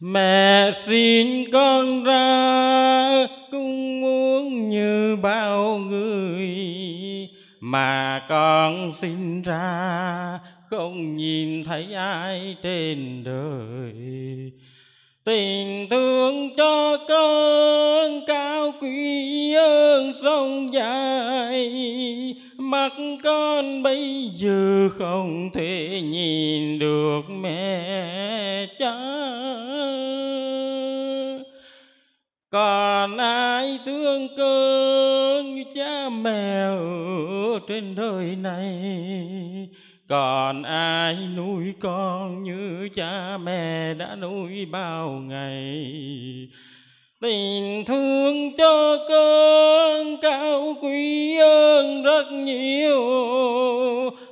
Mẹ xin con ra cũng muốn như bao người. Mà con sinh ra không nhìn thấy ai trên đời. Tình thương cho con cao quý ơn sông dài. Mắt con bây giờ không thể nhìn được mẹ cha. Còn ai thương cơn như cha mẹ ở trên đời này? Còn ai nuôi con như cha mẹ đã nuôi bao ngày? Tình thương cho con cao quý ơn rất nhiều.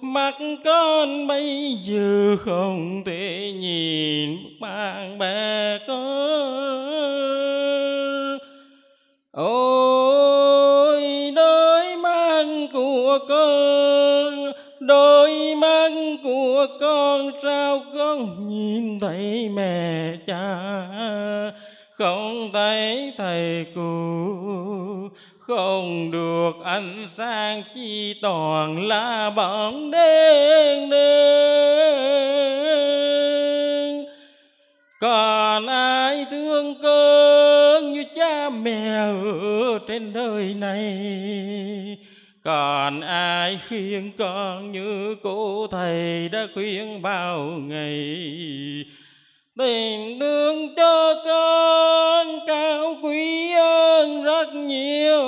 Mắt con bây giờ không thể nhìn, bạn bè con ôi, đôi mắt của con, đôi mắt của con sao con nhìn thấy mẹ cha? Không thấy thầy cô không được ánh sáng chi toàn là bóng đen đen còn ai thương con như cha mẹ ở trên đời này? Còn ai khuyên con như cô thầy đã khuyên bao ngày? Tiền thương cho con cao quý ơn rất nhiều.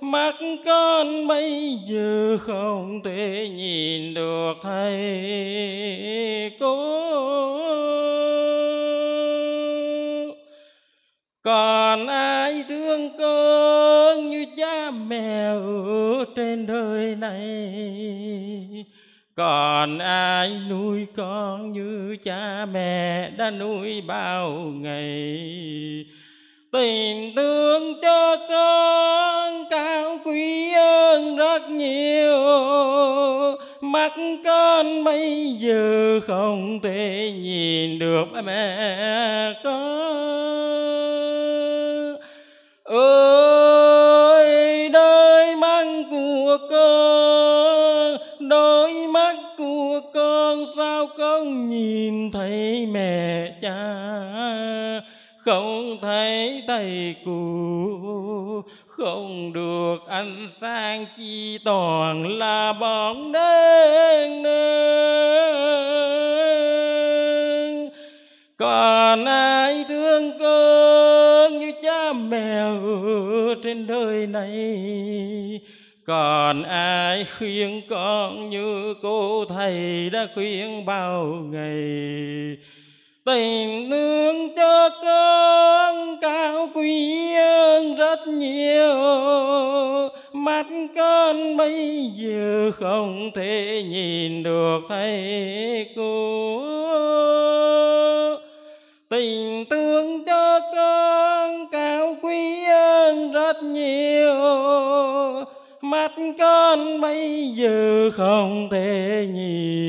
Mắt con bây giờ không thể nhìn được thầy cô. Còn ai thương con như cha mẹ ở trên đời này? Còn ai nuôi con như cha mẹ đã nuôi bao ngày? Tình thương cho con cao quý ơn rất nhiều. Mắt con bây giờ không thể nhìn được mẹ con. Ơi đời mang của con nhìn thấy mẹ cha, không thấy thầy cụ không được ánh sáng chi toàn là bóng đêm nương. Còn ai thương con như cha mẹ ở trên đời này? Còn ai khuyên con như cô thầy đã khuyên bao ngày? Tình thương cho con cao quý ơn rất nhiều. Mắt con bây giờ không thể nhìn được thầy cô. Tình thương cho con cao quý ơn rất nhiều mắt con bây giờ không thể nhìn.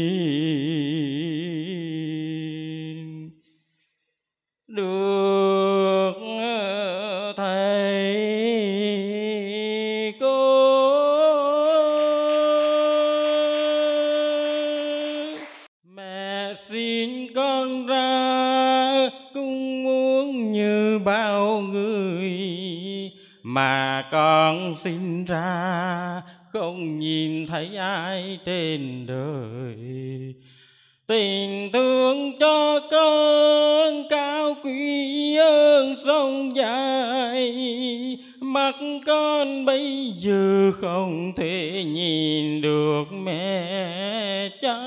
Được. Trên đời. Tình thương cho con cao quý ơn sông dài, mắt con bây giờ không thể nhìn được mẹ cha.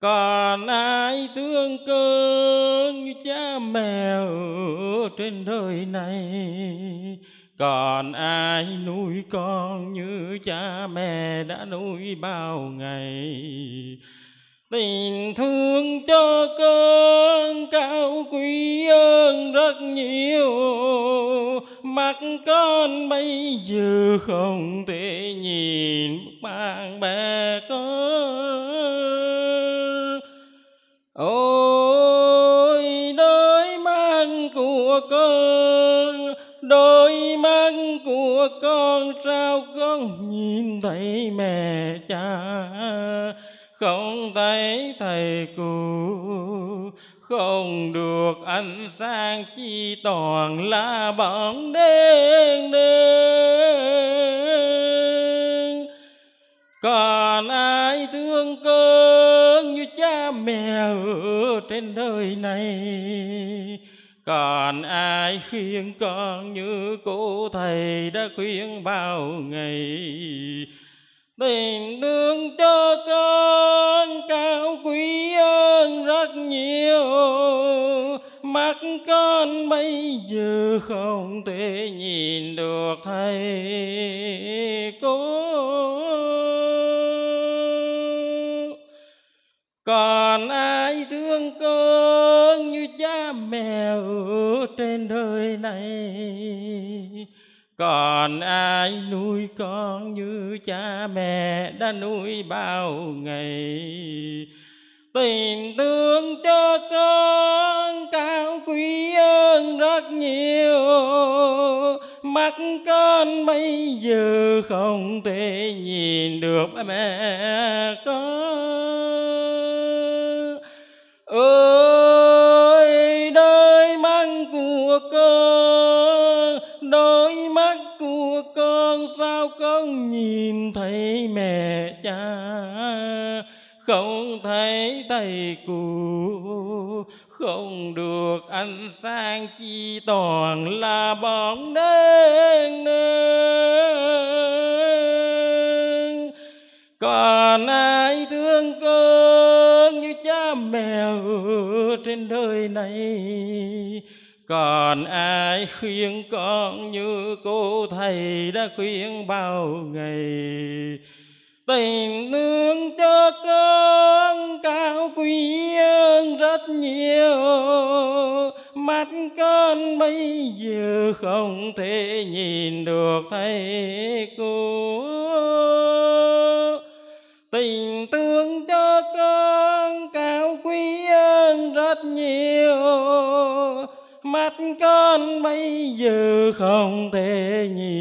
Còn ai thương cơn như cha mẹ ở trên đời này? Còn ai nuôi con cha mẹ đã nuôi bao ngày. Tình thương cho con cao quý ơn rất nhiều. Mắt con bây giờ không thể nhìn bạn bè con. Ôi của con sao con nhìn thấy mẹ cha? Không thấy thầy cụ không được ánh sáng chi toàn là bóng đêm đêm. Còn ai thương con như cha mẹ ở trên đời này? Còn ai khuyên con như cô thầy đã khuyên bao ngày? Tình thương cho con cao quý ơn rất nhiều. Mắt con bây giờ không thể nhìn được thầy cô. Còn ai mèo mẹ ở trên đời này. Còn ai nuôi con như cha mẹ đã nuôi bao ngày? Tình thương cho con cao quý ơn rất nhiều. Mắt con bây giờ không thể nhìn được mẹ con. Ơi của con đôi mắt của con sao con nhìn thấy mẹ cha? Không thấy thầy cụ, không được ánh sáng chi toàn là bóng đêm còn ai thương con như cha mẹ ở trên đời này? Còn ai khuyên con như cô thầy đã khuyên bao ngày? Tình thương cho con cao quý hơn rất nhiều. Mắt con bây giờ không thể nhìn được thầy cô. Tình thương cho mắt con bây giờ không thể nhìn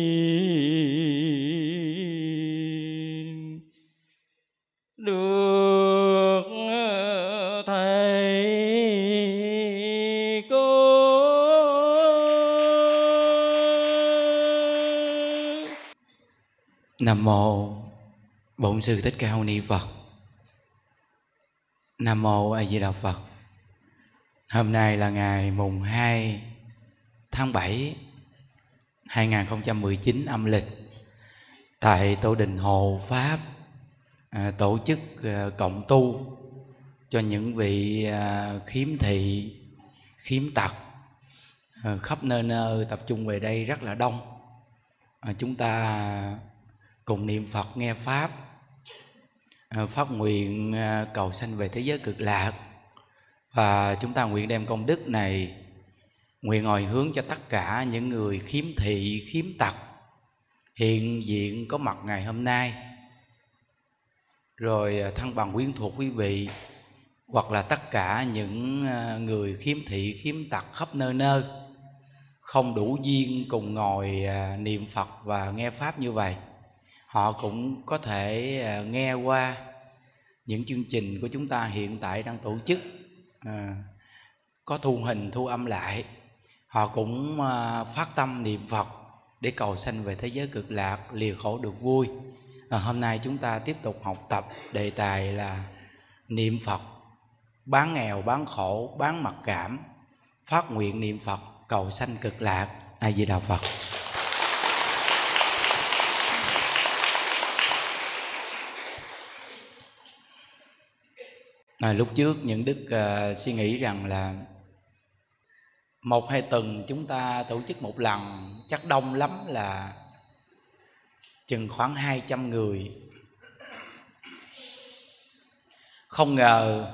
được thầy cô Nam mô Bổn sư Thích Ca Mâu Ni Phật. Nam mô A Di Đà Phật. Hôm nay là ngày mùng 2 tháng 7 2019 âm lịch tại Tổ đình Hồ Pháp à, tổ chức à, cộng tu cho những vị à, khiếm thị, khiếm tật à, khắp nơi nơi tập trung về đây rất là đông. À, chúng ta cùng niệm Phật nghe pháp à, phát nguyện à, cầu sanh về thế giới cực lạc và chúng ta nguyện đem công đức này, nguyện hồi hướng cho tất cả những người khiếm thị, khiếm tật hiện diện có mặt ngày hôm nay. Rồi à, thăng thân bằng quyến thuộc quý vị, hoặc là tất cả những à, người khiếm thị, khiếm tật khắp nơi nơi, không đủ duyên cùng ngồi à, niệm Phật và nghe pháp như vậy, họ cũng có thể nghe qua những chương trình của chúng ta hiện tại đang tổ chức à, có thu hình thu âm lại. Họ cũng à, phát tâm niệm phật để cầu sanh về thế giới cực lạc lìa khổ được vui. À, hôm nay chúng ta tiếp tục học tập đề tài là niệm phật. Bán nghèo bán khổ bán mặc cảm. Phát nguyện niệm phật cầu sanh cực lạc. A di đà phật. À, lúc trước những đức à, suy nghĩ rằng là một hai tuần chúng ta tổ chức một lần chắc đông lắm là chừng khoảng 200 người. Không ngờ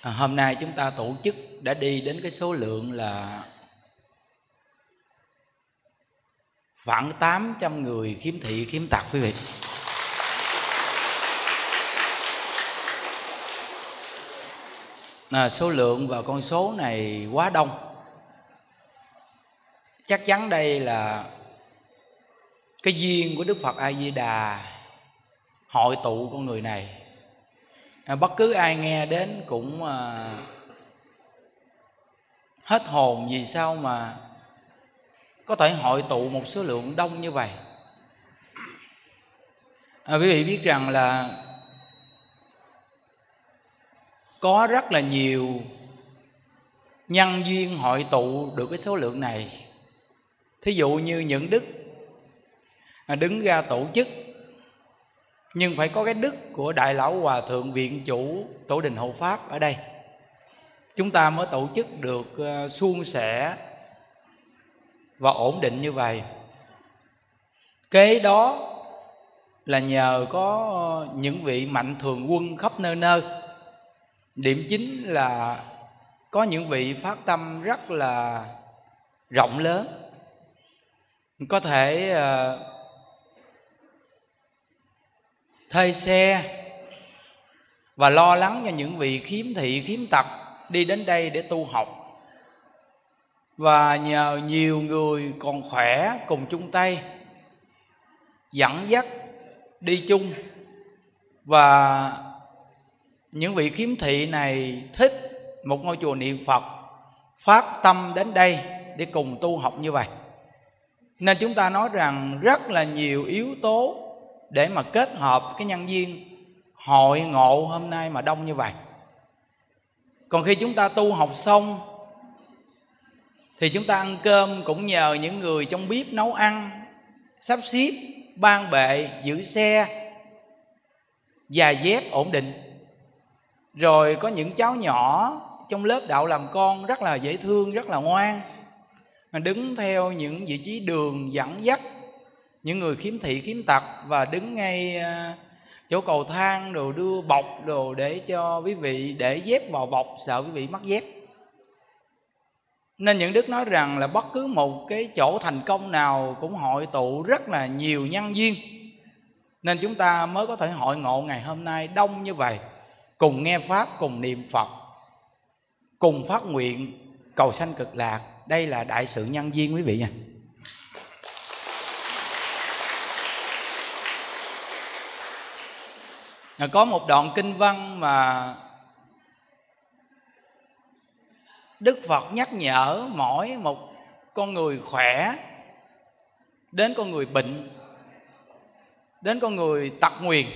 à, hôm nay chúng ta tổ chức đã đi đến cái số lượng là khoảng 800 người khiếm thị khiếm tật quý vị. À, số lượng và con số này quá đông. Chắc chắn đây là cái duyên của đức phật a di đà hội tụ con người này. À, bất cứ ai nghe đến cũng à, hết hồn vì sao mà có thể hội tụ một số lượng đông như vậy. À, quý vị biết rằng là có rất là nhiều nhân duyên hội tụ được cái số lượng này. Thí dụ như những đức à, đứng ra tổ chức, nhưng phải có cái đức của đại lão hòa thượng viện chủ tổ đình hộ pháp ở đây. Chúng ta mới tổ chức được à, suôn sẻ và ổn định như vậy. Kế đó là nhờ có à, những vị mạnh thường quân khắp nơi nơi điểm chính là có những vị phát tâm rất là rộng lớn. Có thể uh, thuê xe và lo lắng cho những vị khiếm thị khiếm tật đi đến đây để tu học. Và nhờ nhiều người còn khỏe cùng chung tay dẫn dắt đi chung. Và những vị khiếm thị này thích một ngôi chùa niệm phật, phát tâm đến đây để cùng tu học như vậy. Nên chúng ta nói rằng rất là nhiều yếu tố để mà kết hợp cái nhân viên hội ngộ hôm nay mà đông như vậy. Còn khi chúng ta tu học xong, thì chúng ta ăn cơm cũng nhờ những người trong bếp nấu ăn, sắp xếp, ban bệ, giữ xe giày dép ổn định rồi có những cháu nhỏ trong lớp đạo làm con rất là dễ thương, rất là ngoan. Đứng theo những vị trí đường dẫn dắt, những người khiếm thị, khiếm tật và đứng ngay à, chỗ cầu thang đồ đưa bọc đồ để cho quý vị, để dép vào bọc, sợ quý vị mất dép. Nên những đức nói rằng là bất cứ một cái chỗ thành công nào cũng hội tụ rất là nhiều nhân duyên. Nên chúng ta mới có thể hội ngộ ngày hôm nay đông như vậy cùng nghe pháp, cùng niệm phật, cùng phát nguyện cầu sanh cực lạc. Đây là đại sự nhân viên quý vị nha. Có một đoạn kinh văn mà đức phật nhắc nhở mỗi một con người khỏe, đến con người bệnh, đến con người tật nguyền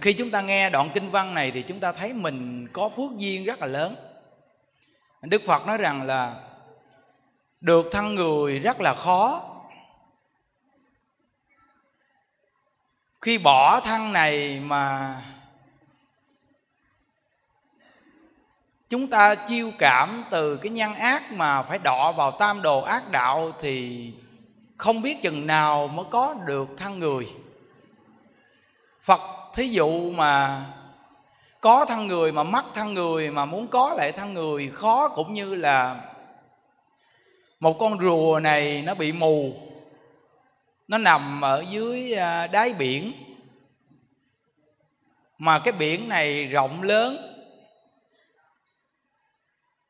khi chúng ta nghe đoạn kinh văn này thì chúng ta thấy mình có phước duyên rất là lớn. Đức phật nói rằng là được thân người rất là khó. Khi bỏ thân này mà chúng ta chiêu cảm từ cái nhân ác mà phải đọ vào tam đồ ác đạo thì không biết chừng nào mới có được thân người. Phật thí dụ mà có thân người mà mất thân người, mà muốn có lại thân người, khó cũng như là một con rùa này nó bị mù, nó nằm ở dưới à, đáy biển. Mà cái biển này rộng lớn,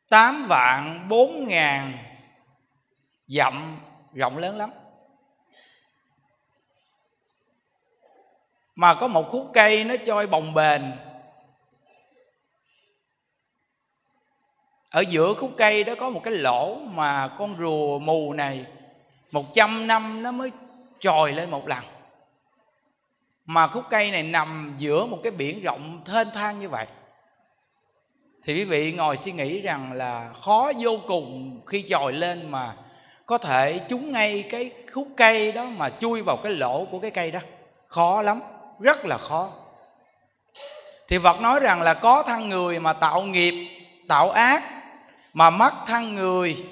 tám vạn bốn ngàn dặm, rộng lớn lắm. Mà có một khúc cây nó trôi bồng bềnh. Ở giữa khúc cây đó có một cái lỗ mà con rùa mù này một trăm năm nó mới trồi lên một lần. Mà khúc cây này nằm giữa một cái biển rộng thênh thang như vậy. Thì quý vị ngồi suy nghĩ rằng là khó vô cùng khi trồi lên mà có thể trúng ngay cái khúc cây đó mà chui vào cái lỗ của cái cây đó. Khó lắm rất là khó. Thì phật nói rằng là có thân người mà tạo nghiệp, tạo ác, mà mất thân người,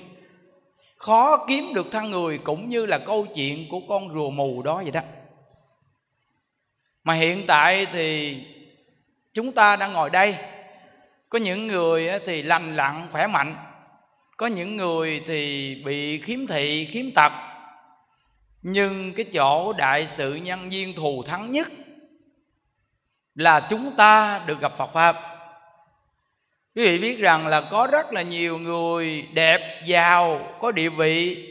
khó kiếm được thân người cũng như là câu chuyện của con rùa mù đó vậy đó. Mà hiện tại thì chúng ta đang ngồi đây, có những người thì lành lặn, khỏe mạnh, có những người thì bị khiếm thị, khiếm tật. Nhưng cái chỗ đại sự nhân viên thù thắng nhất là chúng ta được gặp Phật pháp. Quý vị biết rằng là có rất là nhiều người đẹp, giàu, có địa vị.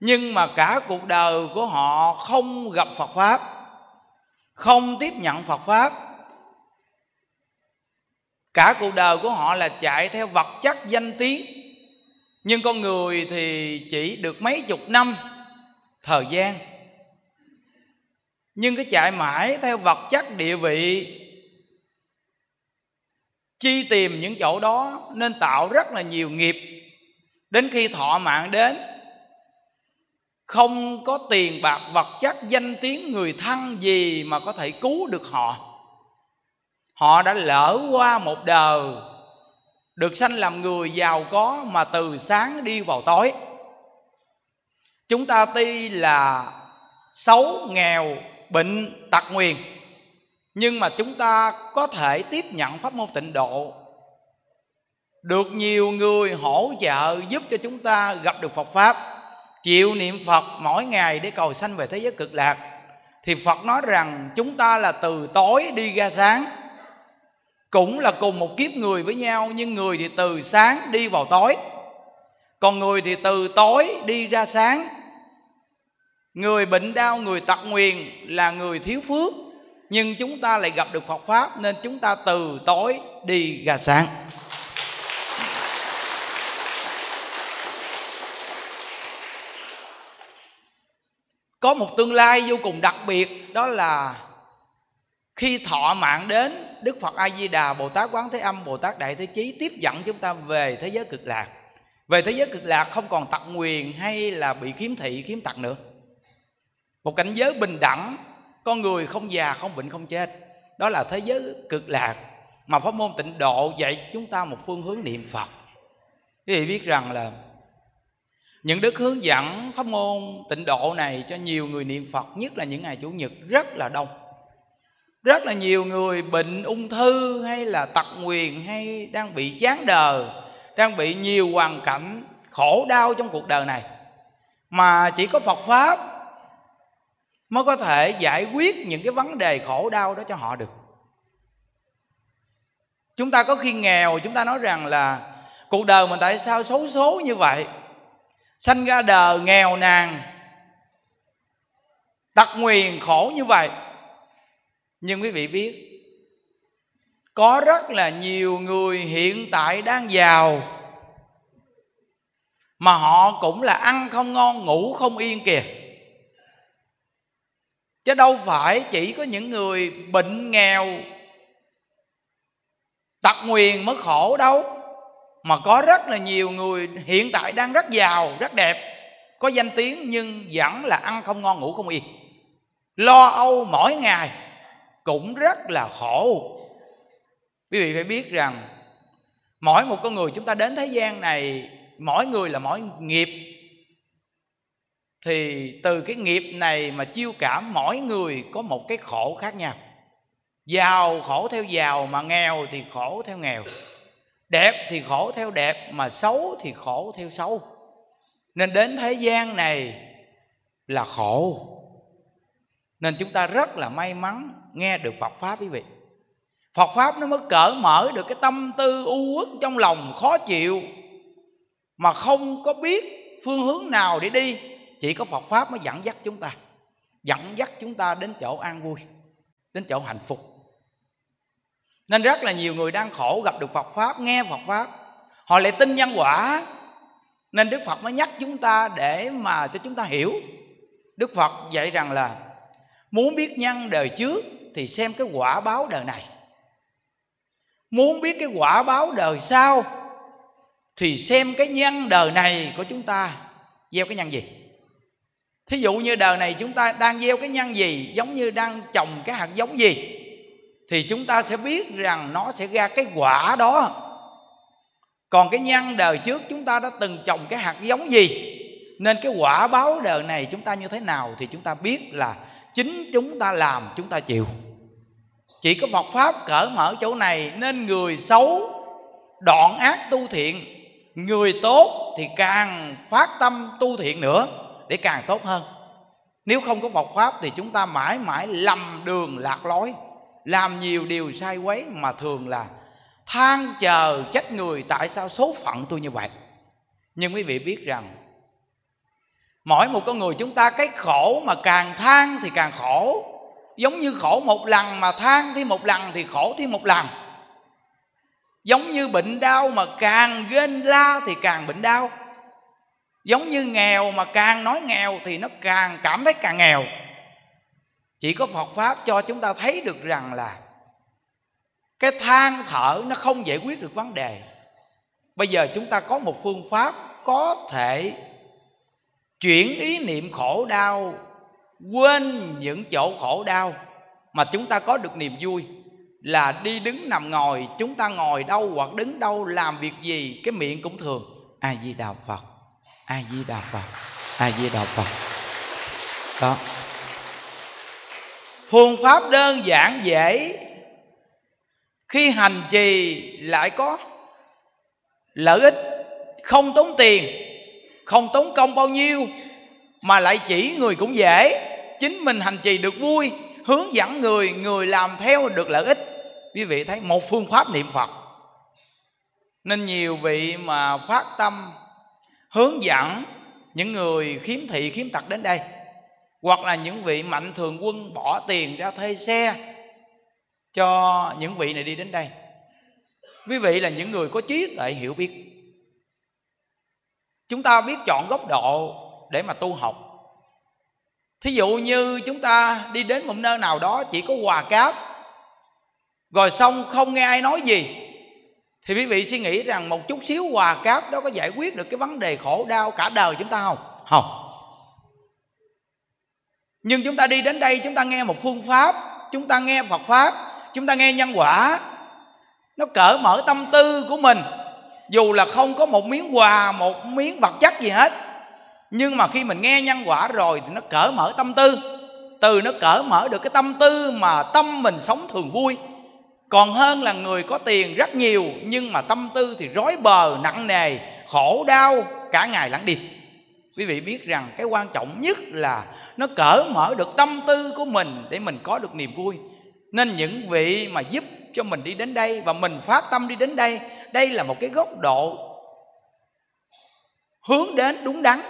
Nhưng mà cả cuộc đời của họ không gặp phật pháp, không tiếp nhận phật pháp. Cả cuộc đời của họ là chạy theo vật chất danh tiếng. Nhưng con người thì chỉ được mấy chục năm thời gian nhưng cái chạy mãi theo vật chất địa vị, chi tìm những chỗ đó nên tạo rất là nhiều nghiệp. Đến khi thọ mạng đến, không có tiền bạc vật chất danh tiếng người thân gì mà có thể cứu được họ. Họ đã lỡ qua một đời, được sanh làm người giàu có mà từ sáng đi vào tối. Chúng ta tuy là xấu, nghèo bệnh tật nguyền. Nhưng mà chúng ta có thể tiếp nhận pháp môn tịnh độ. Được nhiều người hỗ trợ giúp cho chúng ta gặp được Phật pháp, chịu niệm Phật mỗi ngày để cầu sanh về thế giới cực lạc. Thì Phật nói rằng chúng ta là từ tối đi ra sáng. Cũng là cùng một kiếp người với nhau, nhưng người thì từ sáng đi vào tối. Còn người thì từ tối đi ra sáng người bệnh đau, người tật nguyền là người thiếu phước. Nhưng chúng ta lại gặp được Phật pháp, nên chúng ta từ tối đi gà sáng. Có một tương lai vô cùng đặc biệt, đó là khi thọ mạng đến, đức phật a di đà bồ tát quán thế âm bồ tát đại thế chí tiếp dẫn chúng ta về thế giới cực lạc. Về thế giới cực lạc không còn tật nguyền hay là bị khiếm thị, khiếm tật nữa một cảnh giới bình đẳng, con người không già, không bệnh, không chết. Đó là thế giới cực lạc mà pháp môn tịnh độ dạy chúng ta một phương hướng niệm phật. Quý vị biết rằng là những đức hướng dẫn pháp môn tịnh độ này cho nhiều người niệm phật, nhất là những ngày chủ nhật, rất là đông. Rất là nhiều người bệnh, ung thư, hay là tật nguyền, hay đang bị chán đời, đang bị nhiều hoàn cảnh khổ đau trong cuộc đời này. Mà chỉ có phật pháp mới có thể giải quyết những cái vấn đề khổ đau đó cho họ được. Chúng ta có khi nghèo, chúng ta nói rằng là cuộc đời mình tại sao xấu số như vậy? Sanh ra đời nghèo nàn tật nguyền khổ như vậy. Nhưng quý vị biết, có rất là nhiều người hiện tại đang giàu, mà họ cũng là ăn không ngon, ngủ không yên kìa chứ đâu phải chỉ có những người bệnh nghèo, tật nguyền mới khổ đâu, mà có rất là nhiều người hiện tại đang rất giàu, rất đẹp, có danh tiếng nhưng vẫn là ăn không ngon, ngủ không yên. Lo âu mỗi ngày cũng rất là khổ. Quý vị phải biết rằng, mỗi một con người chúng ta đến thế gian này, mỗi người là mỗi nghiệp thì từ cái nghiệp này mà chiêu cảm mỗi người có một cái khổ khác nhau. Giàu khổ theo giàu mà nghèo thì khổ theo nghèo. Đẹp thì khổ theo đẹp mà xấu thì khổ theo xấu. Nên đến thế gian này là khổ. Nên chúng ta rất là may mắn nghe được Phật pháp quý vị. Phật pháp nó mới cởi mở được cái tâm tư u uất trong lòng khó chịu mà không có biết phương hướng nào để đi chỉ có Phật pháp mới dẫn dắt chúng ta, dẫn dắt chúng ta đến chỗ an vui, đến chỗ hạnh phúc. Nên rất là nhiều người đang khổ gặp được Phật pháp, nghe Phật pháp, họ lại tin nhân quả. Nên Đức Phật mới nhắc chúng ta để mà cho chúng ta hiểu. Đức Phật dạy rằng là muốn biết nhân đời trước thì xem cái quả báo đời này. Muốn biết cái quả báo đời sau thì xem cái nhân đời này của chúng ta gieo cái nhân gì thí dụ như đời này chúng ta đang gieo cái nhân gì, giống như đang trồng cái hạt giống gì, thì chúng ta sẽ biết rằng nó sẽ ra cái quả đó. Còn cái nhân đời trước chúng ta đã từng trồng cái hạt giống gì, nên cái quả báo đời này chúng ta như thế nào thì chúng ta biết là chính chúng ta làm, chúng ta chịu. Chỉ có Phật pháp cởi mở chỗ này, nên người xấu đoạn ác tu thiện, người tốt thì càng phát tâm tu thiện nữa để càng tốt hơn. Nếu không có Phật pháp thì chúng ta mãi mãi lầm đường lạc lối, làm nhiều điều sai quấy mà thường là than chờ trách người tại sao số phận tôi như vậy. Nhưng quý vị biết rằng, mỗi một con người chúng ta cái khổ mà càng than thì càng khổ. Giống như khổ một lần mà than thêm một lần thì khổ thêm một lần. Giống như bệnh đau mà càng ghen la thì càng bệnh đau giống như nghèo mà càng nói nghèo thì nó càng cảm thấy càng nghèo. Chỉ có phật pháp cho chúng ta thấy được rằng là cái than thở nó không giải quyết được vấn đề. Bây giờ chúng ta có một phương pháp có thể chuyển ý niệm khổ đau quên những chỗ khổ đau mà chúng ta có được niềm vui là đi đứng nằm ngồi, chúng ta ngồi đâu hoặc đứng đâu làm việc gì, cái miệng cũng thường. A di đà phật a di đà phật, a di đà phật. Đó. Phương pháp đơn giản dễ. Khi hành trì lại có lợi ích, không tốn tiền, không tốn công bao nhiêu, mà lại chỉ người cũng dễ. Chính mình hành trì được vui, hướng dẫn người người làm theo được lợi ích. Quý vị thấy một phương pháp niệm phật. Nên nhiều vị mà phát tâm hướng dẫn những người khiếm thị, khiếm tật đến đây, hoặc là những vị mạnh thường quân bỏ tiền ra thuê xe cho những vị này đi đến đây. Quý vị là những người có trí tuệ hiểu biết. Chúng ta biết chọn góc độ để mà tu học. Thí dụ như chúng ta đi đến một nơi nào đó chỉ có hòa cáp, rồi xong không nghe ai nói gì thì quý vị suy nghĩ rằng một chút xíu hòa cáp đó có giải quyết được cái vấn đề khổ đau cả đời chúng ta không? Không. Nhưng chúng ta đi đến đây, chúng ta nghe một phương pháp, chúng ta nghe phật pháp, chúng ta nghe nhân quả. Nó cởi mở tâm tư của mình. Dù là không có một miếng quà, một miếng vật chất gì hết, nhưng mà khi mình nghe nhân quả rồi thì nó cởi mở tâm tư. Từ nó cởi mở được cái tâm tư mà tâm mình sống thường vui còn hơn là người có tiền rất nhiều, nhưng mà tâm tư thì rối bờ nặng nề, khổ đau, cả ngày lẫn đêm quý vị biết rằng cái quan trọng nhất là nó cởi mở được tâm tư của mình để mình có được niềm vui. Nên những vị mà giúp cho mình đi đến đây và mình phát tâm đi đến đây đây là một cái góc độ hướng đến đúng đắn.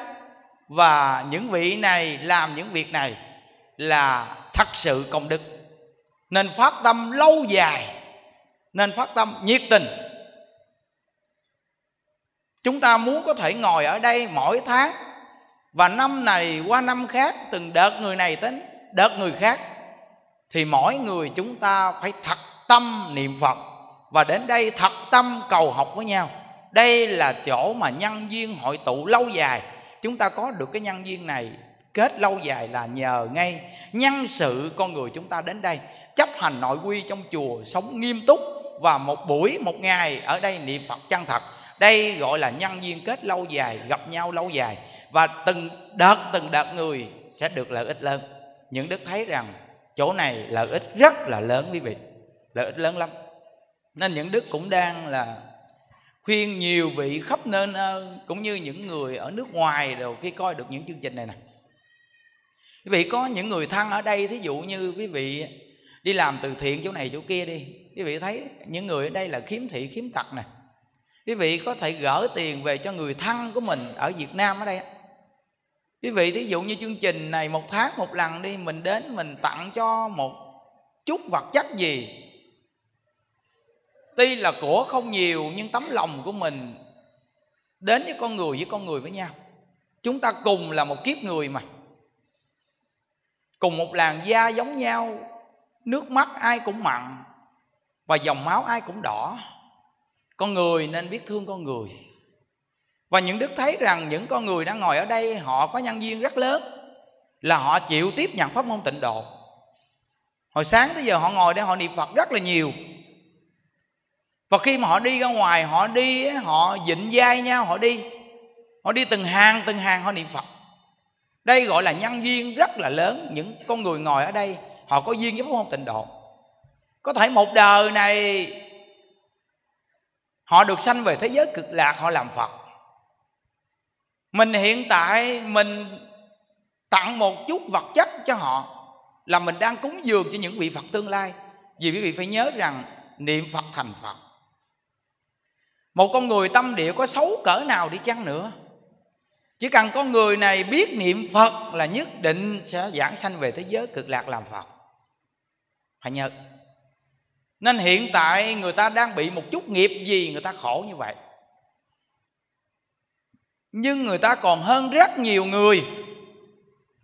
Và những vị này làm những việc này là thật sự công đức nên phát tâm lâu dài. Nên phát tâm nhiệt tình. Chúng ta muốn có thể ngồi ở đây mỗi tháng. Và năm này qua năm khác, từng đợt người này đến, đợt người khác. Thì mỗi người chúng ta phải thật tâm niệm phật. Và đến đây thật tâm cầu học với nhau. Đây là chỗ mà nhân duyên hội tụ lâu dài. Chúng ta có được cái nhân duyên này kết lâu dài là nhờ ngay nhân sự con người chúng ta đến đây, chấp hành nội quy trong chùa sống nghiêm túc. Và một buổi, một ngày ở đây niệm phật chân thật. Đây gọi là nhân duyên kết lâu dài, gặp nhau lâu dài. Và từng đợt từng đợt người sẽ được lợi ích lớn. Những đức thấy rằng chỗ này lợi ích rất là lớn quý vị, lợi ích lớn lắm. Nên những đức cũng đang là khuyên nhiều vị khắp nơi cũng như những người ở nước ngoài đều khi coi được những chương trình này nè quý vị, có những người thân ở đây, thí dụ như quý vị đi làm từ thiện chỗ này chỗ kia đi, quý vị thấy những người ở đây là khiếm thị, khiếm tật nè. Quý vị có thể gỡ tiền về cho người thân của mình ở việt nam ở đây quý vị, thí dụ như chương trình này, một tháng một lần đi, mình đến mình tặng cho một chút vật chất gì? Tuy là của không nhiều, nhưng tấm lòng của mình đến với con người, với con người với nhau. Chúng ta cùng là một kiếp người mà cùng một làn da giống nhau, nước mắt ai cũng mặn và dòng máu ai cũng đỏ. Con người nên biết thương con người. Và những đức thấy rằng những con người đang ngồi ở đây, họ có nhân duyên rất lớn là họ chịu tiếp nhận pháp môn tịnh độ. Hồi sáng tới giờ họ ngồi đây, họ niệm phật rất là nhiều. Và khi mà họ đi ra ngoài, họ đi họ dịnh dai nhau, họ đi. Họ đi từng hàng từng hàng, họ niệm phật đây gọi là nhân duyên rất là lớn. Những con người ngồi ở đây, họ có duyên với pháp môn tịnh độ. Có thể một đời này, họ được sanh về thế giới cực lạc, họ làm phật. Mình hiện tại, mình tặng một chút vật chất cho họ, là mình đang cúng dường cho những vị phật tương lai. Vì quý vị phải nhớ rằng, niệm phật thành phật. Một con người tâm địa có xấu cỡ nào đi chăng nữa? Chỉ cần con người này biết niệm phật là nhất định sẽ giảng sanh về thế giới cực lạc làm phật. Phải nhớ. Nên hiện tại người ta đang bị một chút nghiệp gì người ta khổ như vậy. Nhưng người ta còn hơn rất nhiều người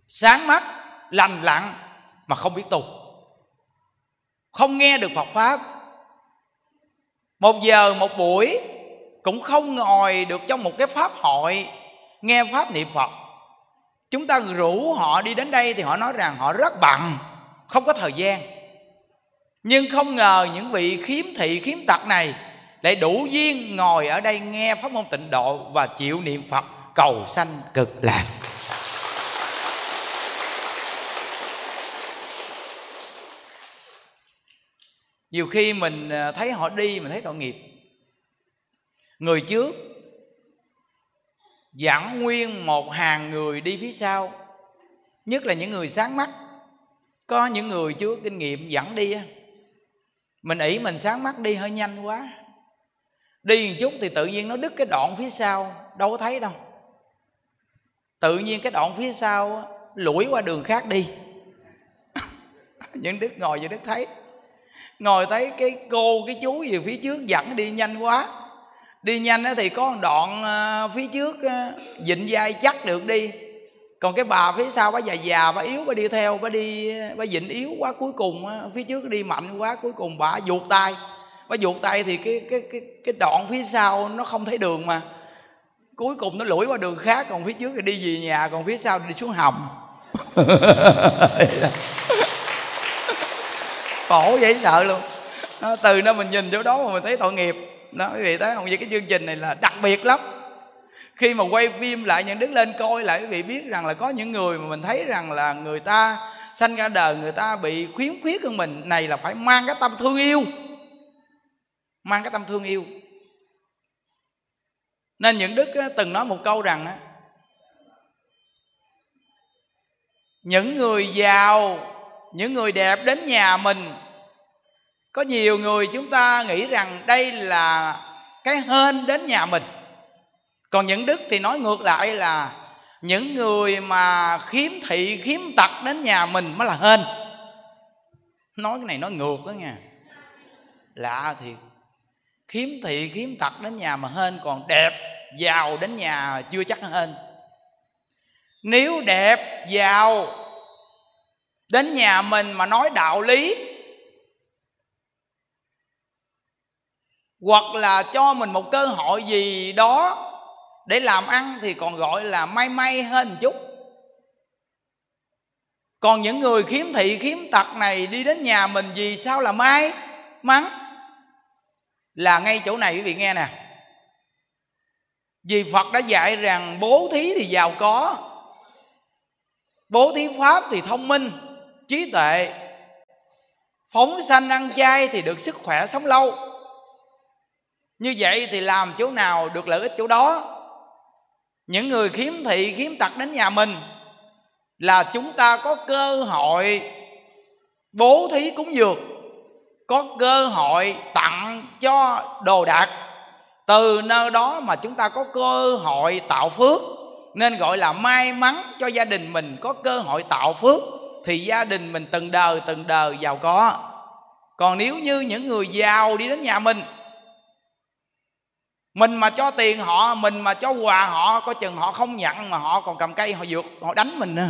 sáng mắt, lành lặn mà không biết tu. Không nghe được phật pháp. Một giờ, một buổi cũng không ngồi được trong một cái pháp hội nghe pháp niệm phật. Chúng ta rủ họ đi đến đây thì họ nói rằng họ rất bận, không có thời gian. Nhưng không ngờ những vị khiếm thị, khiếm tật này lại đủ duyên ngồi ở đây nghe pháp môn tịnh độ và chịu niệm phật cầu sanh cực lạc. Nhiều khi mình à, thấy họ đi, mình thấy tội nghiệp. Người trước dẫn nguyên một hàng người đi phía sau. Nhất là những người sáng mắt. Có những người chưa kinh nghiệm dẫn đi mình ỷ mình sáng mắt đi hơi nhanh quá. Đi một chút thì tự nhiên nó đứt cái đoạn phía sau, đâu có thấy đâu. Tự nhiên cái đoạn phía sau lủi qua đường khác đi. Những đức ngồi như đức thấy. Ngồi thấy cái cô, cái chú gì phía trước dẫn đi nhanh quá đi nhanh thì có một đoạn ờ, phía trước ờ, dịnh vai chắc được đi. Còn cái bà phía sau bà già già, bà yếu, bà đi theo, bà đi ờ, bà dịnh yếu quá cuối cùng phía trước đi mạnh quá cuối cùng bà vụt tay. Bà vụt tay thì cái cái cái cái đoạn phía sau nó không thấy đường mà. Cuối cùng nó lủi qua đường khác, còn phía trước thì đi về nhà, còn phía sau đi xuống hầm. Khổ dễ sợ luôn. Từ đó mình nhìn chỗ đó mà mình thấy tội nghiệp đó quý vị thấy không vậy cái chương trình này là đặc biệt lắm. Khi mà quay phim lại, những đứa lên coi lại, quý vị biết rằng là có những người mà mình thấy rằng là người ta sanh ra đời, người ta bị khuyến khuyết hơn mình, này là phải mang cái tâm thương yêu. Mang cái tâm thương yêu. Nên những đức từng nói một câu rằng những người giàu, những người đẹp đến nhà mình có nhiều người chúng ta nghĩ rằng đây là cái hên đến nhà mình. Còn những đức thì nói ngược lại là những người mà khiếm thị, khiếm tật đến nhà mình mới là hên. Nói cái này nói ngược đó nha. Lạ thiệt. Khiếm thị, khiếm tật đến nhà mà hên, còn đẹp giàu đến nhà chưa chắc hên. Nếu đẹp giàu đến nhà mình mà nói đạo lý hoặc là cho mình một cơ hội gì đó để làm ăn thì còn gọi là may may hơn một chút. Còn những người khiếm thị, khiếm tật này đi đến nhà mình vì sao là may mắn? Là ngay chỗ này quý vị nghe nè. Vì phật đã dạy rằng bố thí thì giàu có, bố thí pháp thì thông minh, trí tuệ, phóng sanh ăn chay thì được sức khỏe sống lâu như vậy thì làm chỗ nào được lợi ích chỗ đó? Những người khiếm thị, khiếm tật đến nhà mình là chúng ta có cơ hội bố thí cúng dường, có cơ hội tặng cho đồ đạc. Từ nơi đó mà chúng ta có cơ hội tạo phước, nên gọi là may mắn cho gia đình mình có cơ hội tạo phước, thì gia đình mình từng đời từng đời giàu có. Còn nếu như những người giàu đi đến nhà mình mình mà cho tiền họ, mình mà cho quà họ, có chừng họ không nhận mà họ còn cầm cây, họ dược họ đánh mình nữa.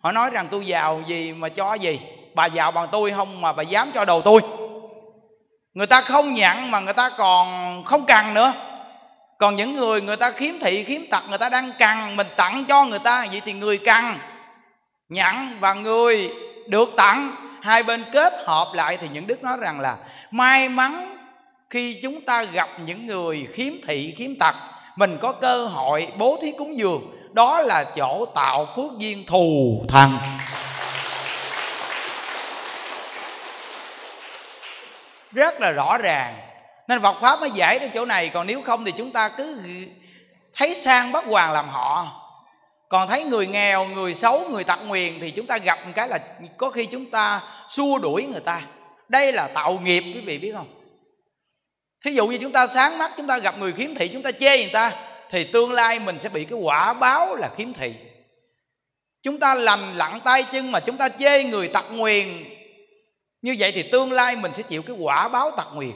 Họ nói rằng tôi giàu gì mà cho gì? Bà giàu bằng tôi không mà bà dám cho đồ tôi. Người ta không nhận mà người ta còn không cần nữa. Còn những người người ta khiếm thị, khiếm tật, người ta đang cần, mình tặng cho người ta, vậy thì người cần nhận và người được tặng. Hai bên kết hợp lại thì những đức nói rằng là, may mắn khi chúng ta gặp những người khiếm thị, khiếm tật mình có cơ hội bố thí cúng dường. Đó là chỗ tạo phước duyên thù thần rất là rõ ràng. Nên Phật pháp mới giải được chỗ này. Còn nếu không thì chúng ta cứ thấy sang bất hoàng làm họ. Còn thấy người nghèo, người xấu, người tặc nguyền thì chúng ta gặp một cái là có khi chúng ta xua đuổi người ta. Đây là tạo nghiệp, quý vị biết không? Thí dụ như chúng ta sáng mắt, chúng ta gặp người khiếm thị, chúng ta chê người ta, thì tương lai mình sẽ bị cái quả báo là khiếm thị. Chúng ta lành lặng tay chân mà chúng ta chê người tặc nguyền. Như vậy thì tương lai mình sẽ chịu cái quả báo tặc nguyền.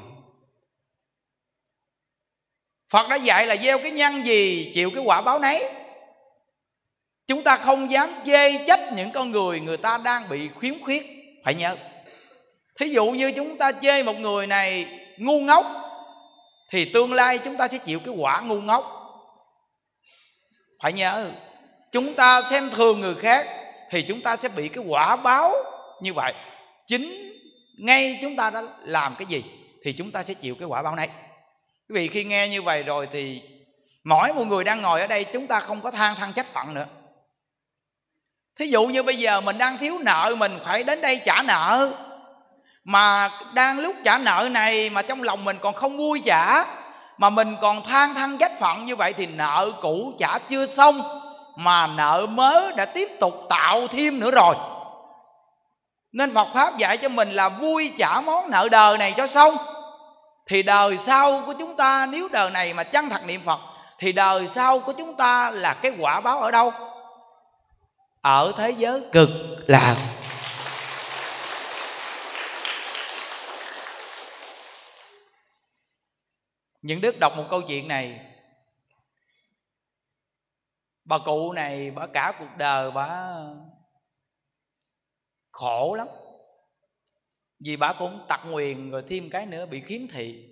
Phật đã dạy là gieo cái nhân gì, chịu cái quả báo nấy. Chúng ta không dám chê trách những con người người ta đang bị khiếm khuyết, phải nhớ. Thí dụ như chúng ta chê một người này ngu ngốc thì tương lai chúng ta sẽ chịu cái quả ngu ngốc. Phải nhớ, chúng ta xem thường người khác thì chúng ta sẽ bị cái quả báo như vậy. Chính ngay chúng ta đã làm cái gì thì chúng ta sẽ chịu cái quả báo này. Quý vị khi nghe như vậy rồi thì mỗi một người đang ngồi ở đây chúng ta không có than than trách phận nữa. Thí dụ như bây giờ mình đang thiếu nợ, mình phải đến đây trả nợ mà đang lúc trả nợ này mà trong lòng mình còn không vui trả mà mình còn than than trách phận như vậy thì nợ cũ trả chưa xong, mà nợ mới đã tiếp tục tạo thêm nữa rồi. Nên Phật pháp dạy cho mình là vui trả món nợ đời này cho xong. Thì đời sau của chúng ta, nếu đời này mà chân thật niệm Phật, thì đời sau của chúng ta là cái quả báo ở đâu? Ở thế giới cực lạc. Những đức đọc một câu chuyện này, bà cụ này, bà cả cuộc đời bà khổ lắm. Vì bà cũng tặc nguyền rồi thêm cái nữa bị khiếm thị.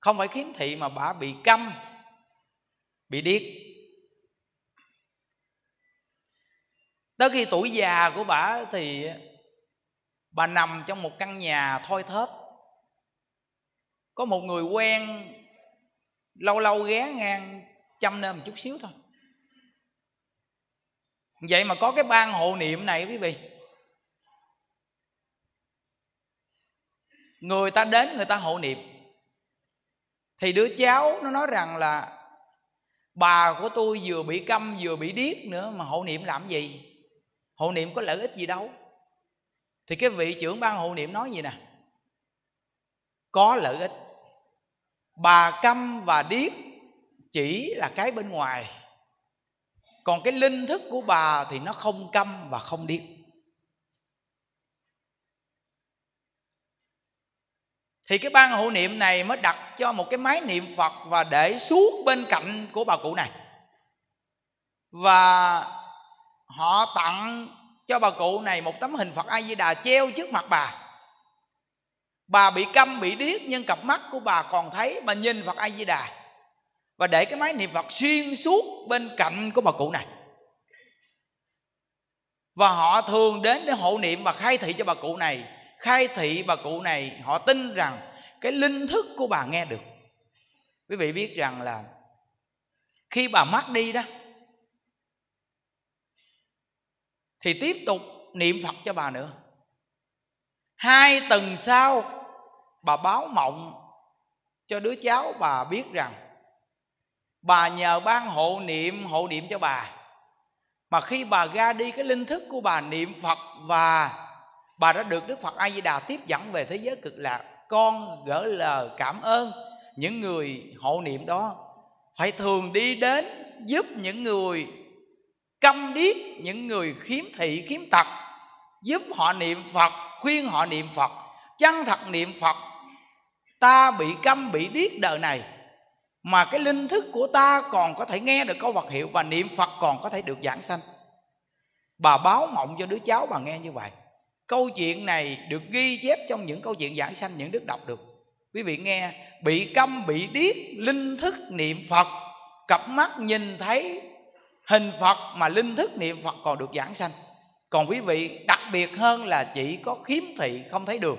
Không phải khiếm thị mà bà bị câm, bị điếc. Tới khi tuổi già của bà thì bà nằm trong một căn nhà thoi thóp có một người quen lâu lâu ghé ngang chăm nên một chút xíu thôi. Vậy mà có cái ban hộ niệm này quý vị. Người ta đến người ta hộ niệm. Thì đứa cháu nó nói rằng là, bà của tôi vừa bị câm, vừa bị điếc nữa, mà hộ niệm làm gì? Hộ niệm có lợi ích gì đâu. Thì cái vị trưởng ban hộ niệm nói gì nè? Có lợi ích. Bà câm và điếc chỉ là cái bên ngoài. Còn cái linh thức của bà thì nó không câm và không điếc. Thì cái ban hộ niệm này mới đặt cho một cái máy niệm phật và để suốt bên cạnh của bà cụ này. Và họ tặng cho bà cụ này một tấm hình phật a di đà treo trước mặt bà bà bị câm, bị điếc, nhưng cặp mắt của bà còn thấy, bà nhìn phật a di đà và để cái máy niệm phật xuyên suốt bên cạnh của bà cụ này. Và họ thường đến để hộ niệm và khai thị cho bà cụ này. Khai thị bà cụ này, họ tin rằng cái linh thức của bà nghe được. Quý vị biết rằng là khi bà mất đi đó, thì tiếp tục niệm phật cho bà nữa. Hai tuần sau bà báo mộng cho đứa cháu, bà biết rằng bà nhờ ban hộ niệm hộ niệm cho bà. Mà khi bà ra đi, cái linh thức của bà niệm phật và bà đã được đức phật a di đà tiếp dẫn về thế giới cực lạc, con gỡ lời cảm ơn những người hộ niệm đó, phải thường đi đến giúp những người câm điếc, những người khiếm thị, khiếm tật, giúp họ niệm phật, khuyên họ niệm phật, chân thật niệm phật ta bị câm bị điếc đời này, mà cái linh thức của ta còn có thể nghe được câu vật hiệu và niệm phật còn có thể được giảng sanh. Bà báo mộng cho đứa cháu bà nghe như vậy. Câu chuyện này được ghi chép trong những câu chuyện giảng sanh, những đức đọc được. Quý vị nghe, bị câm bị điếc, linh thức niệm phật, cặp mắt nhìn thấy hình phật mà linh thức niệm phật còn được giảng sanh. Còn quý vị, đặc biệt hơn là chỉ có khiếm thị không thấy được,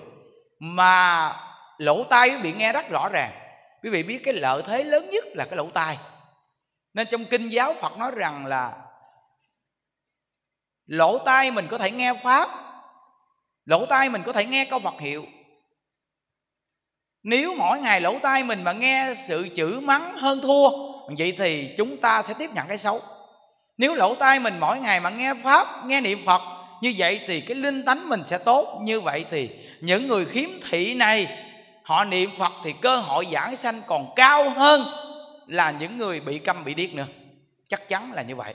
mà lỗ tai quý vị nghe rất rõ ràng. Quý vị biết cái lợi thế lớn nhất là cái lỗ tai. Nên trong kinh giáo phật nói rằng là lỗ tai mình có thể nghe pháp, lỗ tai mình có thể nghe câu phật hiệu. Nếu mỗi ngày lỗ tai mình mà nghe sự chữ mắng hơn thua, vậy thì chúng ta sẽ tiếp nhận cái xấu. Nếu lỗ tai mình mỗi ngày mà nghe pháp, nghe niệm phật, như vậy thì cái linh tánh mình sẽ tốt. Như vậy thì những người khiếm thị này họ niệm phật thì cơ hội giảng sanh còn cao hơn là những người bị câm, bị điếc nữa. Chắc chắn là như vậy.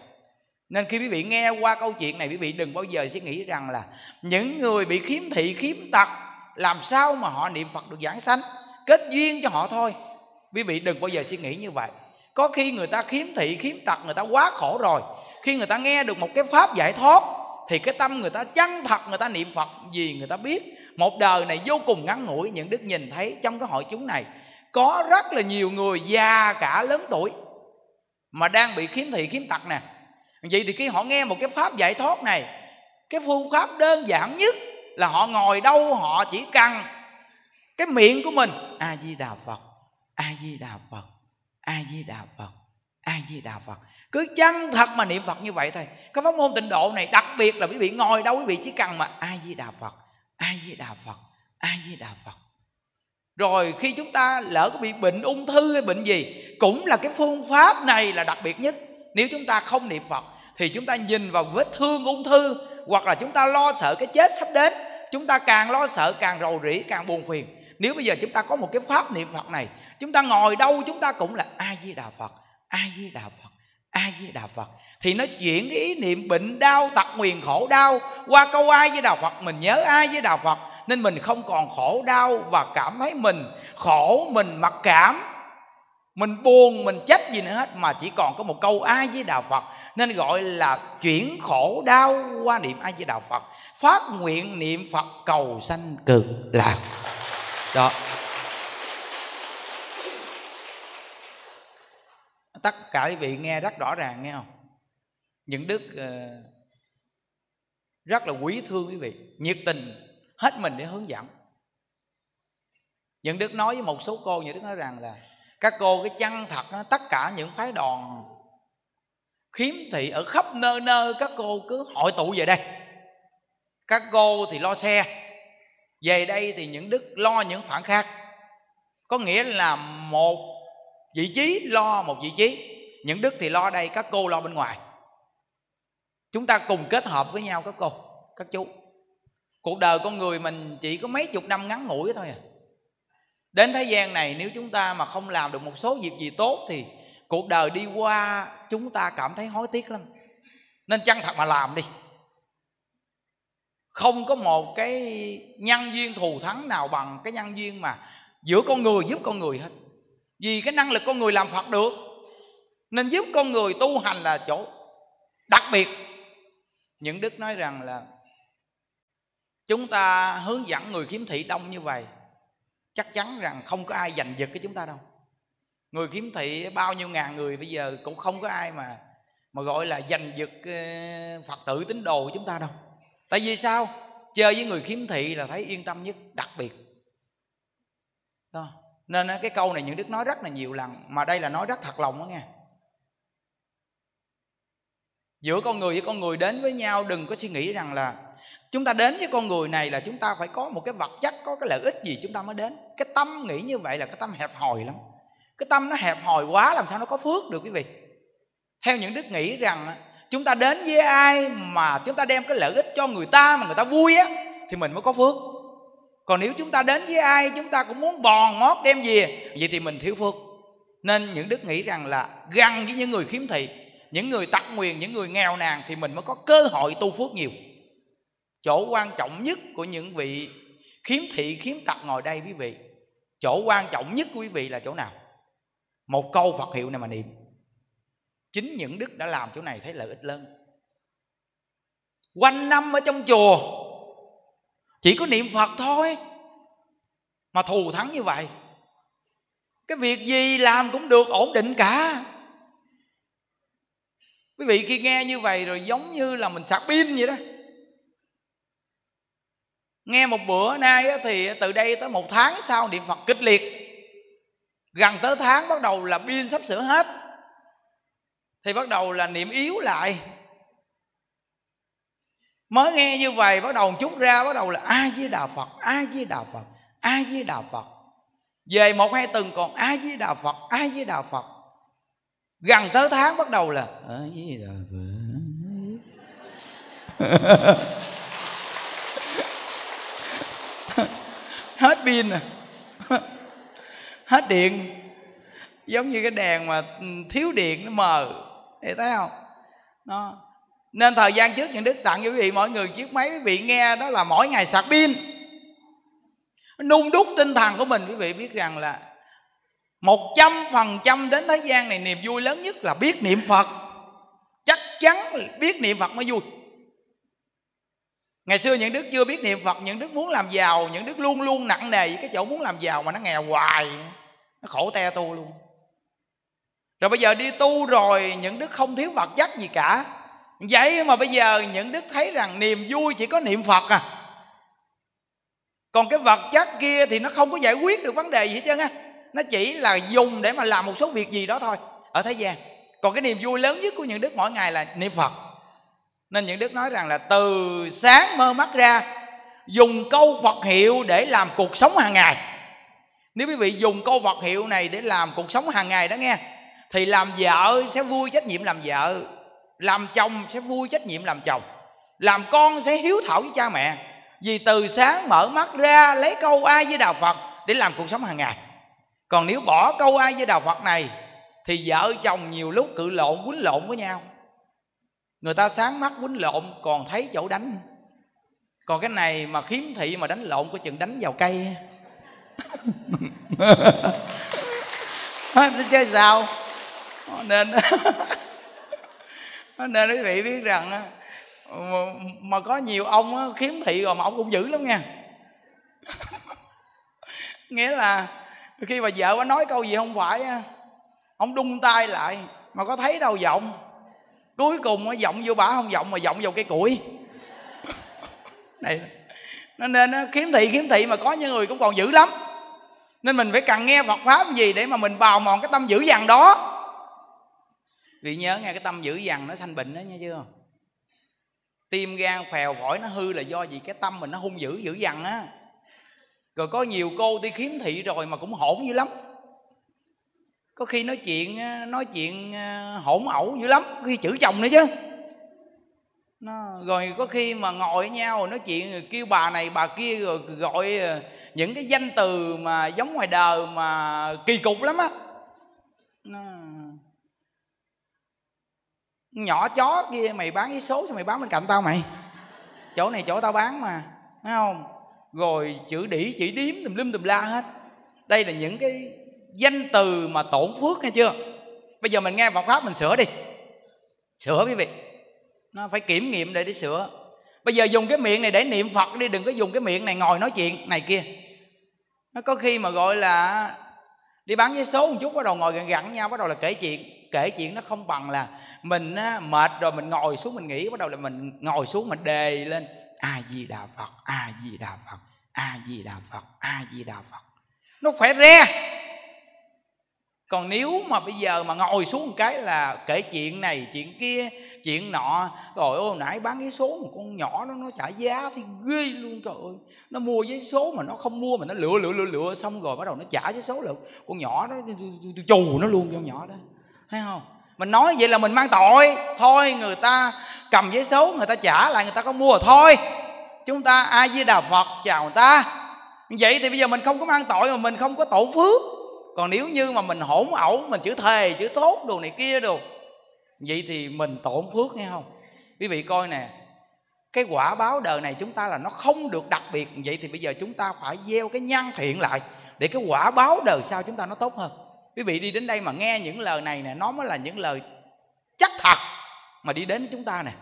Nên khi quý vị nghe qua câu chuyện này, quý vị đừng bao giờ suy nghĩ rằng là những người bị khiếm thị, khiếm tật, làm sao mà họ niệm phật được giảng sanh? Kết duyên cho họ thôi. Quý vị đừng bao giờ suy nghĩ như vậy. Có khi người ta khiếm thị, khiếm tật, người ta quá khổ rồi. Khi người ta nghe được một cái pháp giải thoát thì cái tâm người ta chân thật, người ta niệm phật vì người ta biết. Một đời này vô cùng ngắn ngủi, những đức nhìn thấy trong cái hội chúng này. Có rất là nhiều người già cả lớn tuổi mà đang bị khiếm thị, khiếm tật nè. Vậy thì khi họ nghe một cái pháp giải thoát này, cái phương pháp đơn giản nhất là họ ngồi đâu họ chỉ cần cái miệng của mình, a di đà phật, a di đà phật, a di đà phật, a di đà phật cứ chân thật mà niệm phật như vậy thôi. Cái pháp môn tịnh độ này đặc biệt là quý vị ngồi đâu quý vị chỉ cần mà a di đà phật, a di đà phật, a di đà phật. Rồi khi chúng ta lỡ có bị bệnh ung thư hay bệnh gì, cũng là cái phương pháp này là đặc biệt nhất. Nếu chúng ta không niệm phật thì chúng ta nhìn vào vết thương ung thư hoặc là chúng ta lo sợ cái chết sắp đến, chúng ta càng lo sợ càng rầu rĩ, càng buồn phiền. Nếu bây giờ chúng ta có một cái pháp niệm phật này, chúng ta ngồi đâu chúng ta cũng là a di đà phật, a di đà phật a di đà phật? Thì nó chuyển cái ý niệm bệnh đau, tật nguyền khổ đau qua câu ai với đà phật. Mình nhớ ai với đà phật nên mình không còn khổ đau và cảm thấy mình khổ, mình mặc cảm, mình buồn, mình trách gì nữa hết. Mà chỉ còn có một câu ai với đạo phật nên gọi là chuyển khổ đau qua niệm ai với đạo phật. Phát nguyện niệm phật cầu sanh cực lạc. Đó. Tất cả quý vị nghe rất rõ ràng nghe không? Những đức uh, rất là quý thương quý vị nhiệt tình hết mình để hướng dẫn. Những đức nói với một số cô những đức nói rằng là các cô cái chân thật tất cả những phái đoàn khiếm thị ở khắp nơi nơi các cô cứ hội tụ về đây. Các cô thì lo xe về đây thì những đức lo những phản khác. Có nghĩa là một vị trí lo một vị trí. Những đức thì lo đây, các cô lo bên ngoài. Chúng ta cùng kết hợp với nhau các cô, các chú. Cuộc đời con người mình chỉ có mấy chục năm ngắn ngủi thôi à. Đến thế gian này, nếu chúng ta mà không làm được một số việc gì tốt thì cuộc đời đi qua chúng ta cảm thấy hối tiếc lắm. Nên chân thật mà làm đi. Không có một cái nhân duyên thù thắng nào bằng cái nhân duyên mà giữa con người giúp con người hết vì cái năng lực con người làm phật được. Nên giúp con người tu hành là chỗ đặc biệt. Những đức nói rằng là chúng ta hướng dẫn người khiếm thị đông như vậy, chắc chắn rằng không có ai giành giật cái chúng ta đâu. Người khiếm thị bao nhiêu ngàn người bây giờ cũng không có ai mà mà gọi là giành giật ờ, phật tử tín đồ của chúng ta đâu. Tại vì sao? Chơi với người khiếm thị là thấy yên tâm nhất, đặc biệt. Đó nên cái câu này những đức nói rất là nhiều lần, mà đây là nói rất thật lòng đó nghe. Giữa con người với con người, đến với nhau, đừng có suy nghĩ rằng là chúng ta đến với con người này là chúng ta phải có một cái vật chất, có cái lợi ích gì chúng ta mới đến. Cái tâm nghĩ như vậy là cái tâm hẹp hòi lắm. Cái tâm nó hẹp hòi quá làm sao nó có phước được quý vị? Theo những đức nghĩ rằng chúng ta đến với ai mà chúng ta đem cái lợi ích cho người ta mà người ta vui á, thì mình mới có phước còn nếu chúng ta đến với ai, chúng ta cũng muốn bòn mót đem về. Vậy thì mình thiếu phước. Nên những đức nghĩ rằng là gần với những người khiếm thị, những người tặc nguyền, những người nghèo nàn thì mình mới có cơ hội tu phước nhiều. Chỗ quan trọng nhất của những vị khiếm thị, khiếm tật ngồi đây quý vị, chỗ quan trọng nhất của quý vị là chỗ nào? Một câu phật hiệu này mà niệm. Chính những đức đã làm chỗ này thấy lợi ích lớn. Quanh năm ở trong chùa chỉ có niệm phật thôi. Mà thù thắng như vậy, cái việc gì làm cũng được ổn định cả. Quý vị khi nghe như vậy rồi giống như là mình sạc pin vậy đó. Nghe một bữa nay thì từ đây tới một tháng sau niệm phật kịch liệt. Gần tới tháng bắt đầu là pin sắp sửa hết. Thì bắt đầu là niệm yếu lại mới nghe như vậy, bắt đầu chút ra, bắt đầu là ai với đà phật ai với đà phật ai với đà phật. Về một hai tuần còn ai với đà phật ai với đà phật. Gần tới tháng bắt đầu là ai với đà phật. Hết pin à. Hết điện. Giống như cái đèn mà ừ, thiếu điện nó mờ. Thì thấy không? Nó nên thời gian trước những đức tặng cho quý vị mọi người chiếc máy quý vị nghe đó là mỗi ngày sạc pin. Nung đúc tinh thần của mình, quý vị biết rằng là một trăm phần trăm đến thế gian này niềm vui lớn nhất là biết niệm phật. Chắc chắn biết niệm phật mới vui. Ngày xưa những đức chưa biết niệm phật, những đức muốn làm giàu, những đức luôn luôn nặng nề với cái chỗ muốn làm giàu mà nó nghèo hoài, nó khổ te tu luôn. Rồi bây giờ đi tu rồi, những đức không thiếu vật chất gì cả vậy mà bây giờ những đức thấy rằng niềm vui chỉ có niệm phật à. Còn cái vật chất kia thì nó không có giải quyết được vấn đề gì hết trơn á. Nó chỉ là dùng để mà làm một số việc gì đó thôi, ở thế gian. Còn cái niềm vui lớn nhất của những đức mỗi ngày là niệm phật. Nên những đức nói rằng là từ sáng mơ mắt ra, dùng câu phật hiệu để làm cuộc sống hàng ngày. Nếu quý vị dùng câu phật hiệu này để làm cuộc sống hàng ngày đó nghe, thì làm vợ sẽ vui, trách nhiệm làm vợ làm chồng sẽ vui trách nhiệm làm chồng. Làm con sẽ hiếu thảo với cha mẹ. Vì từ sáng mở mắt ra lấy câu ai với đạo phật để làm cuộc sống hàng ngày. Còn nếu bỏ câu ai với đạo phật này, thì vợ chồng nhiều lúc cự lộn, quýnh lộn với nhau. Người ta sáng mắt, quýnh lộn, còn thấy chỗ đánh. Còn cái này mà khiếm thị mà đánh lộn có chừng đánh vào cây. Chơi sao? Nên nên quý vị biết rằng mà có nhiều ông khiếm thị rồi mà ông cũng dữ lắm nha. Nghĩa là khi mà vợ nói câu gì không phải ông đung tay lại, mà có thấy đâu giọng. Cuối cùng nó giọng vô bả không giọng, mà giọng vào cây củi. Này nên khiếm thị khiếm thị mà có những người cũng còn dữ lắm. Nên mình phải cần nghe Phật pháp gì để mà mình bào mòn cái tâm dữ dằn đó vì nhớ nghe cái tâm dữ dằn nó sanh bệnh đó nha chưa? Tim gan phèo phổi nó hư là do gì cái tâm mình nó hung dữ dữ dằn á. Rồi có nhiều cô đi khiếm thị rồi mà cũng hỗn dữ lắm. Có khi nói chuyện nói chuyện hỗn ẩu dữ lắm có khi chửi chồng nữa chứ. Nó, rồi có khi mà ngồi với nhau nói chuyện kêu bà này bà kia rồi gọi à, những cái danh từ mà giống ngoài đời mà kỳ cục lắm á. Nó nhỏ chó kia, mày bán cái số sao mày bán bên cạnh tao mày? Chỗ này chỗ tao bán mà, thấy không? Rồi chữ đỉ chỉ điếm, tùm lum tùm la hết. Đây là những cái danh từ mà tổn phước nghe chưa? Bây giờ mình nghe Phật pháp mình sửa đi. Sửa quý vị. Nó phải kiểm nghiệm để đi sửa. Bây giờ dùng cái miệng này để niệm phật đi, đừng có dùng cái miệng này ngồi nói chuyện này kia. Nó có khi mà gọi là đi bán vé số một chút, bắt đầu ngồi gần gặn nhau, bắt đầu là kể chuyện. Kể chuyện nó không bằng là mình á, mệt rồi mình ngồi xuống mình nghỉ bắt đầu là mình ngồi xuống mình đề lên a di đà phật a di đà phật a di đà phật a di đà phật. Nó phải re. Còn nếu mà bây giờ mà ngồi xuống một cái là kể chuyện này chuyện kia chuyện nọ rồi ôi nãy bán cái số một con nhỏ đó nó trả giá thì ghê luôn trời ơi. Nó mua giấy số mà nó không mua mà nó lựa lựa lựa lựa xong rồi bắt đầu nó trả giấy số được con nhỏ đó tôi chù nó luôn con nhỏ đó. Thấy không? Mình nói vậy là mình mang tội. Thôi, người ta cầm giấy số, người ta trả lại, người ta có mua. Rồi thôi, chúng ta ai với đà phật, chào người ta. Vậy thì bây giờ mình không có mang tội mà mình không có tổ phước. Còn nếu như mà mình hỗn ẩu, mình chữ thề, chữ tốt đồ này kia đồ, vậy thì mình tổn phước, nghe không? Quý vị coi nè, cái quả báo đời này chúng ta là nó không được đặc biệt. Vậy thì bây giờ chúng ta phải gieo cái nhân thiện lại, để cái quả báo đời sau chúng ta nó tốt hơn quý vị đi đến đây mà nghe những lời này nè nó mới là những lời chắc thật mà đi đến chúng ta nè.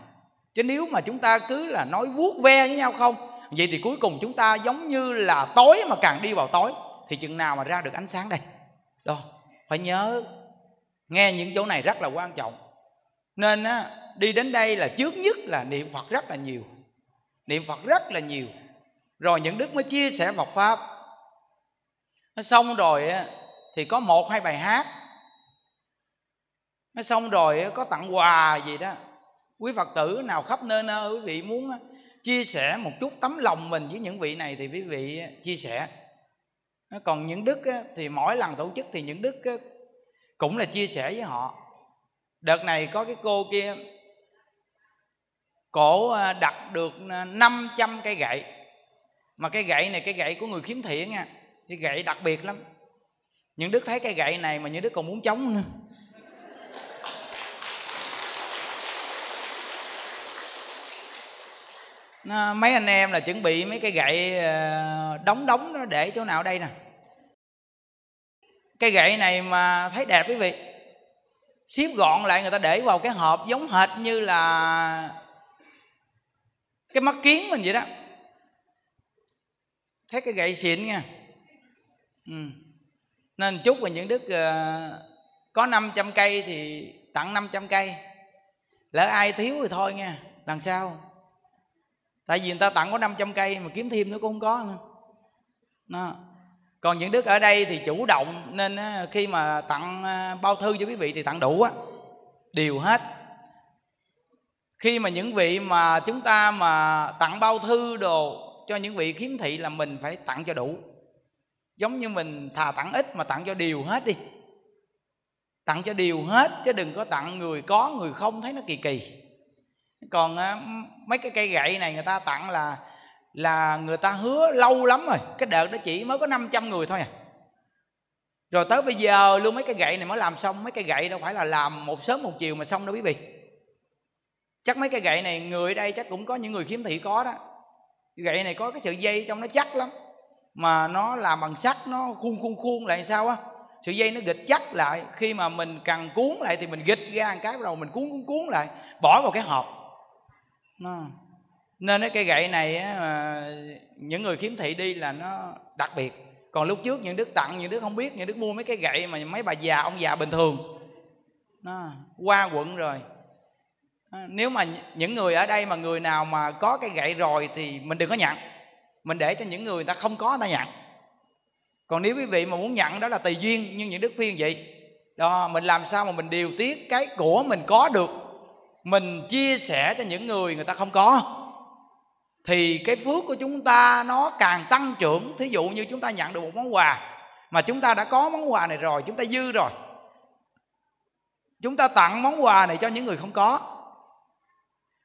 Chứ nếu mà chúng ta cứ là nói vuốt ve với nhau không vậy thì cuối cùng chúng ta giống như là tối mà càng đi vào tối thì chừng nào mà ra được ánh sáng đây? Đó phải nhớ nghe những chỗ này rất là quan trọng. Nên á, đi đến đây là trước nhất là niệm phật rất là nhiều niệm phật rất là nhiều. Rồi những đức mới chia sẻ Phật pháp. Xong rồi á, thì có một hai bài hát. Nó xong rồi có tặng quà gì đó. Quý phật tử nào khắp nơi nơi quý vị muốn chia sẻ một chút tấm lòng mình với những vị này thì quý vị chia sẻ. Còn những đức thì mỗi lần tổ chức thì những đức cũng là chia sẻ với họ. Đợt này có cái cô kia, cổ à, đặt được à, 500 cây gậy. Mà cây gậy này, cây gậy của người khiếm thị nha cái gậy đặc biệt lắm những đức thấy cây gậy này mà những đức còn muốn chống nữa. Nó, mấy anh em là chuẩn bị mấy cái gậy ờ, đóng đóng nó để chỗ nào đây nè. Cây gậy này mà thấy đẹp quý vị. Xếp gọn lại người ta để vào cái hộp giống hệt như là cái mắt kiến mình vậy đó. Thấy cái gậy xịn nha. Ừ nên chúc và những đức ờ, có 500 cây thì tặng 500 cây. Lỡ ai thiếu thì thôi nha lần sau tại vì người ta tặng có 500 cây mà kiếm thêm nó cũng không có nữa. Nó còn những đức ở đây thì chủ động, nên khi mà tặng ờ, bao thư cho quý vị thì tặng đủ á, đều hết. Khi mà những vị mà chúng ta mà tặng bao thư đồ cho những vị khiếm thị là mình phải tặng cho đủ giống như mình thà tặng ít mà tặng cho điều hết đi. Tặng cho điều hết, chứ đừng có tặng người có, người không, thấy nó kỳ kỳ. Còn mấy cái cây gậy này người ta tặng là là người ta hứa lâu lắm rồi. Cái đợt đó chỉ mới có 500 người thôi à. Rồi tới bây giờ luôn mấy cái gậy này mới làm xong. Mấy cây gậy đâu phải là làm một sớm một chiều mà xong đâu quý vị. Chắc mấy cây gậy này người ở đây chắc cũng có những người khiếm thị có đó. Gậy này có cái sợi dây trong nó chắc lắm mà nó làm bằng sắt, nó khuôn khuôn khuôn lại sao á? Sợi dây nó gịch chắc lại, khi mà mình cần cuốn lại thì mình gịch ra một cái, bắt đầu mình cuốn cuốn cuốn lại, bỏ vào cái hộp. Nó, nên cái cây gậy này những người khiếm thị đi là nó đặc biệt. Còn lúc trước những đứa tặng, những đứa không biết, những đứa mua mấy cái gậy mà mấy bà già, ông già bình thường. Nó, qua quận rồi. Nếu mà những người ở đây mà người nào mà có cái gậy rồi thì mình đừng có nhận mình để cho những người, người ta không có người ta nhận. Còn nếu quý vị mà muốn nhận đó là tùy duyên nhưng những đức phiên vậy. Đó mình làm sao mà mình điều tiết cái của mình có được? Mình chia sẻ cho những người người ta không có. Thì cái phước của chúng ta nó càng tăng trưởng. Thí dụ như chúng ta nhận được một món quà mà chúng ta đã có món quà này rồi chúng ta dư rồi. Chúng ta tặng món quà này cho những người không có.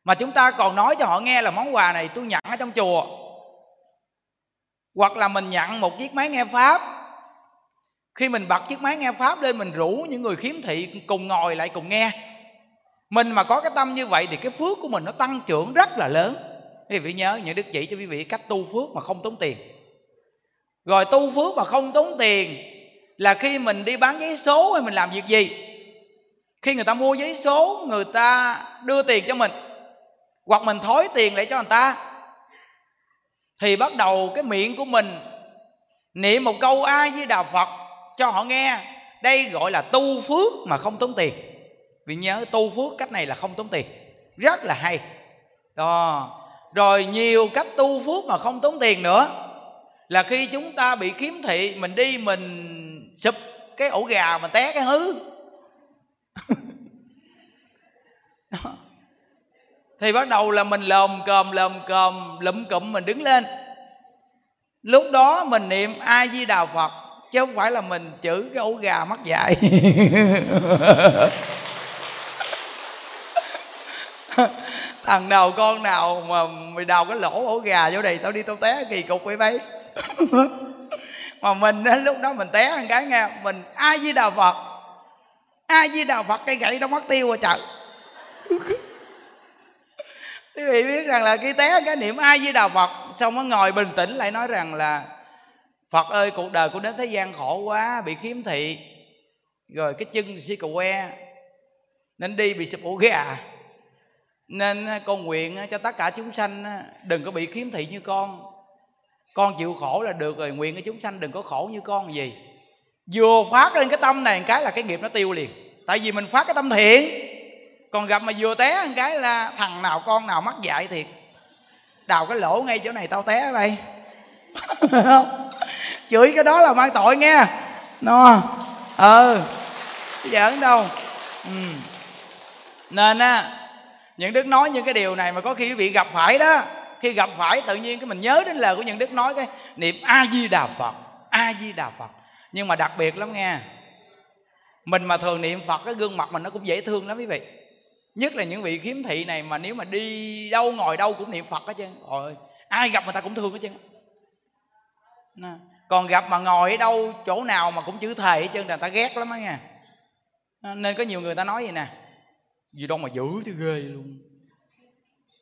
Mà chúng ta còn nói cho họ nghe là món quà này tôi nhận ở trong chùa hoặc là mình nhận một chiếc máy nghe pháp. Khi mình bật chiếc máy nghe pháp lên, mình rủ những người khiếm thị cùng ngồi lại cùng nghe. Mình mà có cái tâm như vậy thì cái phước của mình nó tăng trưởng rất là lớn. Quý vị nhớ, những đức chỉ cho quý vị cách tu phước mà không tốn tiền. Rồi tu phước mà không tốn tiền là khi mình đi bán giấy số hay mình làm việc gì? Khi người ta mua giấy số, người ta đưa tiền cho mình. Hoặc mình thối tiền lại cho người ta thì bắt đầu cái miệng của mình niệm một câu ai với đạo phật cho họ nghe. Đây gọi là tu phước mà không tốn tiền. Vì nhớ, tu phước cách này là không tốn tiền. Rất là hay. Đó. Rồi nhiều cách tu phước mà không tốn tiền nữa. Là khi chúng ta bị khiếm thị, mình đi mình sụp cái ổ gà mà té cái hứ. thì bắt đầu là mình lồm cồm lồm cồm, lụm cụm mình đứng lên. Lúc đó mình niệm a di đà phật, chứ không phải là mình chữ cái ổ gà mắc dại thằng nào con nào mà mày đào cái lỗ ổ gà vô đây, tao đi tao té kỳ cục vậy bay. Mà mình lúc đó mình té một cái nghe, mình ai với đào phật. Ai với đào phật cây gậy nó mất tiêu rồi trời quý vị biết rằng là khi té cái niệm ai với đà phật, xong nó ngồi bình tĩnh lại nói rằng là, phật ơi, cuộc đời của đến thế gian khổ quá, bị khiếm thị, rồi cái chân si cầu que, nên đi bị sụp ổ gà. Nên à, con nguyện à, cho tất cả chúng sanh à, đừng có bị khiếm thị như con. Con chịu khổ là được rồi, nguyện cho chúng sanh đừng có khổ như con gì. Vừa phát lên cái tâm này cái là cái nghiệp nó tiêu liền. Tại vì mình phát cái tâm thiện còn gặp mà vừa té một cái là thằng nào con nào mắc dạy thiệt. Đào cái lỗ ngay chỗ này tao té vậy không chửi cái đó là mang tội nghe. No. Ờ giỡn đâu. Ừ. nên á, những đức nói những cái điều này mà có khi quý vị gặp phải đó, khi gặp phải tự nhiên cái mình nhớ đến lời của những đức nói cái niệm a di đà phật a di đà phật. Nhưng mà đặc biệt lắm nghe, mình mà thường niệm phật, cái gương mặt mình nó cũng dễ thương lắm quý vị nhất là những vị khiếm thị này mà nếu mà đi đâu ngồi đâu cũng niệm phật hết trơn. Rồi ai gặp người ta cũng thương hết trơn còn gặp mà ngồi ở đâu, chỗ nào mà cũng chữ thề hết trơn, là ta ghét lắm á nha. Nên có nhiều người ta nói vậy nè. Gì đâu mà dữ chứ ghê luôn.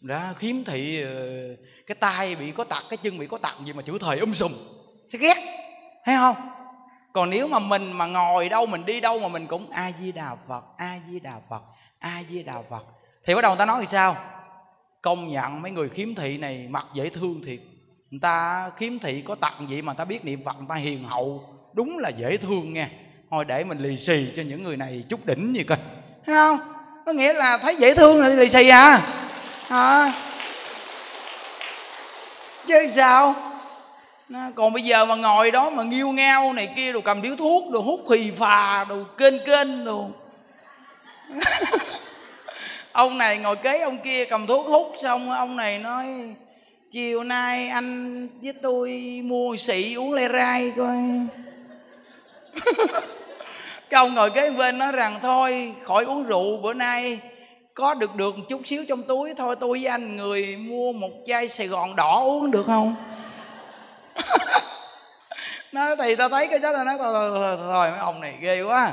Đã khiếm thị ờ, cái tay bị có tật cái chân bị có tật gì mà chữ thời um sùm. Thấy ghét, thấy không? Còn nếu mà mình mà ngồi đâu, mình đi đâu mà mình cũng a di đà phật, a di đà phật a di đà phật? Thì bắt đầu người ta nói thì sao? Công nhận mấy người khiếm thị này mặt dễ thương thiệt. Người ta khiếm thị có tặng gì mà ta biết niệm phật người ta hiền hậu. Đúng là dễ thương nha thôi để mình lì xì cho những người này chút đỉnh gì coi. Thấy không? Có nghĩa là thấy dễ thương là lì xì à, à. chứ sao? Còn bây giờ mà ngồi đó mà nghiêu ngao này kia đồ cầm điếu thuốc đồ hút khì phà đồ kênh kênh đồ. ông này ngồi kế ông kia cầm thuốc hút xong ông này nói chiều nay anh với tôi mua xị uống lê rai coi. Cái ông ngồi kế bên nói rằng thôi khỏi uống rượu bữa nay có được được một chút xíu trong túi thôi tôi với anh người mua một chai sài gòn đỏ uống được không? Nói thì tao thấy cái đó là nói thôi thôi, thôi, thôi mấy ông này ghê quá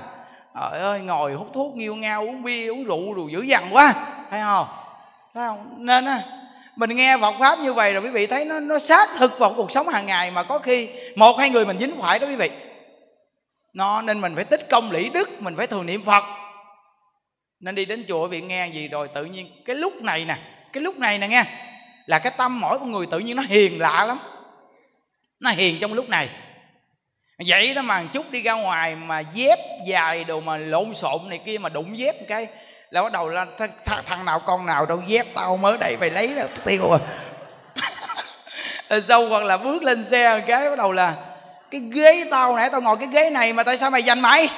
trời ơi, ngồi hút thuốc nghiêu ngao, uống bia, uống rượu đồ dữ dằn quá. Thấy không? Thấy không? Nên á, mình nghe Phật pháp như vậy rồi quý vị thấy nó nó sát thực vào cuộc sống hàng ngày mà có khi một hai người mình dính phải đó quý vị. Nó, nên mình phải tích công lĩ đức, mình phải thường niệm Phật. Nên đi đến chùa quý vị nghe gì rồi tự nhiên, cái lúc này nè, cái lúc này nè nghe, là cái tâm mỗi con người tự nhiên nó hiền lạ lắm. Nó hiền trong lúc này vậy đó mà chút đi ra ngoài mà dép dài đồ mà lộn xộn này kia mà đụng dép một cái là bắt đầu là th- th- thằng nào con nào đâu dép tao mới đây phải lấy là tiêu à. rồi, sau hoặc là bước lên xe một cái bắt đầu là cái ghế tao nãy tao ngồi cái ghế này mà tại sao mày giành mày?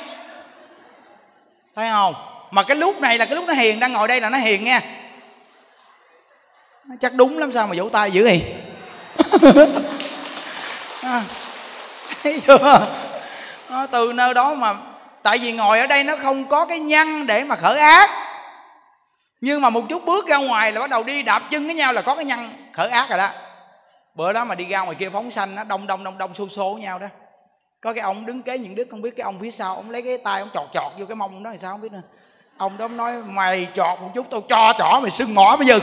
Thấy không? Mà cái lúc này là cái lúc nó hiền đang ngồi đây là nó hiền nha chắc đúng lắm sao mà vỗ tay dữ gì à, thấy chưa? Nó từ nơi đó mà, tại vì ngồi ở đây nó không có cái nhăn để mà khởi ác. Nhưng mà một chút bước ra ngoài là bắt đầu đi đạp chân với nhau là có cái nhăn khởi ác rồi đó. Bữa đó mà đi ra ngoài kia phóng xanh nó đông đông đông đông xô xô với nhau đó. Có cái ông đứng kế những đứa, không biết cái ông phía sau, ông lấy cái tay ông chọt chọt vô cái mông đó thì sao không biết nữa. Ông đó nói, mày chọt một chút, tao cho chỏ mày sưng mỏ bây giờ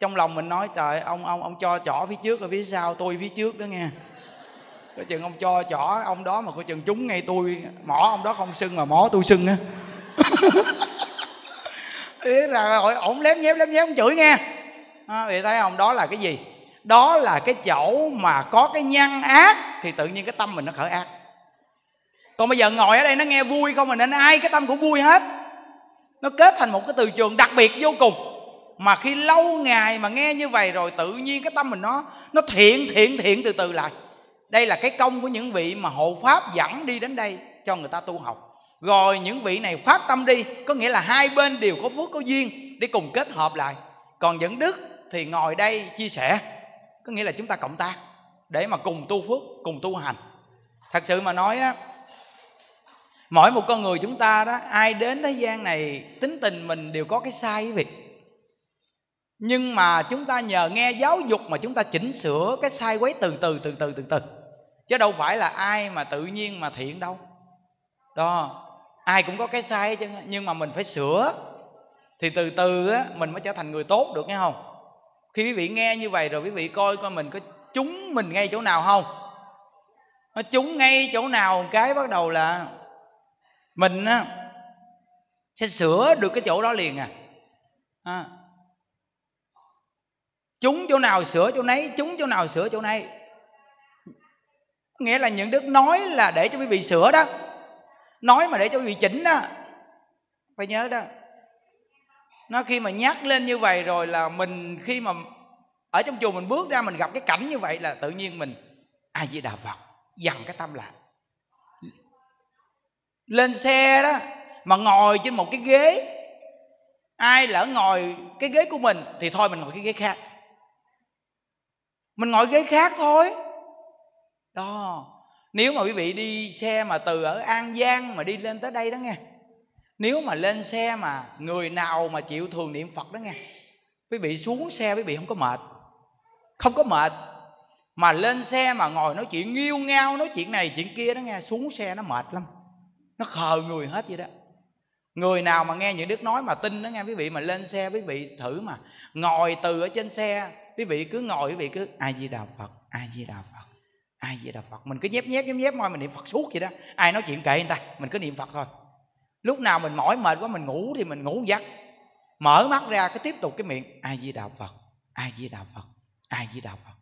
trong lòng mình nói trời ông ông ông cho chỏ phía trước ở phía sau tôi phía trước đó nghe. Có chừng ông cho chỏ ông đó mà có chừng trúng ngay tôi. Mỏ ông đó không sưng mà mỏ tôi sưng á. Biết là rồi ổng lém nhém lém nhém ông chửi nghe. À, vậy thấy không đó là cái gì? Đó là cái chỗ mà có cái nhăn ác thì tự nhiên cái tâm mình nó khởi ác. Còn bây giờ ngồi ở đây nó nghe vui không mình nên ai cái tâm cũng vui hết. Nó kết thành một cái từ trường đặc biệt vô cùng mà khi lâu ngày mà nghe như vậy rồi, tự nhiên cái tâm mình nó nó thiện thiện thiện từ từ lại. Đây là cái công của những vị mà hộ pháp dẫn đi đến đây cho người ta tu học. Rồi những vị này phát tâm đi, có nghĩa là hai bên đều có phước, có duyên để cùng kết hợp lại. Còn những đức thì ngồi đây chia sẻ, có nghĩa là chúng ta cộng tác để mà cùng tu phước, cùng tu hành. Thật sự mà nói á, mỗi một con người chúng ta đó, ai đến thế gian này, tính tình mình đều có cái sai quý vị nhưng mà chúng ta nhờ nghe giáo dục mà chúng ta chỉnh sửa cái sai quấy từ từ từ từ từ từ. Chứ đâu phải là ai mà tự nhiên mà thiện đâu. Đó ai cũng có cái sai chứ. Nhưng mà mình phải sửa. Thì từ từ á mình mới trở thành người tốt được nghe không? Khi quý vị nghe như vậy rồi quý vị coi coi mình có chúng mình ngay chỗ nào không? Nó trúng ngay chỗ nào cái bắt đầu là mình á sẽ sửa được cái chỗ đó liền à, à chúng chỗ nào sửa chỗ nấy, chúng chỗ nào sửa chỗ nấy. Nghĩa là những đức nói là để cho quý vị sửa đó. Nói mà để cho quý vị chỉnh đó. Phải nhớ đó. Nó khi mà nhắc lên như vậy rồi là mình khi mà ở trong chùa mình bước ra mình gặp cái cảnh như vậy là tự nhiên mình ai di đà phật, dằn cái tâm lại. Lên xe đó, mà ngồi trên một cái ghế, ai lỡ ngồi cái ghế của mình thì thôi mình ngồi cái ghế khác mình ngồi ghế khác thôi. Đó. Nếu mà quý vị đi xe mà từ ở an giang mà đi lên tới đây đó nghe. Nếu mà lên xe mà người nào mà chịu thường niệm phật đó nghe. Quý vị xuống xe quý vị không có mệt. Không có mệt. Mà lên xe mà ngồi nói chuyện nghiêu ngao, nói chuyện này chuyện kia đó nghe, xuống xe nó mệt lắm. Nó khờ người hết vậy đó. Người nào mà nghe những đức nói mà tin đó nghe, quý vị mà lên xe, quý vị thử mà ngồi từ ở trên xe quý vị cứ ngồi, quý vị cứ ai di đà phật ai di đà phật ai di đà phật. Mình cứ nhép nhép nhép nhép, môi mình niệm phật suốt vậy đó. Ai nói chuyện kệ người ta, mình cứ niệm phật thôi. Lúc nào mình mỏi, mệt quá mình ngủ thì mình ngủ giấc. Mở mắt ra cái tiếp tục cái miệng ai di đà phật ai di đà phật ai di đà phật.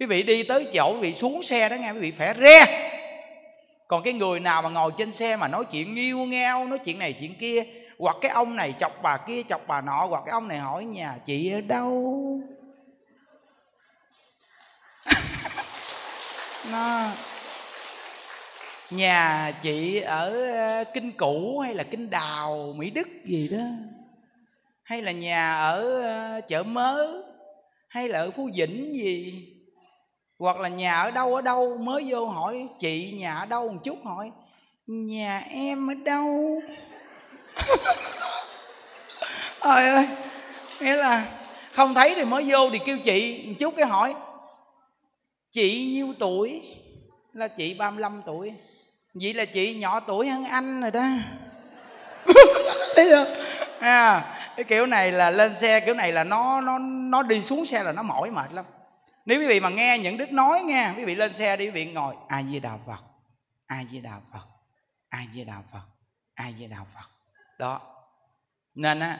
Quý vị đi tới chỗ quý vị xuống xe đó nghe, quý vị phải re. Còn cái người nào mà ngồi trên xe mà nói chuyện nghiêu ngao, nói chuyện này chuyện kia, hoặc cái ông này chọc bà kia, chọc bà nọ, hoặc cái ông này hỏi nhà chị ở đâu? nó nhà chị ở kinh cũ hay là kinh đào, mỹ đức gì đó. Hay là nhà ở chợ mớ, hay là ở phú vĩnh gì. Hoặc là nhà ở đâu ở đâu, mới vô hỏi, chị nhà ở đâu một chút hỏi, nhà em ở đâu? Ơi ơi, nghĩa là không thấy thì mới vô thì kêu chị một chút cái hỏi chị nhiêu tuổi? Là chị 35 tuổi. Vậy là chị nhỏ tuổi hơn anh rồi đó. Thấy chưa? À, cái kiểu này là lên xe kiểu này là nó nó nó đi xuống xe là nó mỏi mệt lắm. Nếu quý vị mà nghe những đức nói nghe quý vị lên xe đi quý vị ngồi ai di đà phật ai di đà phật ai di đà phật ai di đà phật. Đó. Nên á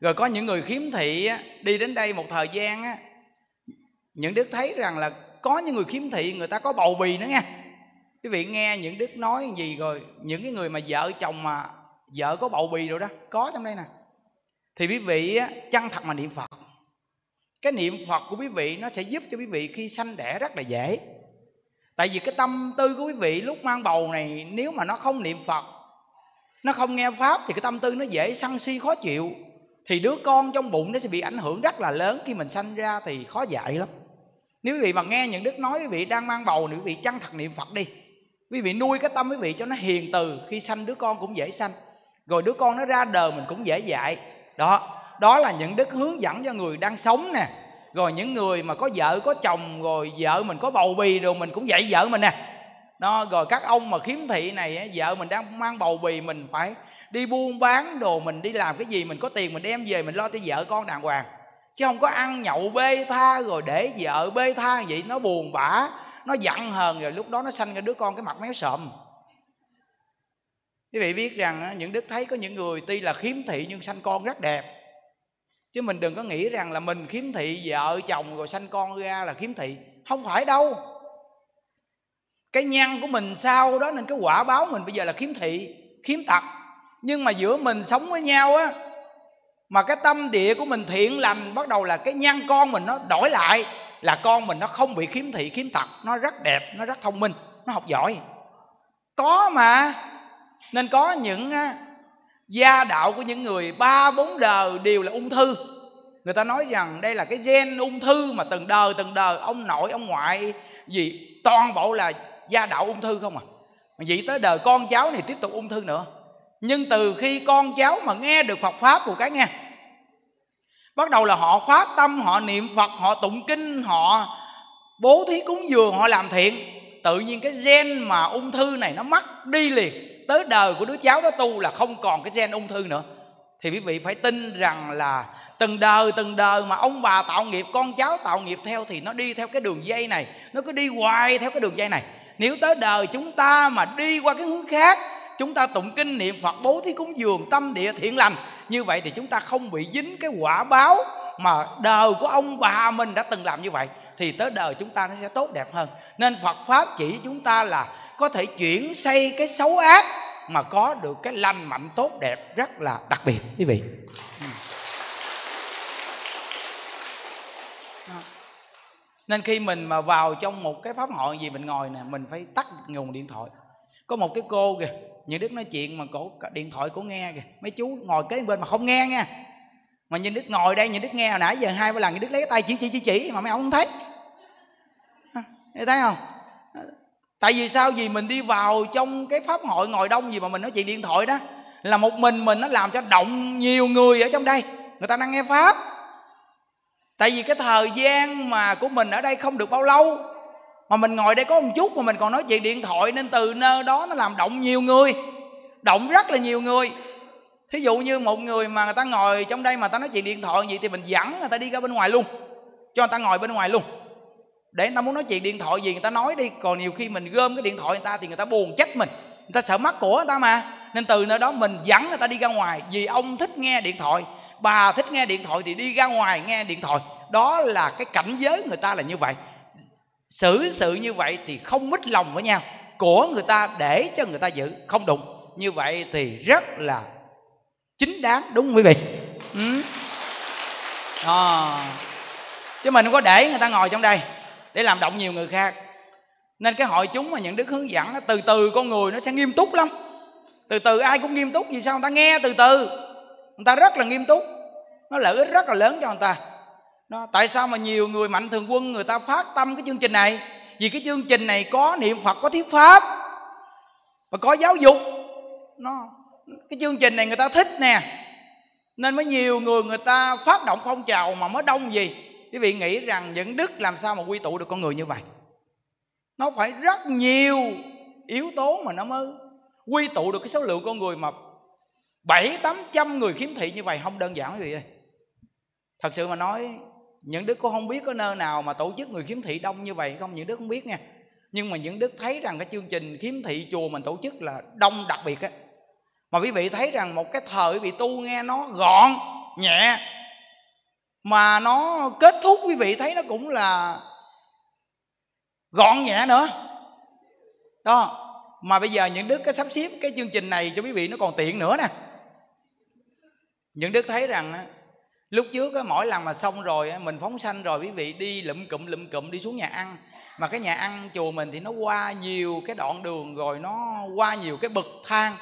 rồi có những người khiếm thị á, đi đến đây một thời gian á những đức thấy rằng là có những người khiếm thị, người ta có bầu bì nữa nha. Quý vị nghe những đức nói gì rồi, những cái người mà vợ chồng mà vợ có bầu bì rồi đó, có trong đây nè. Thì quý vị chăng chân thật mà niệm phật. Cái niệm phật của quý vị nó sẽ giúp cho quý vị khi sanh đẻ rất là dễ. Tại vì cái tâm tư của quý vị lúc mang bầu này, nếu mà nó không niệm phật, nó không nghe pháp thì cái tâm tư nó dễ sân si, khó chịu. Thì đứa con trong bụng nó sẽ bị ảnh hưởng rất là lớn. Khi mình sanh ra thì khó dạy lắm nếu quý vị mà nghe những đức nói quý vị đang mang bầu thì quý vị chân thật niệm phật đi. Quý vị nuôi cái tâm quý vị cho nó hiền từ, khi sanh đứa con cũng dễ sanh. Rồi đứa con nó ra đời mình cũng dễ dạy. Đó đó là những đức hướng dẫn cho người đang sống nè. Rồi những người mà có vợ, có chồng, rồi vợ mình có bầu bì rồi mình cũng dạy vợ mình nè. Đó, rồi các ông mà khiếm thị này vợ mình đang mang bầu bì mình phải đi buôn bán đồ mình, đi làm cái gì mình có tiền mình đem về mình lo cho vợ con đàng hoàng chứ không có ăn nhậu bê tha rồi để vợ bê tha vậy, nó buồn bã, nó giận hờn, rồi lúc đó nó sanh ra đứa con cái mặt méo sợm quý vị biết rằng những đức thấy có những người tuy là khiếm thị nhưng sanh con rất đẹp. Chứ mình đừng có nghĩ rằng là mình khiếm thị, vợ chồng rồi sanh con ra là khiếm thị. Không phải đâu. Cái nhân của mình sau đó nên cái quả báo mình bây giờ là khiếm thị, khiếm tật. Nhưng mà giữa mình sống với nhau á mà cái tâm địa của mình thiện lành, bắt đầu là cái nhân con mình nó đổi lại, là con mình nó không bị khiếm thị, khiếm tật, nó rất đẹp, nó rất thông minh, nó học giỏi. Có mà. Nên có những gia đạo của những người ba, bốn đời đều là ung thư. Người ta nói rằng đây là cái gen ung thư mà từng đời từng đời, ông nội, ông ngoại, gì, toàn bộ là gia đạo ung thư không à. Vậy tới đời con cháu này tiếp tục ung thư nữa. Nhưng từ khi con cháu mà nghe được Phật pháp một cái nghe bắt đầu là họ phát tâm, họ niệm Phật, họ tụng kinh, họ bố thí cúng dường, họ làm thiện. Tự nhiên cái gen mà ung thư này nó mất đi liền. Tới đời của đứa cháu đó tu là không còn cái gen ung thư nữa. Thì quý vị phải tin rằng là từng đời từng đời mà ông bà tạo nghiệp, con cháu tạo nghiệp theo thì nó đi theo cái đường dây này. Nó cứ đi hoài theo cái đường dây này. Nếu tới đời chúng ta mà đi qua cái hướng khác, chúng ta tụng kinh, niệm phật, bố thí cúng dường, tâm địa thiện lành như vậy thì chúng ta không bị dính cái quả báo mà đời của ông bà mình đã từng làm như vậy, thì tới đời chúng ta nó sẽ tốt đẹp hơn. Nên phật pháp chỉ chúng ta là có thể chuyển xây cái xấu ác mà có được cái lành mạnh tốt đẹp rất là đặc biệt, quý vị. Nên khi mình mà vào trong một cái pháp hội gì mình ngồi nè, mình phải tắt nguồn điện thoại. Có một cái cô kìa những đức nói chuyện mà cổ điện thoại cổ nghe kìa. Mấy chú ngồi kế bên mà không nghe nha. Mà những đức ngồi đây những đức nghe hồi nãy giờ hai ba lần những đức lấy cái tay chỉ chỉ chỉ chỉ mà mấy ông không thấy. Thấy không? Tại vì sao? Vì mình đi vào trong cái pháp hội ngồi đông gì mà mình nói chuyện điện thoại đó, là một mình mình nó làm cho động nhiều người ở trong đây. Người ta đang nghe pháp. Tại vì cái thời gian mà của mình ở đây không được bao lâu mà mình ngồi đây có một chút mà mình còn nói chuyện điện thoại nên từ nơi đó nó làm động nhiều người động rất là nhiều người thí dụ như một người mà người ta ngồi trong đây mà ta nói chuyện điện thoại gì thì mình dẫn người ta đi ra bên ngoài luôn cho người ta ngồi bên ngoài luôn để người ta muốn nói chuyện điện thoại gì người ta nói đi còn nhiều khi mình gom cái điện thoại người ta thì người ta buồn trách mình người ta sợ mất của người ta mà nên từ nơi đó mình dẫn người ta đi ra ngoài vì ông thích nghe điện thoại bà thích nghe điện thoại thì đi ra ngoài nghe điện thoại đó là cái cảnh giới người ta là như vậy xử sự như vậy thì không mít lòng với nhau. Của người ta để cho người ta giữ, không đụng. Như vậy thì rất là chính đáng, đúng không quý vị? Ừ. à. chứ mình không có để người ta ngồi trong đây để làm động nhiều người khác. Nên cái hội chúng mà những đức hướng dẫn từ từ con người nó sẽ nghiêm túc lắm. Từ từ ai cũng nghiêm túc, vì sao người ta nghe từ từ? Người ta rất là nghiêm túc. Nó lợi ích rất là lớn cho người ta đó. tại sao mà nhiều người mạnh thường quân người ta phát tâm cái chương trình này? Vì cái chương trình này có niệm phật, có thuyết pháp và có giáo dục. Nó, cái chương trình này người ta thích nè. Nên mới nhiều người người ta phát động phong trào mà mới đông gì. Quý vị nghĩ rằng những đức làm sao mà quy tụ được con người như vậy? Nó phải rất nhiều yếu tố mà nó mới quy tụ được cái số lượng con người mà bảy tám trăm người khiếm thị như vậy. Không đơn giản, quý vị ơi. Thật sự mà nói những đức cũng không biết có nơi nào mà tổ chức người khiếm thị đông như vậy không? Những đức không biết nha. Nhưng mà những đức thấy rằng cái chương trình khiếm thị chùa mình tổ chức là đông đặc biệt á. Mà quý vị thấy rằng một cái thời quý vị tu nghe nó gọn, nhẹ, mà nó kết thúc quý vị thấy nó cũng là gọn nhẹ nữa. Đó, mà bây giờ những đức cái sắp xếp cái chương trình này cho quý vị nó còn tiện nữa nè. Những đức thấy rằng lúc trước á, mỗi lần mà xong rồi á, mình phóng sanh rồi quý vị đi lụm cụm lụm cụm đi xuống nhà ăn. Mà cái nhà ăn chùa mình thì nó qua nhiều cái đoạn đường rồi nó qua nhiều cái bậc thang.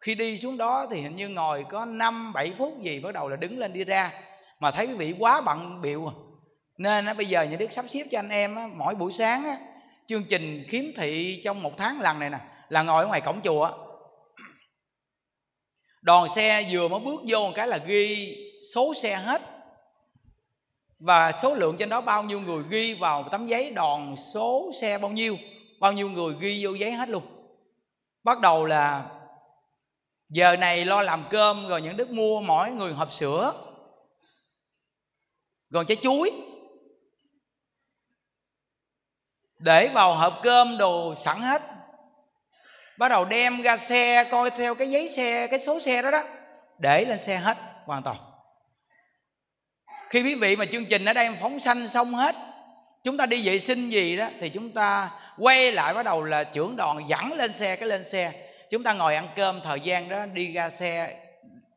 Khi đi xuống đó thì hình như ngồi có năm bảy phút gì bắt đầu là đứng lên đi ra. Mà thấy quý vị quá bận biệu à. nên á, bây giờ nhà đức sắp xếp cho anh em á, mỗi buổi sáng á, chương trình khiếm thị trong một tháng lần này nè là ngồi ở ngoài cổng chùa đoàn xe vừa mới bước vô một cái là ghi số xe hết. Và số lượng trên đó bao nhiêu người ghi vào tấm giấy đòn số xe bao nhiêu bao nhiêu người ghi vô giấy hết luôn. Bắt đầu là giờ này lo làm cơm rồi những đức mua, mỗi người hộp sữa còn trái chuối. Để vào hộp cơm đồ sẵn hết, bắt đầu đem ra xe, coi theo cái giấy xe, cái số xe đó đó, để lên xe hết hoàn toàn khi quý vị mà chương trình ở đây phóng sanh xong hết, chúng ta đi vệ sinh gì đó, thì chúng ta quay lại bắt đầu là trưởng đoàn dẫn lên xe, cái lên xe. Chúng ta ngồi ăn cơm, thời gian đó đi ra xe,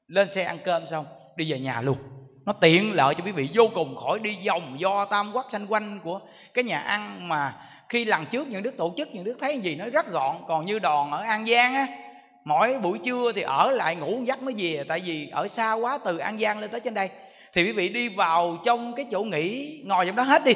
lên xe ăn cơm xong, đi về nhà luôn. Nó tiện lợi cho quý vị, vô cùng khỏi đi vòng do tam quắc xanh quanh của cái nhà ăn mà khi lần trước những đức tổ chức, những đức thấy gì nó rất gọn. Còn như đòn ở an giang á, mỗi buổi trưa thì ở lại ngủ giấc mới về. Tại vì ở xa quá, từ an giang lên tới trên đây thì quý vị đi vào trong cái chỗ nghỉ ngồi trong đó hết đi.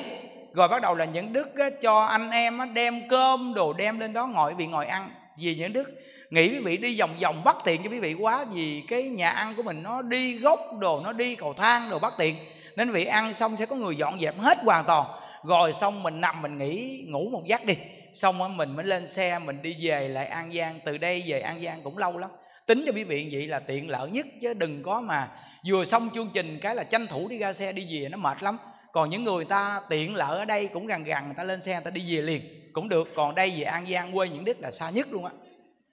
Rồi bắt đầu là những đức á, cho anh em á, đem cơm đồ đem lên đó ngồi quý vị ngồi ăn. Vì những đức nghĩ quý vị đi vòng vòng bắt tiền cho quý vị quá vì cái nhà ăn của mình nó đi gốc đồ nó đi cầu thang đồ bắt tiền. Nên quý vị ăn xong sẽ có người dọn dẹp hết hoàn toàn. Rồi xong mình nằm mình nghỉ ngủ một giấc đi. Xong rồi mình mới lên xe mình đi về lại an giang. Từ đây về an giang cũng lâu lắm. Tính cho quý vị vậy là tiện lợi nhất chứ đừng có mà vừa xong chương trình, cái là tranh thủ đi ra xe đi về, nó mệt lắm. Còn những người ta tiện lợi ở đây cũng gần gần người ta lên xe, người ta đi về liền. Cũng được, còn đây về an giang, quê những đức là xa nhất luôn á.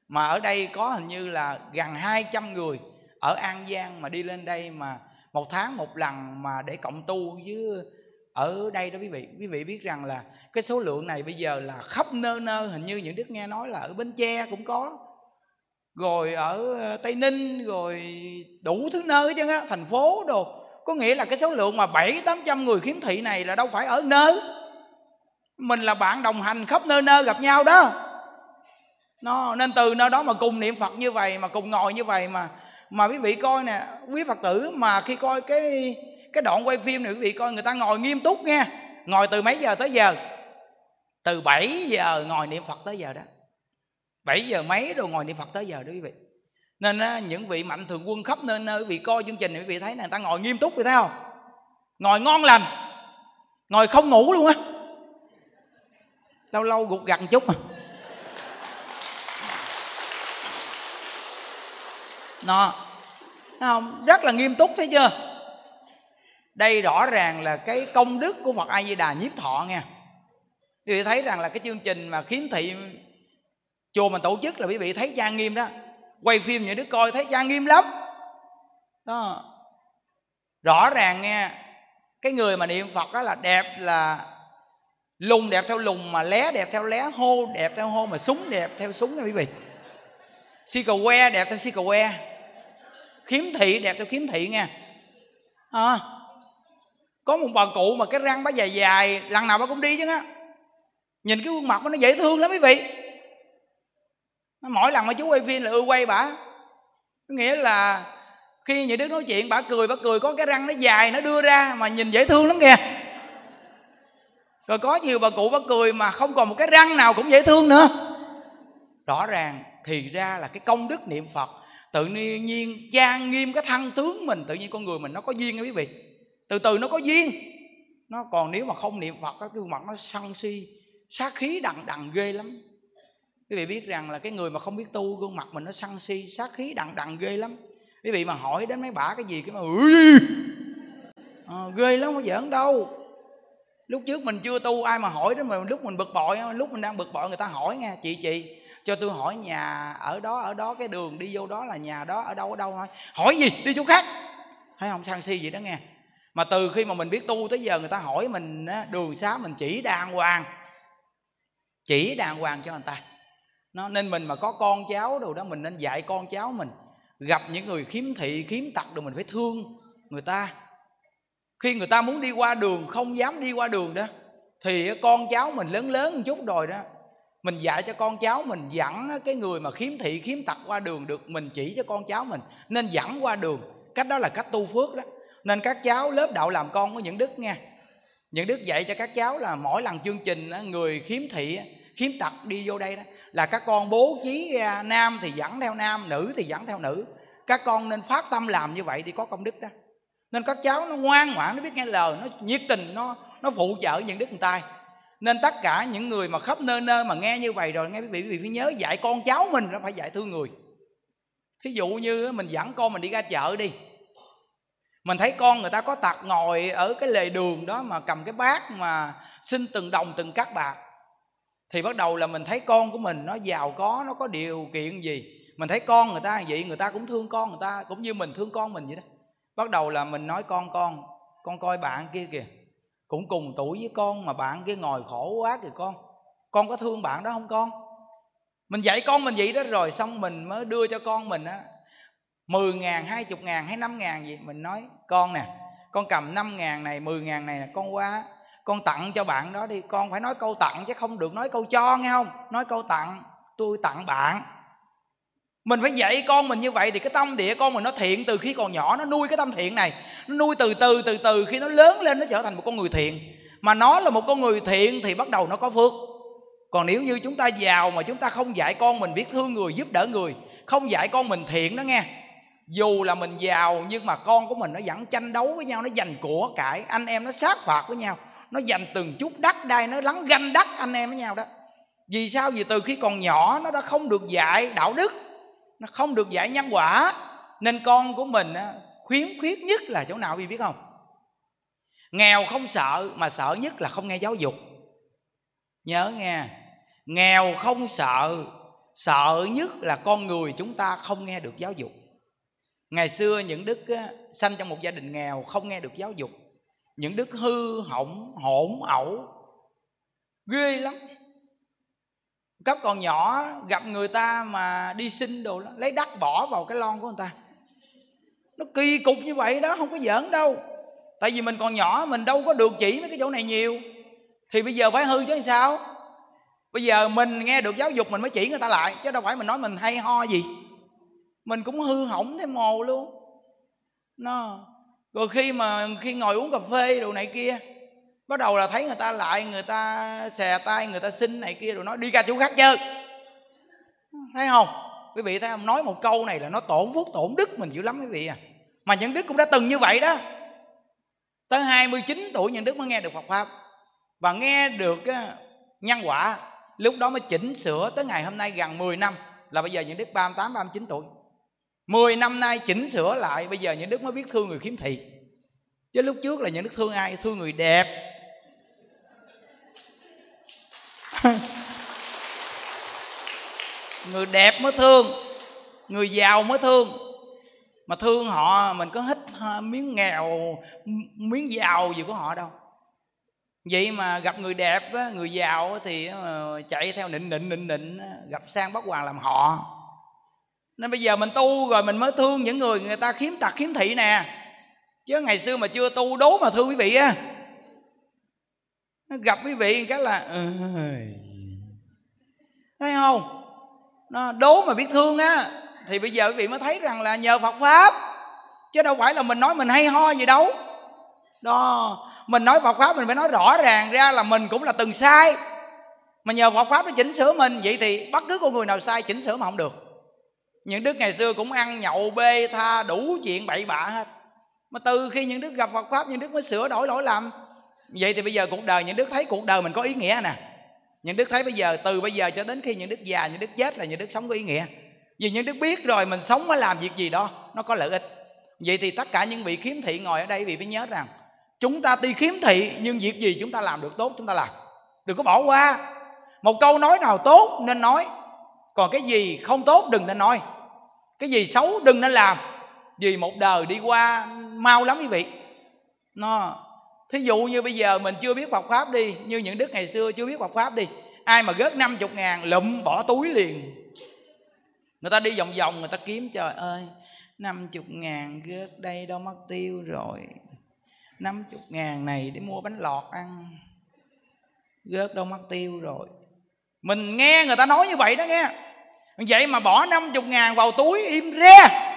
Mà ở đây có hình như là gần 200 người ở an giang mà đi lên đây mà một tháng một lần mà để cộng tu với ở đây đó quý vị. Quý vị biết rằng là cái số lượng này bây giờ là khắp nơi nơi hình như những đức nghe nói là ở bến tre cũng có rồi ở ờ, tây ninh, rồi đủ thứ nơi chứ á, thành phố đồ. Có nghĩa là cái số lượng mà bảy tám trăm người khiếm thị này là đâu phải ở nơi. Mình là bạn đồng hành khắp nơi nơi gặp nhau đó. Nó, nên từ nơi đó mà cùng niệm phật như vậy, mà cùng ngồi như vậy mà mà quý vị coi nè, quý phật tử mà khi coi cái cái đoạn quay phim này quý vị coi, người ta ngồi nghiêm túc nghe, ngồi từ mấy giờ tới giờ? Từ 7 giờ ngồi niệm phật tới giờ đó. 7 giờ mấy rồi ngồi niệm phật tới giờ đó quý vị. Nên á, những vị mạnh thường quân khắp nơi nơi quý vị coi chương trình này quý vị thấy này người ta ngồi nghiêm túc quý thấy không? Ngồi ngon lành ngồi không ngủ luôn á. Lâu lâu gục gặt chút à. Nó không? Rất là nghiêm túc thấy chưa? Đây rõ ràng là cái công đức của phật a di đà nhiếp thọ nha quý vị thấy rằng là cái chương trình mà khiếm thị chùa mình tổ chức là quý vị thấy trang nghiêm đó. Quay phim những đứa coi thấy trang nghiêm lắm. Đó. Rõ ràng nghe cái người mà niệm phật đó là đẹp là lùng đẹp theo lùng mà lé đẹp theo lé hô đẹp theo hô mà súng đẹp theo súng nha quý vị. Si cầu que đẹp theo si cầu que khiếm thị đẹp theo khiếm thị nha à, có một bà cụ mà cái răng bà dài dài lần nào bà cũng đi chứ á nhìn cái khuôn mặt nó dễ thương lắm quý vị mỗi lần mà chú quay phim là ưa quay bả nghĩa là khi những đứa nói chuyện, bà cười bà cười, có cái răng nó dài, nó đưa ra mà nhìn dễ thương lắm kìa. Rồi có nhiều bà cụ bà cười mà không còn một cái răng nào cũng dễ thương nữa. Rõ ràng thì ra là cái công đức niệm phật, tự nhiên trang nghiêm cái thân tướng mình, tự nhiên con người mình nó có duyên nha quý vị. Từ từ nó có duyên. Nó còn nếu mà không niệm phật cái gương mặt nó sân si, sát khí đằng đằng ghê lắm quý vị biết rằng là cái người mà không biết tu gương mặt mình nó săn si sát khí đằng đằng ghê lắm. Quý vị mà hỏi đến mấy bả cái gì cái mà à, ờ, ghê lắm không giỡn đâu. Lúc trước mình chưa tu ai mà hỏi đó mà lúc mình bực bội lúc mình đang bực bội người ta hỏi nghe chị chị cho tôi hỏi nhà ở đó ở đó cái đường đi vô đó là nhà đó ở đâu ở đâu thôi. Hỏi gì? Đi chỗ khác. Thấy không? Sang si gì đó nghe. Mà từ khi mà mình biết tu tới giờ người ta hỏi mình đường xá mình chỉ đàng hoàng. Chỉ đàng hoàng cho người ta nó, nên mình mà có con cháu đồ đó, mình nên dạy con cháu mình. Gặp những người khiếm thị, khiếm tật rồi mình phải thương người ta. Khi người ta muốn đi qua đường, không dám đi qua đường đó, thì con cháu mình lớn lớn một chút rồi đó, mình dạy cho con cháu mình dẫn cái người mà khiếm thị, khiếm tật qua đường được, mình chỉ cho con cháu mình. Nên dẫn qua đường, cách đó là cách tu phước đó. Nên các cháu lớp đạo làm con của những đức nha. Những đức dạy cho các cháu là mỗi lần chương trình người khiếm thị khiếm tật đi vô đây đó là các con bố trí ra nam thì dẫn theo nam, nữ thì dẫn theo nữ. Các con nên phát tâm làm như vậy thì có công đức đó. Nên các cháu nó ngoan ngoãn, nó biết nghe lời, nó nhiệt tình, nó nó phụ trợ những đức người ta nên tất cả những người mà khắp nơi nơi mà nghe như vậy rồi, nghe quý vị quý vị phải nhớ dạy con cháu mình nó phải dạy thương người. Thí dụ như mình dẫn con mình đi ra chợ đi. Mình thấy con người ta có tặc ngồi ở cái lề đường đó mà cầm cái bát mà xin từng đồng từng cắt bạc thì bắt đầu là mình thấy con của mình nó giàu có, nó có điều kiện gì? Mình thấy con người ta vậy, người ta cũng thương con người ta, cũng như mình thương con mình vậy đó. Bắt đầu là mình nói con con con coi bạn kia kìa. Cũng cùng tuổi với con mà bạn kia ngồi khổ quá kìa con. Con có thương bạn đó không con? Mình dạy con mình vậy đó rồi, xong mình mới đưa cho con mình á, mười ngàn, hai chục ngàn, hay năm ngàn gì. Mình nói, con nè, con cầm năm ngàn này, mười ngàn này con qua con tặng cho bạn đó đi. Con phải nói câu tặng chứ không được nói câu cho, nghe không? Nói câu tặng, tôi tặng bạn. Mình phải dạy con mình như vậy thì cái tâm địa con mình nó thiện từ khi còn nhỏ, nó nuôi cái tâm thiện này. Nó nuôi từ từ từ từ khi nó lớn lên nó trở thành một con người thiện. Mà nó là một con người thiện thì bắt đầu nó có phước. Còn nếu như chúng ta giàu mà chúng ta không dạy con mình biết thương người, giúp đỡ người, không dạy con mình thiện đó nghe. Dù là mình giàu nhưng mà con của mình nó vẫn tranh đấu với nhau, nó giành của cải, anh em nó sát phạt với nhau nó giành từng chút đất đai nó lắng ganh đất anh em với nhau đó. Vì sao? Vì từ khi còn nhỏ nó đã không được dạy đạo đức, nó không được dạy nhân quả. Nên con của mình khuyến khuyết nhất là chỗ nào vì biết không? Nghèo không sợ, mà sợ nhất là không nghe giáo dục. Nhớ nghe, nghèo không sợ sợ nhất là con người chúng ta không nghe được giáo dục. Ngày xưa những đức sanh trong một gia đình nghèo không nghe được giáo dục những đức hư hỏng hỗn ẩu. Ghê lắm. Cấp còn nhỏ gặp người ta mà đi xin đồ đó, lấy đất bỏ vào cái lon của người ta. Nó kỳ cục như vậy đó không có giỡn đâu. Tại vì mình còn nhỏ mình đâu có được chỉ mấy cái chỗ này nhiều. Thì bây giờ phải hư chứ sao? Bây giờ mình nghe được giáo dục mình mới chỉ người ta lại chứ đâu phải mình nói mình hay ho gì. Mình cũng hư hỏng thêm mồ luôn. Nó rồi khi mà khi ngồi uống cà phê đồ này kia, bắt đầu là thấy người ta lại, người ta xè tay, người ta xin này kia rồi nói, đi ra chỗ khác chơi. Thấy không? Quý vị thấy không? Nói một câu này là nó tổn phước, tổn đức mình dữ lắm quý vị à. Mà những đức cũng đã từng như vậy đó. Tới 29 tuổi những đức mới nghe được Phật pháp. Và nghe được nhân quả, lúc đó mới chỉnh sửa tới ngày hôm nay gần 10 năm, là bây giờ những đức 38 39 tuổi. 10 năm nay chỉnh sửa lại, bây giờ những đức mới biết thương người khiếm thị. Chứ lúc trước là những đức thương ai? Thương người đẹp. Người đẹp mới thương, người giàu mới thương. Mà thương họ, mình có hít miếng nghèo miếng giàu gì của họ đâu. Vậy mà gặp người đẹp người giàu thì ờ, chạy theo nịnh nịnh nịnh nịnh gặp sang bắt hoàng làm họ nên bây giờ mình tu rồi mình mới thương những người người ta khiếm tật khiếm thị nè. Chứ ngày xưa mà chưa tu đố mà thương quý vị á. Gặp quý vị cái là thấy không? Nó đố mà biết thương á. Thì bây giờ quý vị mới thấy rằng là nhờ Phật pháp. Chứ đâu phải là mình nói mình hay ho gì đâu. Đó, mình nói Phật pháp mình phải nói rõ ràng ra là mình cũng là từng sai. Mà nhờ Phật pháp nó chỉnh sửa mình, vậy thì bất cứ con người nào sai chỉnh sửa mà không được những đức ngày xưa cũng ăn nhậu, bê, tha, đủ chuyện bậy bạ hết. Mà từ khi những đức gặp Phật pháp, những đức mới sửa đổi lỗi lầm. Vậy thì bây giờ cuộc đời những đức thấy cuộc đời mình có ý nghĩa nè. Những đức thấy bây giờ, từ bây giờ cho đến khi những đức già, những đức chết là những đức sống có ý nghĩa. Vì những đức biết rồi mình sống mới làm việc gì đó, nó có lợi ích. Vậy thì tất cả những vị khiếm thị ngồi ở đây vị phải nhớ rằng, chúng ta tuy khiếm thị, nhưng việc gì chúng ta làm được tốt, chúng ta làm. Đừng có bỏ qua. Một câu nói nào tốt nên nói, còn cái gì không tốt đừng nên nói cái gì xấu đừng nên làm. Vì một đời đi qua mau lắm quý vị. Nó, thí dụ như bây giờ mình chưa biết Phật pháp đi, như những đức ngày xưa chưa biết Phật pháp đi, ai mà gớt 50 ngàn lụm bỏ túi liền. Người ta đi vòng vòng, người ta kiếm, trời ơi 50 ngàn gớt đây đâu mất tiêu rồi. 50 ngàn này để mua bánh lọt ăn. Gớt đâu mất tiêu rồi. Mình nghe người ta nói như vậy đó nghe vậy mà bỏ 50 ngàn vào túi im re.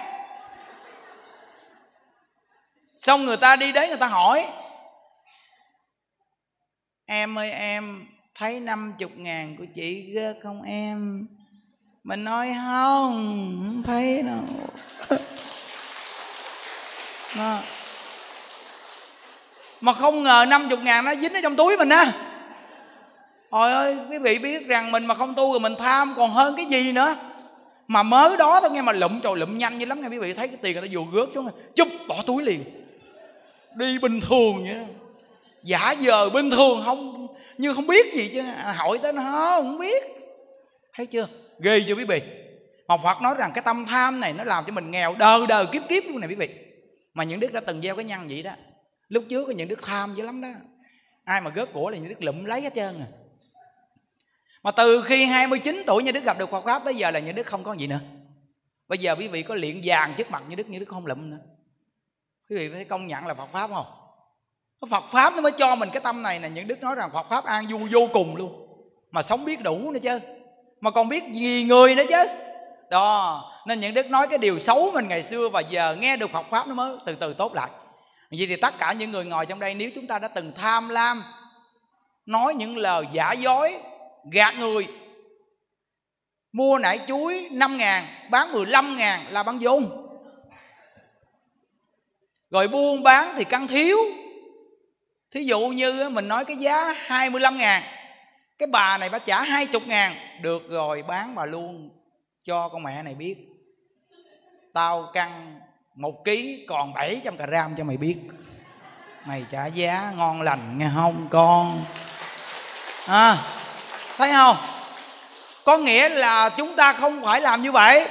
Xong người ta đi đến người ta hỏi, em ơi, em thấy 50 ngàn của chị ghê không em? Mình nói, không không thấy đâu. Mà không ngờ 50 ngàn nó dính ở trong túi mình á. Trời ơi, quý vị biết rằng mình mà không tu rồi mình tham còn hơn cái gì nữa. Mà mới đó thôi, nghe mà lụm trời lụm nhanh như lắm nghe quý vị. Thấy cái tiền người ta vừa gớt xuống Chúc bỏ túi liền. Đi bình thường vậy. Đó Giả giờ bình thường không, Như không biết gì chứ. À, hỏi tới nó không biết. Thấy chưa? Ghê chưa quý vị? Mà Phật nói rằng cái tâm tham này nó làm cho mình nghèo đời đời kiếp kiếp luôn này quý vị. Mà những đức đã từng gieo cái nhân vậy đó, lúc trước có những đức tham dữ lắm đó. Ai mà gớt của là những đức lụm lấy hết trơn à mà từ khi 29 tuổi như đức gặp được Phật pháp tới giờ là những đức không có gì nữa. Bây giờ quý vị có luyện vàng trước mặt như đức như đức không lụm nữa. Quý vị phải công nhận là Phật pháp không? Phật pháp nó mới cho mình cái tâm này là những đức nói rằng Phật pháp an vui vô cùng luôn. Mà sống biết đủ nữa chứ. Mà còn biết gì người nữa chứ. Đó, nên những đức nói cái điều xấu mình ngày xưa và giờ nghe được Phật pháp nó mới từ từ tốt lại. Vậy thì tất cả những người ngồi trong đây, nếu chúng ta đã từng tham lam, nói những lời giả dối gạt người. Mua nải chuối 5 ngàn bán 15 ngàn là bán dung rồi buôn bán thì căng thiếu. Thí dụ như mình nói cái giá 25 ngàn cái bà này bà trả hai chục ngàn được rồi bán bà luôn cho con mẹ này biết. Tao căng một ký còn 700 gram cho mày biết. Mày trả giá ngon lành nghe không con? À, thấy không? Có nghĩa là chúng ta không phải làm như vậy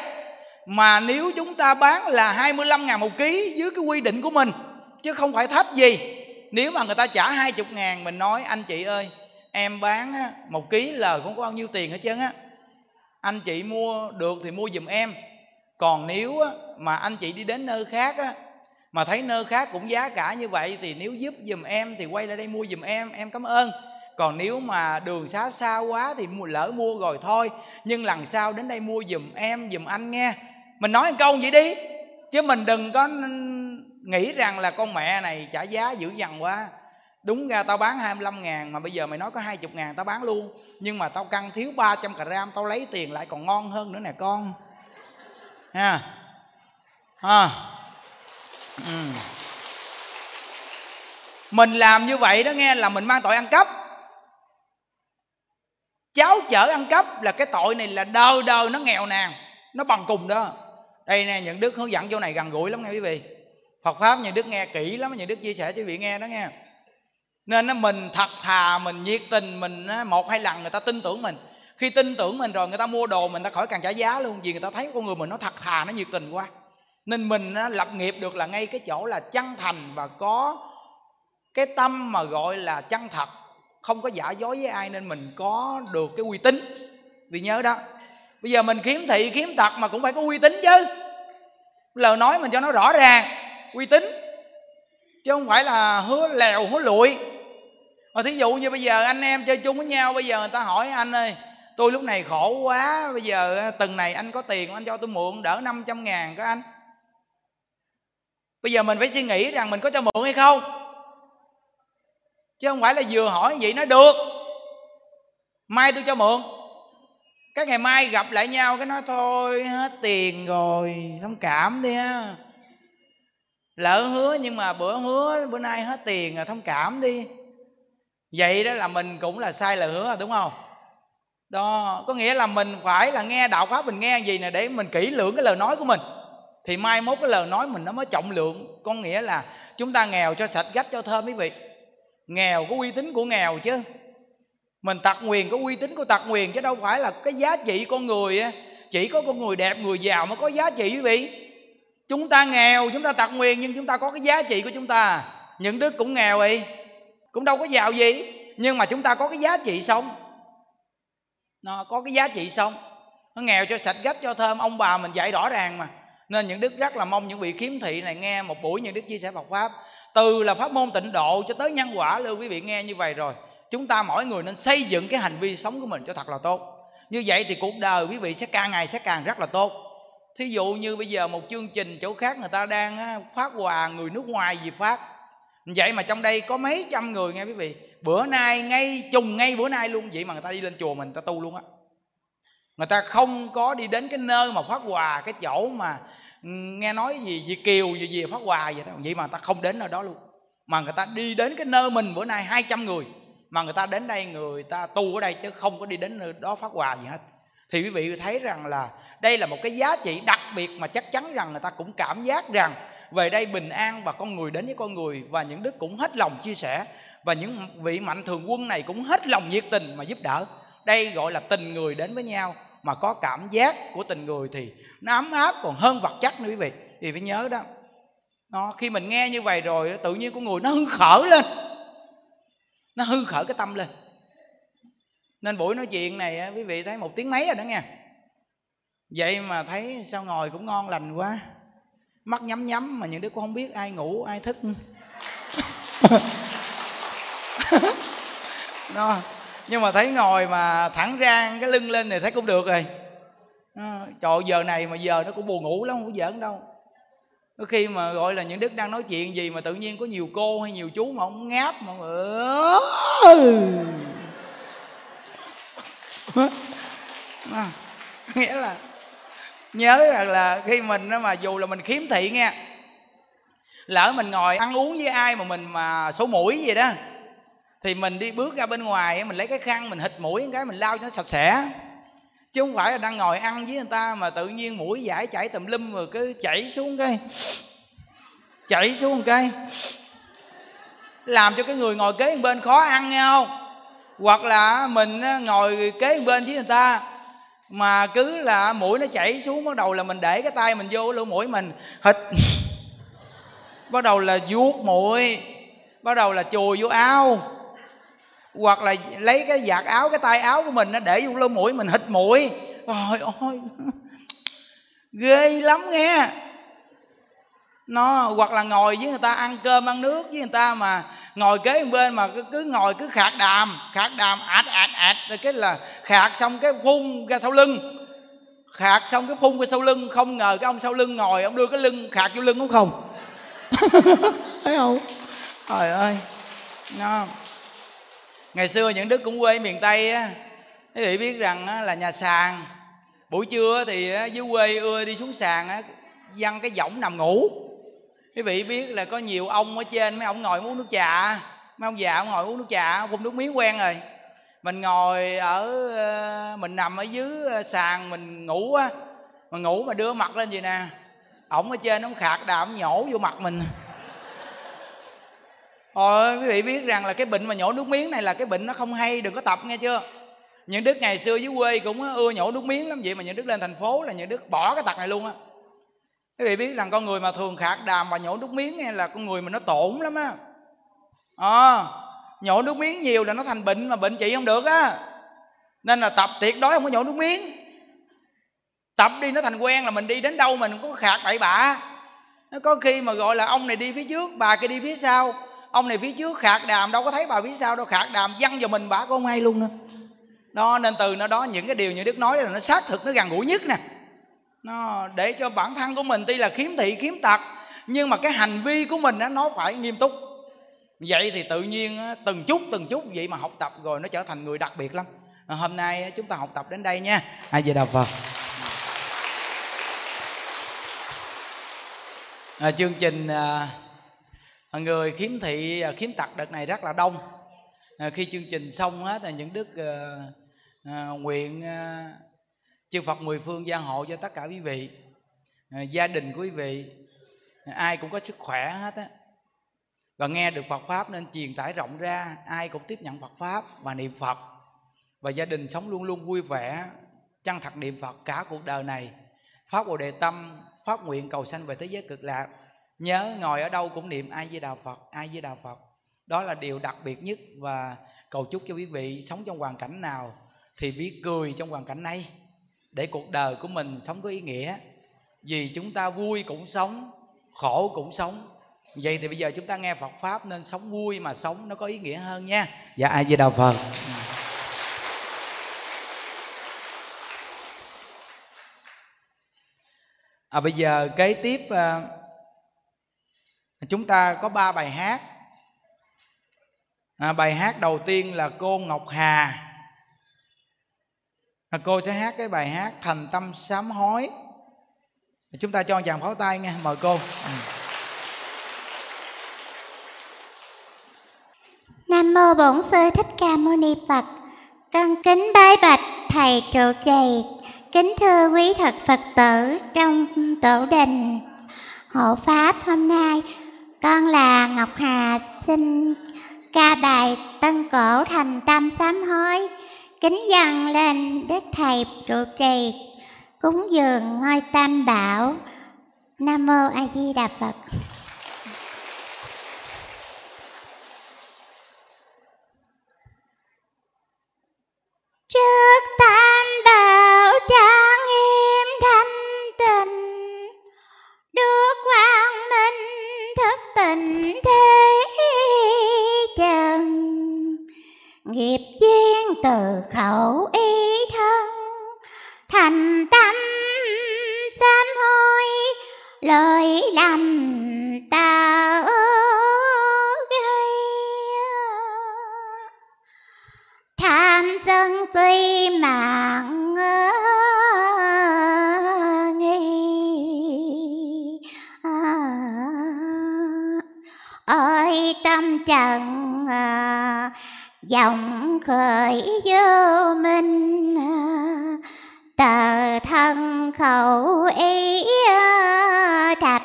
mà nếu chúng ta bán là 25 ngàn một ký dưới cái quy định của mình chứ không phải thách gì. Nếu mà người ta trả 20 ngàn mình nói anh chị ơi em bán một ký lời không có bao nhiêu tiền hết trơn á. Anh chị mua được thì mua giùm em. Còn nếu mà anh chị đi đến nơi khác á, mà thấy nơi khác cũng giá cả như vậy thì nếu giúp giùm em thì quay lại đây mua giùm em. Em cảm ơn còn nếu mà đường xá xa quá thì lỡ mua rồi thôi. Nhưng lần sau đến đây mua giùm em, giùm anh nghe. Mình nói một câu vậy đi. Chứ mình đừng có nghĩ rằng là con mẹ này trả giá dữ dằn quá. Đúng ra tao bán 25 ngàn mà bây giờ mày nói có 20 ngàn tao bán luôn. Nhưng mà tao căng thiếu 300 gram tao lấy tiền lại còn ngon hơn nữa nè con. Ha. Ha. Ừ. mình làm như vậy đó nghe, là mình mang tội ăn cắp cháu chở ăn cắp là cái tội này là đời đời nó nghèo nàn, nó bằng cùng đó. Đây nè, những đức hướng dẫn chỗ này gần gũi lắm nghe quý vị. Phật pháp những đức nghe kỹ lắm những đức chia sẻ cho quý vị nghe đó nghe nên nó mình thật thà, mình nhiệt tình, mình một hai lần người ta tin tưởng mình. Khi tin tưởng mình rồi người ta mua đồ mình ta khỏi cần trả giá luôn, vì người ta thấy con người mình nó thật thà, nó nhiệt tình quá. Nên mình lập nghiệp được là ngay cái chỗ là chân thành và có cái tâm mà gọi là chân thật không có giả dối với ai nên mình có được cái uy tín. Vì nhớ đó, bây giờ mình kiếm thị kiếm tật mà cũng phải có uy tín chứ. Lời nói mình cho nó rõ ràng, uy tín, chứ không phải là hứa lèo, hứa lụi. Mà thí dụ như bây giờ anh em chơi chung với nhau, bây giờ người ta hỏi anh ơi, tôi lúc này khổ quá, bây giờ à, từng này anh có tiền anh cho tôi mượn, đỡ 500 ngàn có anh? Bây giờ mình phải suy nghĩ rằng mình có cho mượn hay không? Chứ không phải là vừa hỏi vậy nó được. Mai tôi cho mượn. Cái ngày mai gặp lại nhau cái nói, thôi, hết tiền rồi, thông cảm đi ha. Lỡ hứa nhưng mà bữa hứa, bữa nay hết tiền rồi, thông cảm đi. Vậy đó là mình cũng là sai lời hứa, đúng không? Đó, có nghĩa là mình phải là nghe đạo pháp, mình nghe gì nè để mình kỹ lưỡng cái lời nói của mình. Thì mai mốt cái lời nói mình nó mới trọng lượng. Có nghĩa là chúng ta nghèo cho sạch, gách cho thơm, quý vị nghèo có uy tín của nghèo chứ. Mình tặc nguyền có uy tín của tặc nguyền chứ đâu phải là cái giá trị con người chỉ có con người đẹp, người giàu mới có giá trị quý vị. Chúng ta nghèo, chúng ta tặc nguyền nhưng chúng ta có cái giá trị của chúng ta. Những đứa cũng nghèo vậy cũng đâu có giàu gì, nhưng mà chúng ta có cái giá trị sống. Nó có cái giá trị sống. Nó nghèo cho sạch gách cho thơm. Ông bà mình dạy rõ ràng mà. Nên những đức rất là mong những vị khiếm thị này nghe một buổi những đức chia sẻ Phật pháp từ là pháp môn tịnh độ cho tới nhân quả luôn quý vị nghe như vậy rồi. Chúng ta mỗi người nên xây dựng cái hành vi sống của mình cho thật là tốt. Như vậy thì cuộc đời quý vị sẽ càng ngày sẽ càng rất là tốt. Thí dụ như bây giờ một chương trình chỗ khác người ta đang phát quà người nước ngoài gì phát. Vậy mà trong đây có mấy trăm người nghe quý vị. Bữa nay ngay, trùng ngay bữa nay luôn. Vậy mà người ta đi lên chùa mình, người ta tu luôn á. Người ta không có đi đến cái nơi mà phát quà, cái chỗ mà nghe nói gì gì kiều, gì gì phát quà vậy đó. Vậy mà người ta không đến nơi đó luôn. Mà người ta đi đến cái nơi mình bữa nay 200 người. Mà người ta đến đây người ta tu ở đây chứ không có đi đến nơi đó phát quà gì hết. Thì quý vị thấy rằng là đây là một cái giá trị đặc biệt mà chắc chắn rằng người ta cũng cảm giác rằng về đây bình an và con người đến với con người và những đức cũng hết lòng chia sẻ. Và những vị mạnh thường quân này cũng hết lòng nhiệt tình mà giúp đỡ. Đây gọi là tình người đến với nhau mà có cảm giác của tình người thì nó ấm áp, còn hơn vật chất nữa quý vị. Thì phải nhớ đó. Nó khi mình nghe như vậy rồi, tự nhiên con người nó hưng khởi lên. Nó hưng khởi cái tâm lên. Nên buổi nói chuyện này quý vị thấy một tiếng mấy rồi đó nghe. Vậy mà thấy sao ngồi cũng ngon lành quá. Mắt nhắm nhắm mà những đứa cũng không biết ai ngủ, ai thức. Nó nhưng mà thấy ngồi mà thẳng rang cái lưng lên này thấy cũng được rồi. Trời giờ này mà giờ nó cũng buồn ngủ lắm không có giỡn đâu. Có khi mà gọi là những đức đang nói chuyện gì mà tự nhiên có nhiều cô hay nhiều chú mà ông ngáp mà à, nghĩa là nhớ rằng là khi mình mà dù là mình khiếm thị nghe lỡ mình ngồi ăn uống với ai mà mình mà số mũi gì đó thì mình đi bước ra bên ngoài mình lấy cái khăn, mình hít mũi cái, mình lau cho nó sạch sẽ. Chứ không phải là đang ngồi ăn với người ta mà tự nhiên mũi giải chảy tùm lum rồi cứ chảy xuống cái, chảy xuống cái. Làm cho cái người ngồi kế bên khó ăn, nghe không? Hoặc là mình ngồi kế bên với người ta mà cứ là mũi nó chảy xuống, bắt đầu là mình để cái tay mình vô lỗ mũi mình, hít. Bắt đầu là vuốt mũi, bắt đầu là chùi vô áo hoặc là lấy cái giặt áo cái tay áo của mình nó để vô lỗ mũi mình hít mũi. Trời ơi ghê lắm nghe. Nó hoặc là ngồi với người ta ăn cơm ăn nước với người ta mà ngồi kế bên mà cứ, cứ ngồi cứ khạc đàm khạc đàm ạt ạt ạt rồi cái là khạc xong cái phun ra sau lưng. Khạc xong cái phun ra sau lưng không ngờ cái ông sau lưng ngồi ông đưa cái lưng khạc vô lưng đúng không? Thấy không? Trời ơi nó ngày xưa những đức cũng quê miền tây á quý vị biết rằng là nhà sàn. Buổi trưa thì dưới quê ưa đi xuống sàn á, văng cái võng nằm ngủ. Quý vị biết là có nhiều ông ở trên, mấy ông ngồi uống nước trà mấy ông già ông ngồi uống nước trà phun nước miếng quen rồi. Mình ngồi ở ờ, mình nằm ở dưới ờ, sàn mình ngủ á, mà ngủ mà đưa mặt lên gì nè. Ổng ở trên ổng khạc đàm nhổ vô mặt mình. Thôi quý vị biết rằng là cái bệnh mà nhổ nước miếng này là cái bệnh nó không hay đừng có tập nghe chưa? Những đức ngày xưa dưới quê cũng ờ, ưa nhổ nước miếng lắm vậy mà những đức lên thành phố là những đức bỏ cái tật này luôn á. Quý vị biết rằng con người mà thường khạc đàm và nhổ nước miếng nghe là con người mà nó tổn lắm á. À, nhổ nước miếng nhiều là nó thành bệnh mà bệnh trị không được á. Nên là tập tuyệt đối không có nhổ nước miếng. Tập đi nó thành quen là mình đi đến đâu mình cũng có khạc bậy bạ nó có khi mà gọi là ông này đi phía trước bà kia đi phía sau ông này phía trước khạc đàm đâu có thấy bà phía sau đâu. Khạc đàm văng vào mình bà cũng không hay luôn nữa. Đó nên từ nó đó những cái điều như đức nói là nó xác thực nó gần gũi nhất nè. Nó để cho bản thân của mình tuy là khiếm thị khiếm tật nhưng mà cái hành vi của mình đó, nó phải nghiêm túc. Vậy thì tự nhiên từng chút từng chút vậy mà học tập rồi nó trở thành người đặc biệt lắm. À, hôm nay chúng ta học tập đến đây nha. Ai về đạo phật. À, chương trình à, người khiếm thị à, khiếm tật đợt này rất là đông. À, khi chương trình xong hết là những đức à, à, nguyện à, chư Phật mười phương gia hộ cho tất cả quý vị à, gia đình của quý vị à, ai cũng có sức khỏe hết á. Và nghe được Phật pháp nên truyền tải rộng ra ai cũng tiếp nhận Phật pháp và niệm Phật. Và gia đình sống luôn luôn vui vẻ chân thật niệm Phật cả cuộc đời này. Phát bồ đề tâm phát nguyện cầu sanh về thế giới cực lạc nhớ ngồi ở đâu cũng niệm ai với đạo Phật ai với đạo Phật. Đó là điều đặc biệt nhất và cầu chúc cho quý vị sống trong hoàn cảnh nào thì biết cười trong hoàn cảnh này để cuộc đời của mình sống có ý nghĩa. Vì chúng ta vui cũng sống khổ cũng sống. Vậy thì bây giờ chúng ta nghe Phật pháp nên sống vui mà sống nó có ý nghĩa hơn nha. Dạ ai với đạo Phật. À, bây giờ kế tiếp à, chúng ta có ba bài hát à, bài hát đầu tiên là cô Ngọc Hà à, cô sẽ hát cái bài hát thành tâm sám hối chúng ta cho chàng pháo tay nghe mời cô. Ừ. Nam mô Bổn sư Thích Ca Mâu Ni Phật. Con kính bái bạch thầy trụ trì, kính thưa quý thật Phật tử trong tổ đình hộ pháp hôm nay. Con là Ngọc Hà, xin ca bài Tân Cổ thành tâm sám hối. Kính dâng lên đức thầy trụ trì, cúng dường ngôi tam bảo. Nam mô a di đà phật. Trước tam bảo trang nghiêm tình thế trần, nghiệp duyên từ khẩu ý thân, thành tâm sám hối, lời lầm ta gây tham sân suy mạng trong trần à, dòng khởi vô minh à, tờ thân khẩu ý à, trạch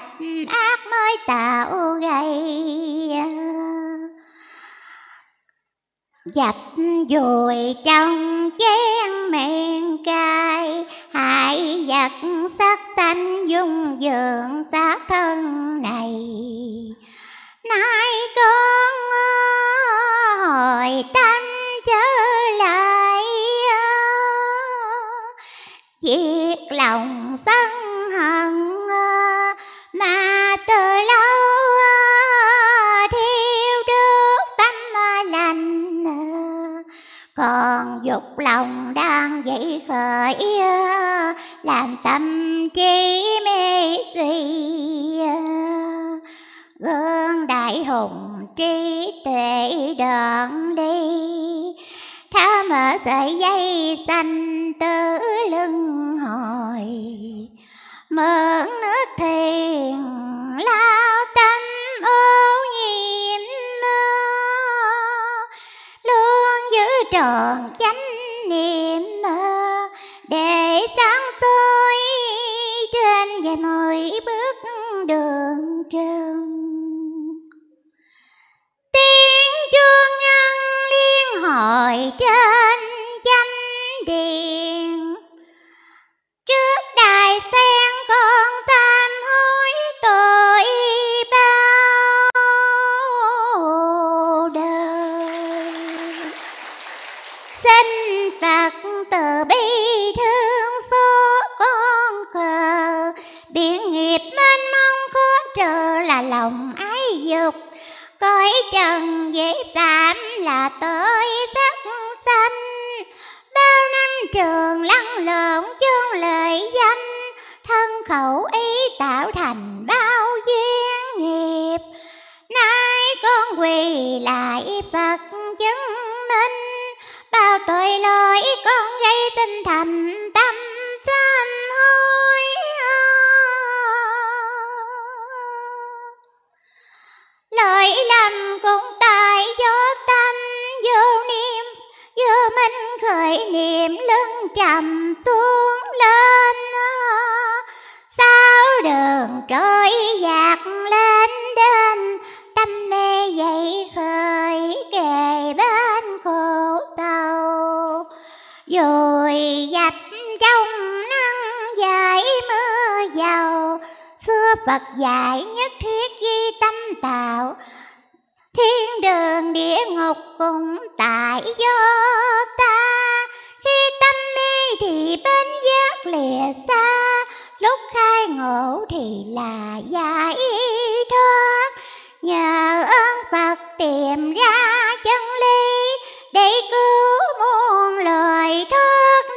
ác mới tạo gây dập dùi trong chén miệng cay, hại vật sắc xanh dung dường xác thân này nay con hồi tâm trở lại Việc lòng sân hận Mà từ lâu thiêu trước tâm lành Còn dục lòng đang dậy khởi Làm tâm trí mê suy gương đại hùng trí tuệ đoạn đi tháo mở sợi dây xanh tứ lưng hồi, mượn nước thiền lao tâm ô nhiễm luôn giữ tròn niệm trên chánh điện. Trước đài sen con sám hối tội bao đời. Xin phật từ bi thương xót con khờ biển nghiệp mênh mông khó trừ là lòng ái dục. Cõi trần dễ phạm là tội lại phật chứng minh. Bao tội lỗi con gây tinh thành tâm sám hối lỗi lầm cũng tại do tâm vô niệm, vô minh khởi niệm lưng trầm xuống lên. Sao đường trôi dạt lên? Phật dạy nhất thiết di tâm tạo. Thiên đường địa ngục cũng tại do ta. Khi tâm mê thì bên giác lìa xa. Lúc khai ngộ thì là giải thoát. Nhờ ơn phật tìm ra chân lý để cứu muôn loài thoát.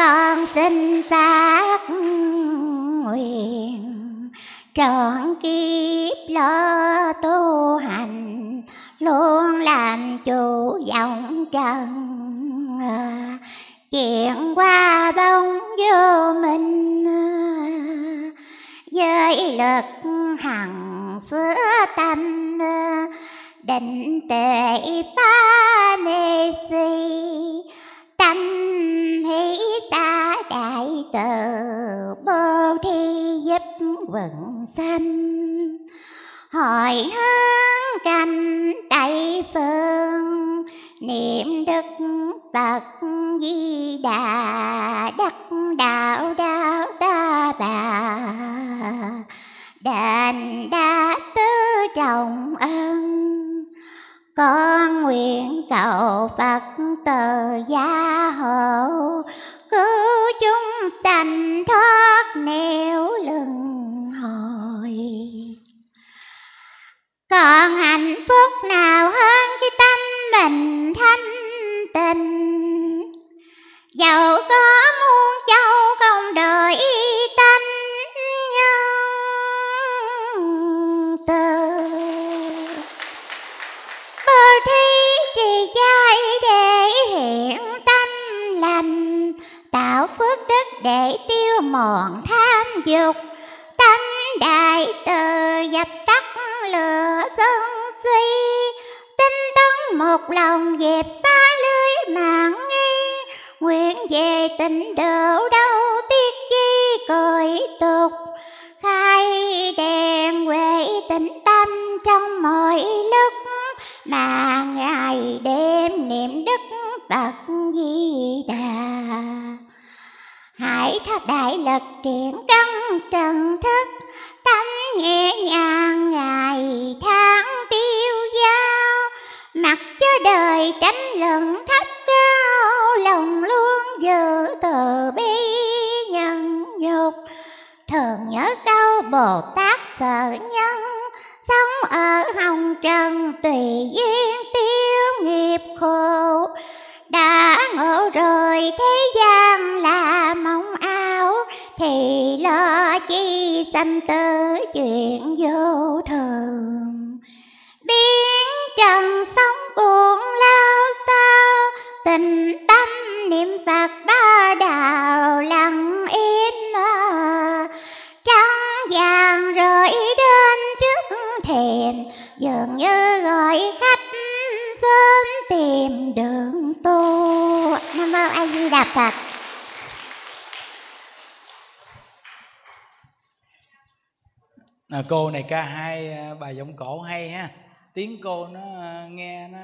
Con xin phát nguyện. Trọn kiếp lo tu hành, luôn làm chủ vọng trần. Chuyện qua bóng vô minh với lực hằng sửa tâm, định tệ phá mê si tâm hỷ ta đại từ, bồ thi giúp quần sanh. Hồi hướng canh tây phương, niệm đức phật di đà đắc đạo đạo ta bà. Đền đáp tứ trọng ân con nguyện cầu Phật từ gia hộ. Cứu chúng sanh thoát nẻo luân hồi. Còn hạnh phúc nào hơn khi tâm mình thanh tịnh? Dẫu có muôn châu không đợi tánh nhân từ. Trì để hiện tâm lành, tạo phước đức để tiêu mòn tham dục. Tâm đại từ dập tắt lửa sân suy, tinh tấn một lòng dẹp phá lưới mạng nghi. Nguyện về tịnh độ hãy đại lực triển căn trần thức. Tánh nhẹ nhàng ngày tháng tiêu dao mặc cho đời tránh luận thấp cao, lòng luôn giữ từ bi nhân dục thường nhớ câu bồ tát sợ nhân, sống ở hồng trần tùy duyên tiêu nghiệp khổ. Đã ngộ rồi thế gian là mong thì lo chi sanh tử chuyện vô thường. Biến trần sống cuộn lao sao, tình tâm niệm phật ba đạo lặng yên mà trăng vàng rồi đến trước thềm, dường như gọi khách sớm tìm đường tu. Nam mô a di đà phật. À, cô này ca hai à, bài giọng cổ hay ha. Tiếng cô nó à, nghe nó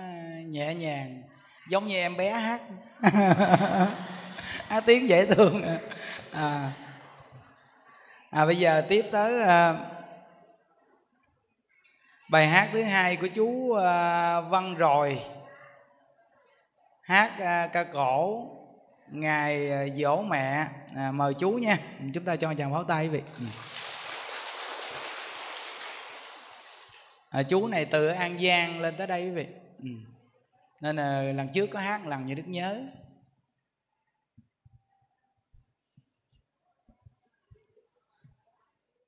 nhẹ nhàng giống như em bé hát. À, tiếng dễ thương. À, à bây giờ tiếp tới à, bài hát thứ hai của chú à, văn rồi. Hát à, ca cổ ngày à, dỗ mẹ. À, mời chú nha. Chúng ta cho chàng pháo tay quý vị. Ừ. à, chú này từ an giang lên tới đây quý vị. Ừ. nên là lần trước có hát lần như đức nhớ.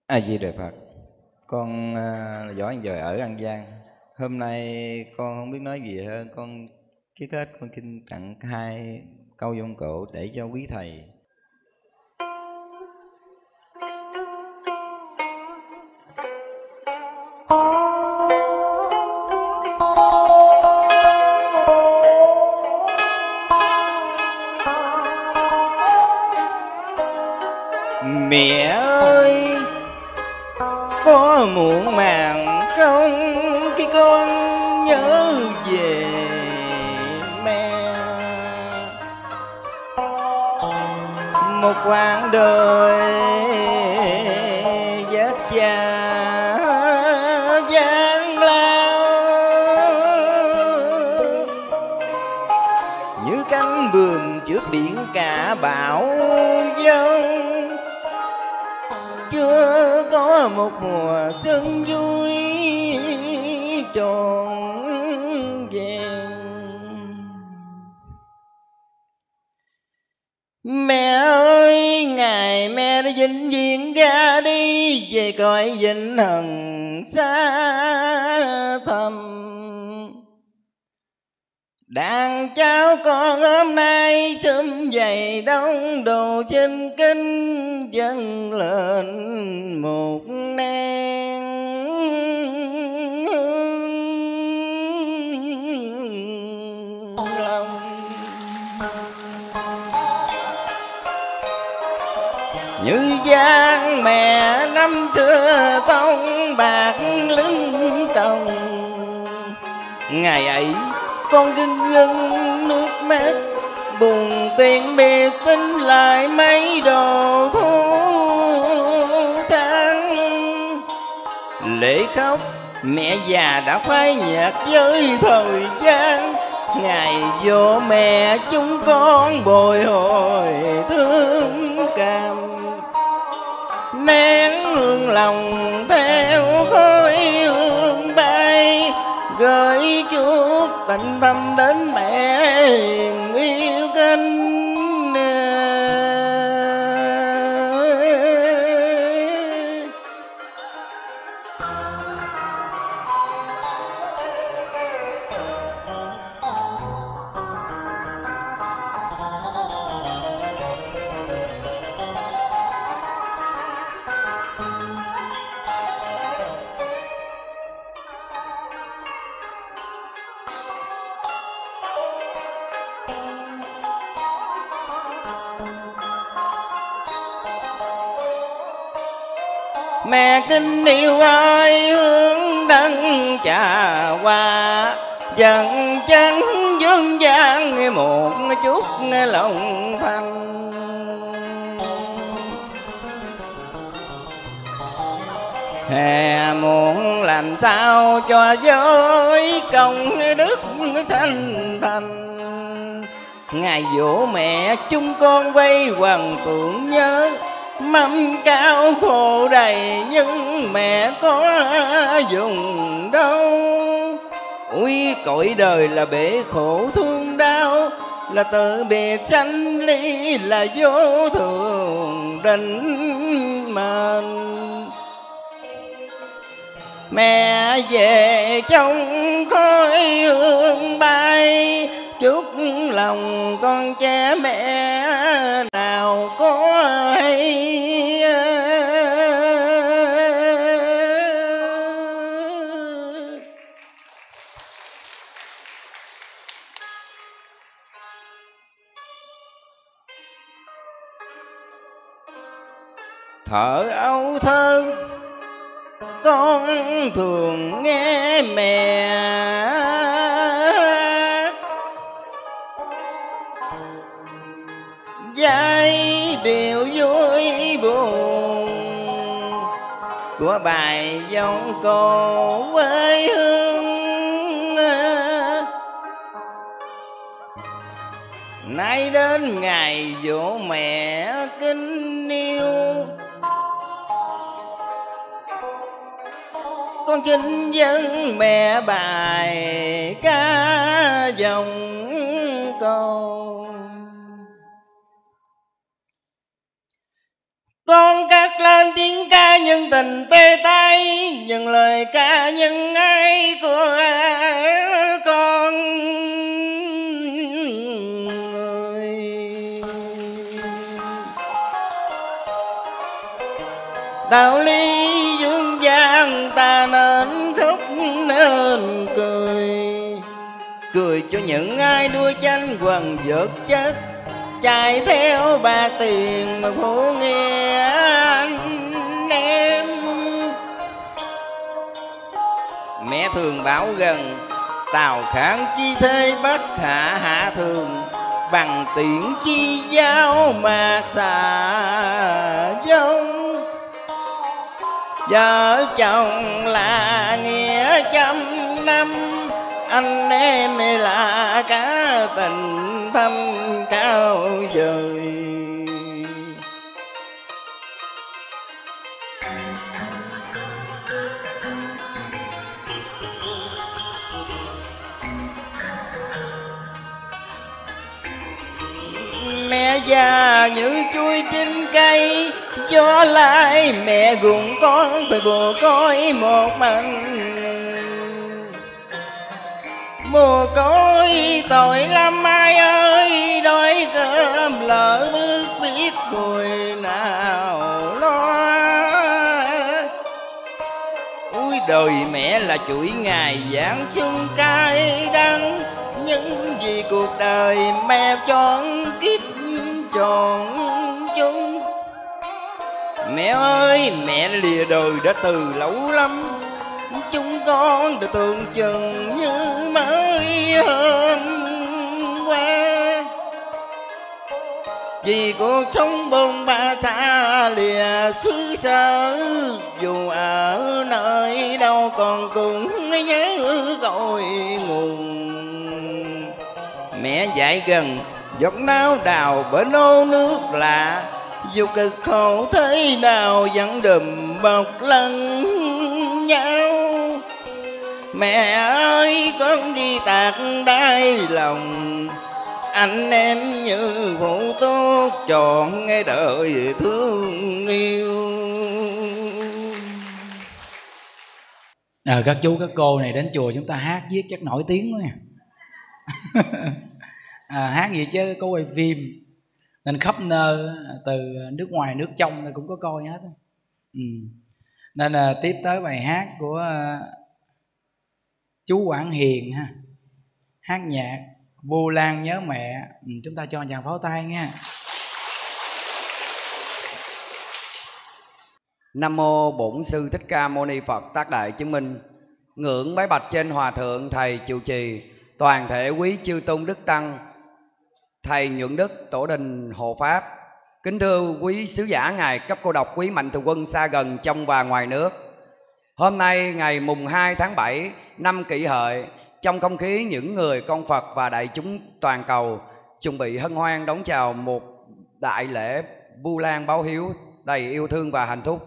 A di đà phật. Con là võ anh dời ở an giang. Hôm nay con không biết nói gì hơn. Con trước hết con xin tặng hai câu vông cổ để cho quý thầy mẹ ơi, có muộn màng không? Khi con nhớ về mẹ. Một quãng đời vất vả gian lao như cánh bườm trước biển cả bão một mùa xuân vui tròn vẹn. Mẹ ơi ngày mẹ đã vĩnh viễn ra đi, về cõi vĩnh hằng xa. Đàn cháu con hôm nay sớm dậy đông đồ trên kinh dâng lên một nén hương. Lòng như giang mẹ năm xưa tông bạc lưng còng, ngày ấy con rưng rưng nước mắt. Buồn tiền biệt tính lại mấy đồ thu tháng lễ khóc, mẹ già đã phai nhạt với thời gian. Ngày vô mẹ chúng con bồi hồi thương cảm. Nén hương lòng theo khói hương bay, gửi chúa tình tâm đến mẹ hiền mẹ kính yêu ơi hướng đăng trà hoa. Dần chân dương gian một chút lòng thanh hè muộn làm sao cho giới công đức thanh thành. Ngày dỗ mẹ chúng con quay hoàng tưởng nhớ mâm cao khổ đầy nhưng mẹ có dùng đâu. Ui, cõi đời là bể khổ thương đau, là tự biệt sanh ly là vô thường định mệnh mẹ về trong khói hương bay chúc lòng con cha mẹ nào có hay. Thở âu thơ, con thường nghe mẹ. Giai đều vui buồn. Của bài dòng cổ quê hương à. nay đến ngày dỗ mẹ kính yêu. Con chính dân mẹ bài ca dòng câu con cất lên tiếng ca nhân tình tê tay những lời ca nhân ai của con đạo lý dương gian ta nên khóc nên cười. Cười cho những ai đua tranh quần vợt chất chạy theo bạc tiền mà khổ nghe anh em. Mẹ thường bảo gần tào kháng chi thế bất hạ hạ thường, bằng tiễn chi giáo mạc xà dông. Vợ chồng là nghĩa trăm năm anh em là cả tình thâm cao vời. Mẹ già như chuối trên cây gió lại mẹ gùng con phải bồ coi một mình mùa cối tội lắm, ai ơi, đói cơm lỡ bước biết người nào lo. Ui, đời mẹ là chuỗi ngày giảng xuân cay đắng, những gì cuộc đời mẹ chọn kiếp chọn chung. Mẹ ơi, mẹ lìa đời đã từ lâu lắm chúng con được tưởng chừng như mới hôm qua. Vì cuộc sống bôn ba xa lìa xứ sở, dù ở nơi đâu còn cùng nhớ cội nguồn. Mẹ dạy gần, giọt náo đào bể nô nước lạ dù cực khổ thế nào vẫn đùm bọc lẫn nhau. Mẹ ơi con đi tạc đai lòng. Anh em như phụ tốt chọn nghe đời thương yêu. À, các chú các cô này đến chùa chúng ta hát viết chắc nổi tiếng quá nha. À, hát gì chứ? Có quay phim nên khắp nơi à, từ nước ngoài nước trong thì cũng có coi hết ừ. nên là tiếp tới bài hát của à, chú Quảng Hiền ha. Hát nhạc Vu Lan nhớ mẹ. Ừ, chúng ta cho chàng pháo tay nha. Nam mô Bổn sư Thích Ca Mâu Ni Phật tác đại chứng minh. Ngưỡng bái bạch trên hòa thượng thầy trụ trì toàn thể quý chư tôn đức tăng thầy nhuận đức tổ đình hộ pháp. Kính thưa quý sứ giả ngài cấp cô độc quý mạnh thường quân xa gần trong và ngoài nước. Hôm nay ngày mùng 2 tháng 7 năm kỷ hợi trong không khí những người con Phật và đại chúng toàn cầu chuẩn bị hân hoan đón chào một đại lễ Vu Lan báo hiếu đầy yêu thương và hạnh phúc.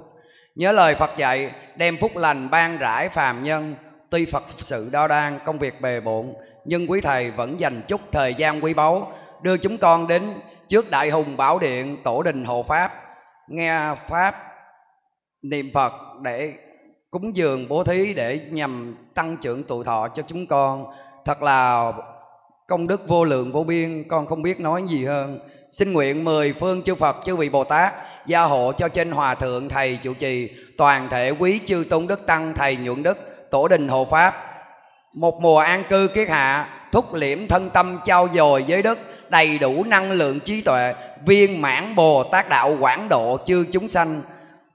Nhớ lời Phật dạy, đem phúc lành ban rải phàm nhân, tuy Phật sự đo đan công việc bề bộn, nhưng quý thầy vẫn dành chút thời gian quý báu đưa chúng con đến trước đại hùng bảo điện, tổ đình hộ pháp. Nghe pháp, niệm Phật để cúng dường bố thí để nhằm tăng trưởng tụ thọ cho chúng con. Thật là công đức vô lượng, vô biên, con không biết nói gì hơn. Xin nguyện mười phương chư Phật, chư vị Bồ Tát gia hộ cho trên hòa thượng thầy chủ trì, toàn thể quý chư tôn đức tăng, thầy nhuận đức, tổ đình hộ pháp. Một mùa an cư kiết hạ, thúc liễm thân tâm trao dồi giới đức đầy đủ năng lượng trí tuệ, viên mãn bồ tát đạo quảng độ chư chúng sanh.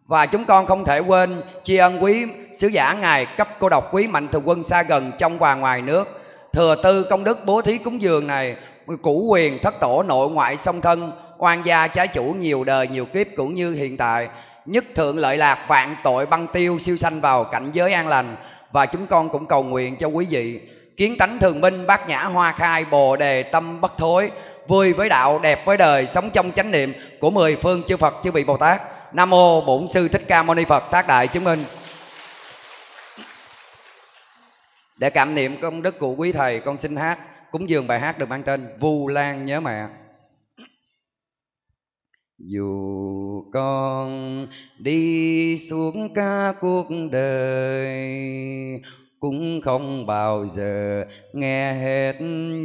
Và chúng con không thể quên tri ân quý sứ giả ngài cấp cô độc quý mạnh thường quân xa gần trong và ngoài nước. Thừa tư công đức bố thí cúng dường này, củ quyền thất tổ nội ngoại song thân, oan gia trái chủ nhiều đời nhiều kiếp cũng như hiện tại, nhất thượng lợi lạc vạn tội băng tiêu siêu sanh vào cảnh giới an lành. Và chúng con cũng cầu nguyện cho quý vị kiến tánh thường minh, bát nhã hoa khai, bồ đề tâm bất thối, vui với đạo, đẹp với đời, sống trong chánh niệm của mười phương chư Phật, chư vị Bồ Tát. Nam mô Bổn sư Thích Ca Mâu Ni Phật, tác đại chứng minh. Để cảm niệm công đức của quý thầy, con xin hát, cúng dường bài hát được mang tên Vu Lan nhớ mẹ. Dù con đi xuống cả cuộc đời cũng không bao giờ nghe hết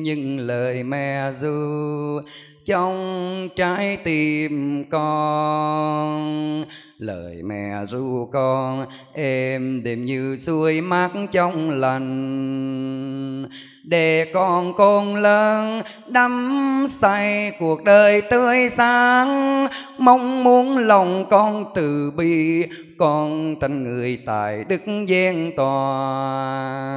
những lời mẹ ru. Trong trái tim con, lời mẹ ru con êm đềm như suối mát trong lành để con con lớn, đắm say cuộc đời tươi sáng. Mong muốn lòng con từ bi, con thành người tài đức gian toàn.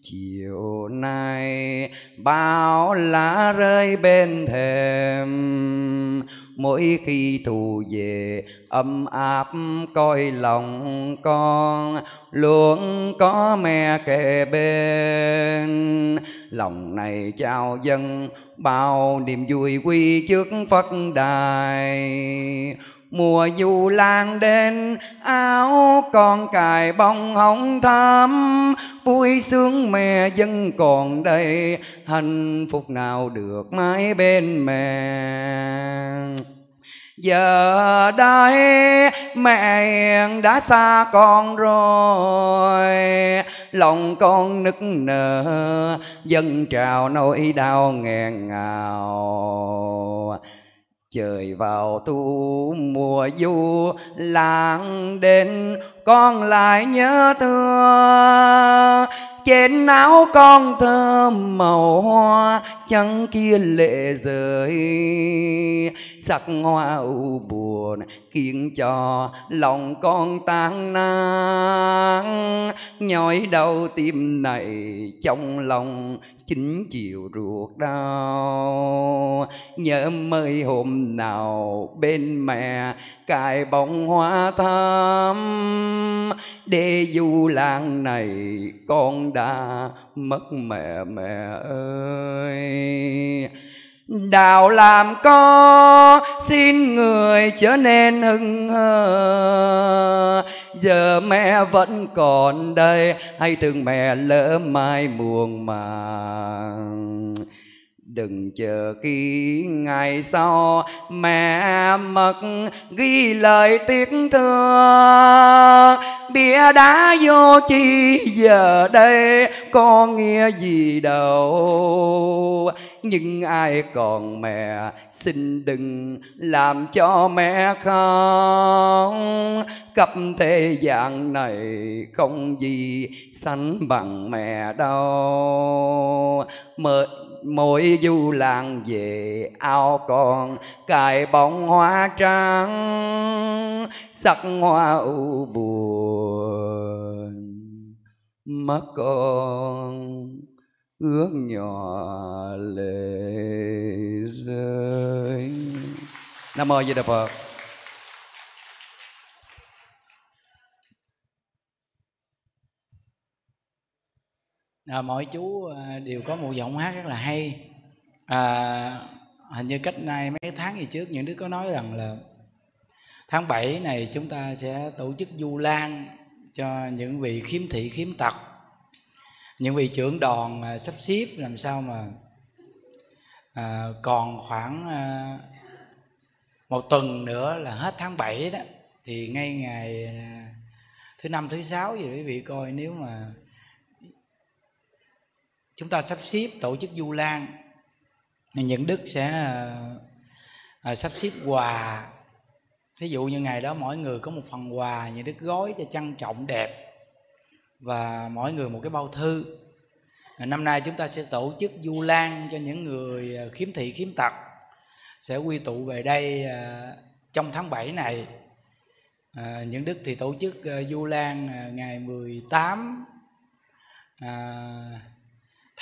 Chiều nay bao lá rơi bên thềm mỗi khi thù về, ấm áp coi lòng con luôn có mẹ kề bên. Lòng này trao dân bao niềm vui quy trước phật đài mùa du lan đến, áo con cài bông hồng thắm. Vui sướng mẹ vẫn còn đây, hạnh phúc nào được mãi bên mẹ. Giờ đây mẹ đã xa con rồi, lòng con nức nở, dâng trào nỗi đau nghẹn ngào trời vào thu mùa du lãng đến con lại nhớ thương trên áo con thơm màu hoa, trắng kia lệ rơi sắc hoa u buồn, khiến cho lòng con tan nát. Nhói đau tim này, trong lòng chính chiều ruột đau. Nhớ mây hôm nào bên mẹ, cài bông hoa thắm. Để du làng này, con đã mất mẹ mẹ ơi đạo làm có, xin người trở nên hưng hờ. Giờ mẹ vẫn còn đây hay thương mẹ lỡ mai buồn màng. Đừng chờ khi ngày sau mẹ mất ghi lời tiếc thương. Bia đá vô chi giờ đây, có nghĩa gì đâu. Nhưng ai còn mẹ, xin đừng làm cho mẹ khóc. Cấp thế gian này không gì sánh bằng mẹ đâu. Mời mỗi du làng về ao con cài bông hoa trắng, sắc hoa u buồn. Mắt con ước nhỏ lệ rơi. Nam mô di đà phật. À, mọi chú à, đều có một giọng hát rất là hay. À, hình như cách nay mấy tháng gì trước những đứa có nói rằng là tháng 7 này chúng ta sẽ tổ chức du lan cho những vị khiếm thị khiếm tật những vị trưởng đoàn mà sắp xếp làm sao mà à, còn khoảng à, một tuần nữa là hết tháng 7 đó. Thì ngay ngày à, thứ năm thứ sáu gì quý vị coi nếu mà chúng ta sắp xếp tổ chức du lan. Những đức sẽ à, sắp xếp quà. Thí dụ như ngày đó mỗi người có một phần quà những đức gói cho trang trọng đẹp và mỗi người một cái bao thư. À, năm nay chúng ta sẽ tổ chức du lan cho những người à, khiếm thị khiếm tật sẽ quy tụ về đây à, trong tháng 7 này. À, những đức thì tổ chức à, du lan ngày 18 à,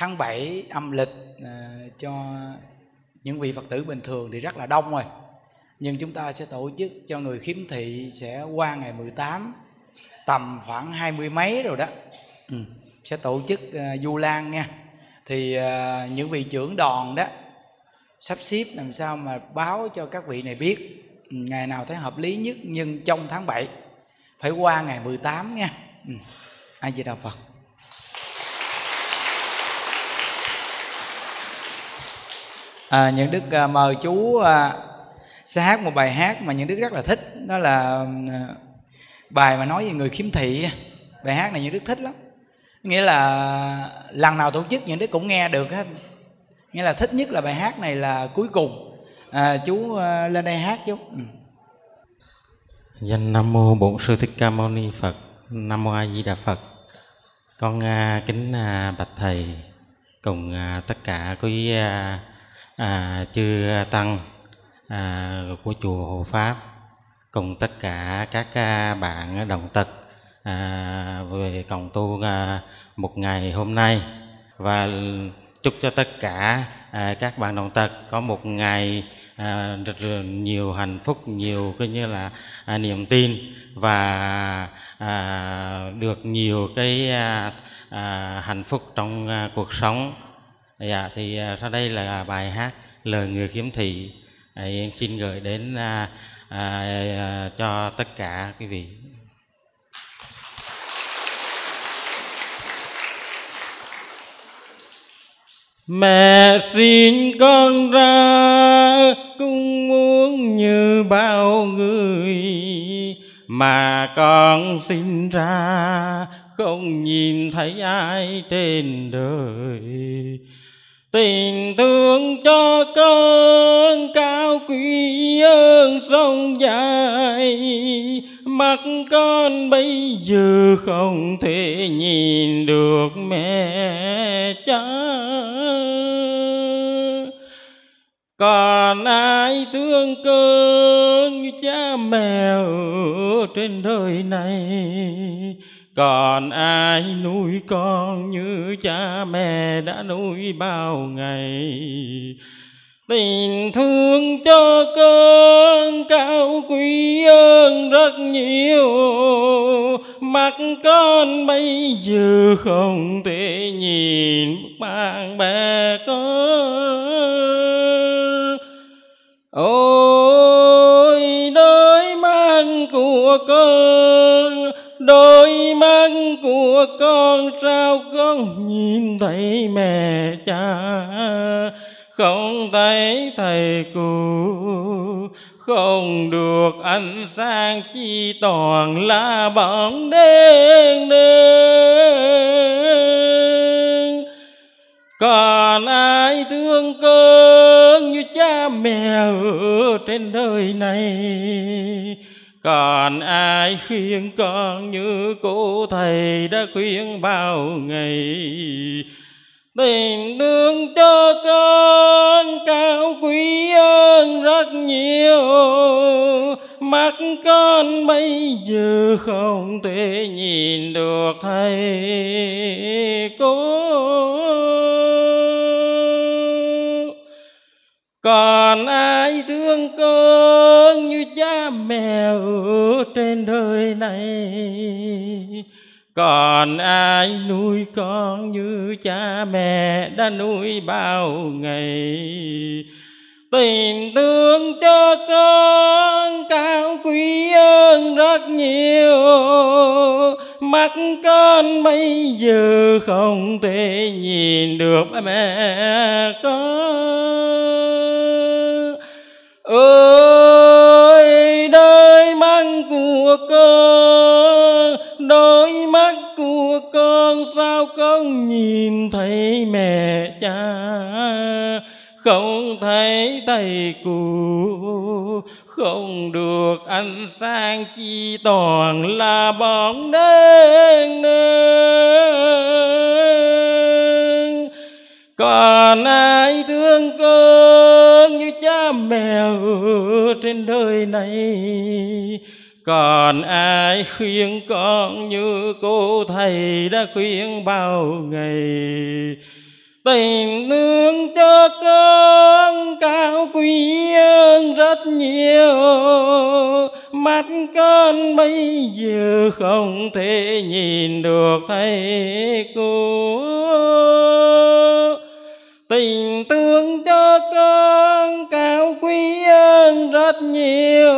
tháng 7 âm lịch à, cho những vị phật tử bình thường thì rất là đông rồi nhưng chúng ta sẽ tổ chức cho người khiếm thị sẽ qua ngày 18 tầm khoảng hai mươi mấy rồi đó ừ. sẽ tổ chức uh, du lan nha thì uh, những vị trưởng đoàn đó sắp xếp làm sao mà báo cho các vị này biết ừ, ngày nào thấy hợp lý nhất nhưng trong tháng 7 phải qua ngày 18 nha ừ. ai về đạo phật à, những đức à, mời chú à, sẽ hát một bài hát mà những đức rất là thích. Đó là à, bài mà nói về người khiếm thị bài hát này những đức thích lắm. Nghĩa là lần nào tổ chức những đức cũng nghe được hết. Nghĩa là thích nhất là bài hát này là cuối cùng. À, chú à, lên đây hát chú. Ừ. danh nam mô bổn sư thích ca mâu ni phật nam mô a di đà phật. Con à, kính à, bạch thầy cùng à, tất cả quý à, à, chư tăng à, của chùa Hộ Pháp cùng tất cả các à, bạn đồng tật à, về cộng tu à, một ngày hôm nay. Và chúc cho tất cả à, các bạn đồng tật có một ngày à, nhiều hạnh phúc nhiều coi như là à, niềm tin và à, được nhiều cái à, à, hạnh phúc trong à, cuộc sống dạ thì à, sau đây là bài hát lời người khiếm thị. À, em xin gửi đến à, à, à, cho tất cả quý vị. Mẹ xin con ra cũng muốn như bao người. Mà con sinh ra không nhìn thấy ai trên đời tình thương cho con cao quý ơn sông dài. Mắt con bây giờ không thể nhìn được mẹ cha. Còn ai thương con cha mẹ ở trên đời này? Còn ai nuôi con như cha mẹ đã nuôi bao ngày? Tình thương cho con cao quý ơn rất nhiều. Mặt con bây giờ không thể nhìn bạn bè con. Ôi của con sao con nhìn thấy mẹ cha, không thấy thầy cụ không được ánh sáng chi toàn là bóng đen đen còn ai thương con như cha mẹ ở trên đời này? Còn ai khuyên con như cô thầy đã khuyên bao ngày. Tình thương cho con cao quý ơn rất nhiều. Mắt con bây giờ không thể nhìn được thầy cô. Còn ai mẹ ở trên đời này. Còn ai nuôi con như cha mẹ đã nuôi bao ngày? Tình thương cho con cao quý ơn rất nhiều. Mắt con bây giờ không thể nhìn được mẹ con. Ơi của con, đôi mắt của con sao con nhìn thấy mẹ cha? Không thấy thầy cụ, không được ánh sáng chi toàn là bóng đen đen còn ai thương con như cha mẹ ở trên đời này? Còn ai khuyên con như cô thầy đã khuyên bao ngày? Tình thương cho con cao quý hơn rất nhiều. Mắt con bây giờ không thể nhìn được thầy cô. Tình thương cho con cao quý hơn rất nhiều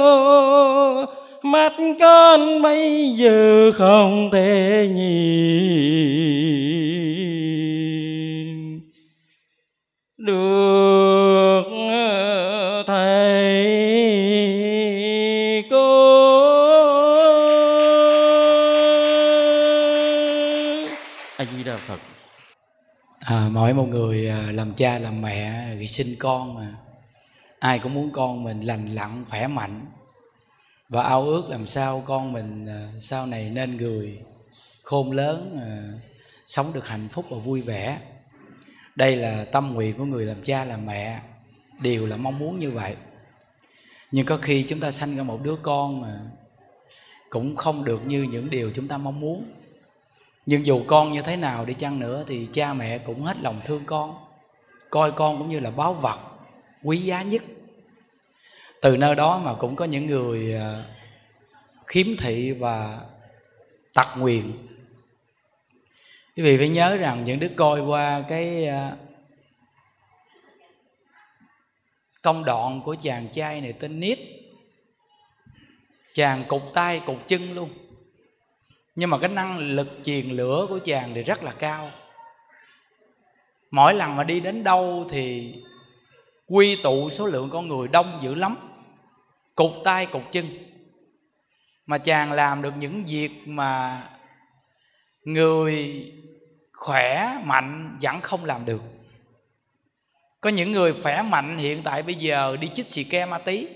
mắt con bây giờ không thể nhìn được thầy cô. A di đà phật. À, mỗi một người à, làm cha làm mẹ thì sinh con mà. Ai cũng muốn con mình lành lặn khỏe mạnh và ao ước làm sao con mình à, sau này nên người khôn lớn à, sống được hạnh phúc và vui vẻ. Đây là tâm nguyện của người làm cha, làm mẹ, đều là mong muốn như vậy. Nhưng có khi chúng ta sanh ra một đứa con mà cũng không được như những điều chúng ta mong muốn. Nhưng dù con như thế nào đi chăng nữa thì cha mẹ cũng hết lòng thương con, coi con cũng như là báu vật quý giá nhất từ nơi đó mà cũng có những người à, khiếm thị và tặc nguyền. Quý vị phải nhớ rằng những đứa coi qua cái à, công đoạn của chàng trai này tên Nít chàng cục tay cục chân luôn. Nhưng mà cái năng lực truyền lửa của chàng thì rất là cao. Mỗi lần mà đi đến đâu thì quy tụ số lượng con người đông dữ lắm cục tay cục chân. Mà chàng làm được những việc mà người khỏe, mạnh vẫn không làm được. Có những người khỏe, mạnh hiện tại bây giờ đi chích xì ke ma tí.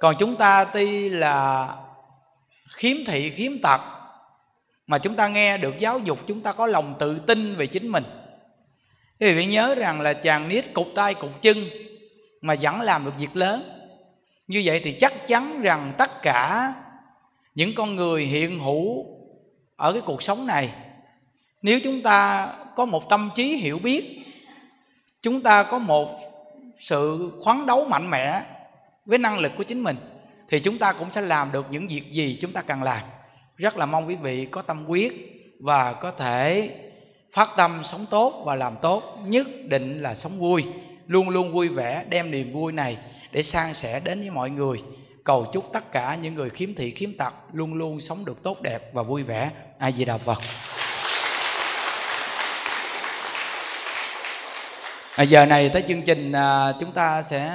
Còn chúng ta tuy là khiếm thị, khiếm tật, mà chúng ta nghe được giáo dục, chúng ta có lòng tự tin về chính mình. Thì phải nhớ rằng là chàng niết cục tay cục chân mà vẫn làm được việc lớn như vậy thì chắc chắn rằng tất cả những con người hiện hữu ở cái cuộc sống này, nếu chúng ta có một tâm trí hiểu biết, chúng ta có một sự khoáng đấu mạnh mẽ với năng lực của chính mình, thì chúng ta cũng sẽ làm được những việc gì chúng ta cần làm. Rất là mong quý vị có tâm quyết và có thể phát tâm sống tốt và làm tốt, nhất định là sống vui, luôn luôn vui vẻ, đem niềm vui này để san sẻ đến với mọi người. Cầu chúc tất cả những người khiếm thị khiếm tật luôn luôn sống được tốt đẹp và vui vẻ. A di đà phật. À, giờ này tới chương trình à, chúng ta sẽ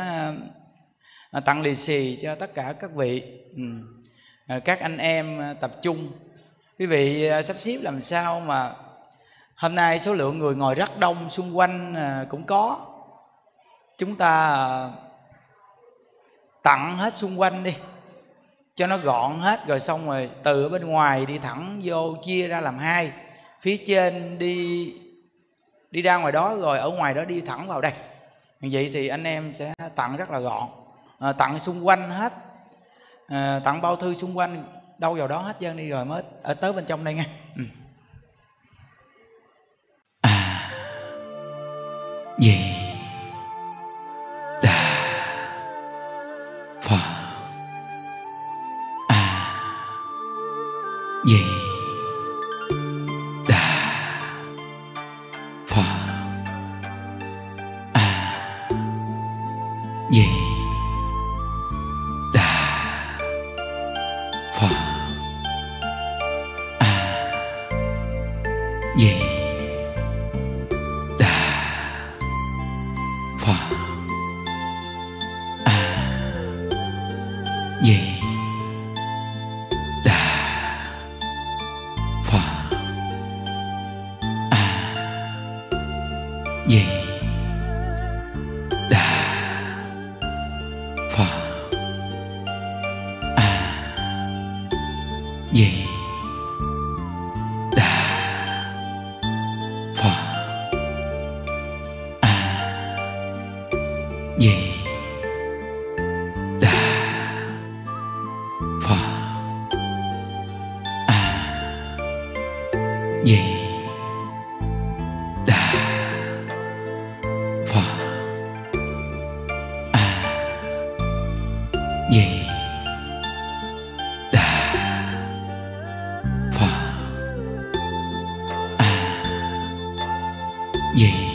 à, tặng lì xì cho tất cả các vị ừ. à, các anh em à, tập trung. Quý vị à, sắp xếp làm sao mà hôm nay số lượng người ngồi rất đông xung quanh à, cũng có. Chúng ta à, tặng hết xung quanh đi cho nó gọn hết rồi xong rồi từ ở bên ngoài đi thẳng vô chia ra làm hai. Phía trên đi đi ra ngoài đó rồi ở ngoài đó đi thẳng vào đây. Như vậy thì anh em sẽ tặng rất là gọn à, tặng xung quanh hết à, tặng bao thư xung quanh đâu vào đó hết dân đi rồi mới ở tới bên trong đây nghe ừ. à gì? 耶。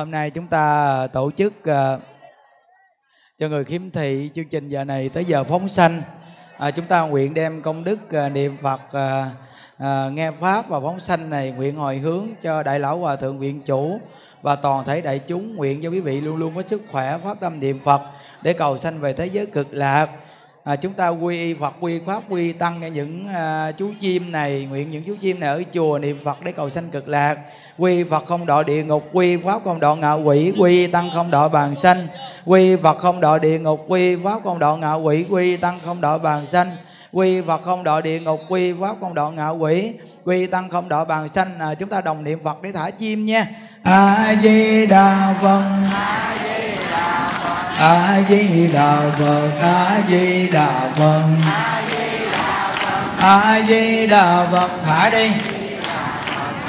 Hôm nay chúng ta ờ, tổ chức uh, cho người khiếm thị chương trình giờ này tới giờ phóng sanh. À, chúng ta nguyện đem công đức à, niệm Phật à, à, nghe pháp và phóng sanh này nguyện hồi hướng cho đại lão hòa thượng viện chủ và toàn thể đại chúng nguyện cho quý vị luôn luôn có sức khỏe phát tâm niệm Phật để cầu sanh về thế giới cực lạc. À, chúng ta quy y Phật quy pháp quy tăng nghe những à, chú chim này nguyện những chú chim này ở chùa niệm Phật để cầu sanh cực lạc quy Phật không độ địa ngục quy pháp không độ ngạ quỷ quy tăng không độ bàn sanh. Quy Phật không độ địa ngục quy pháp không độ ngạ quỷ quy tăng không độ bàn sanh. Quy Phật không độ địa ngục quy pháp không độ ngạ quỷ quy tăng không độ bàn sanh. À, chúng ta đồng niệm Phật để thả chim nha. A di đà phật. A di đà phật a di đà phật. A di đà phật. A di đà phật thả đi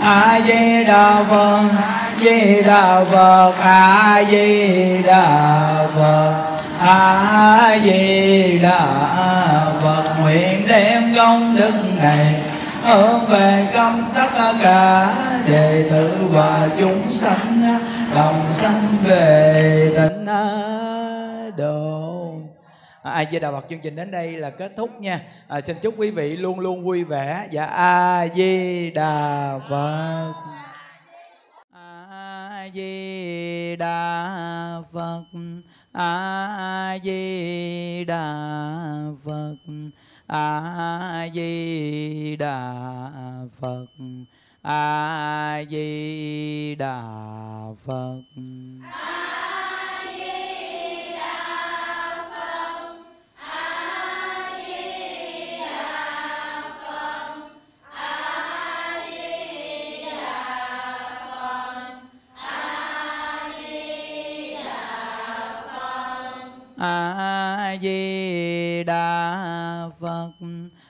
a di đà phật di đà phật, a di đà phật, a di đà phật. Nguyện đem công đức này hướng về công tất cả đệ tử và chúng sanh, đồng sanh về tịnh độ a di đà phật chương trình đến đây là kết thúc nha. À, xin chúc quý vị luôn luôn vui vẻ và a di đà phật. A di đà phật. A di đà phật. A di đà phật. A di đà phật.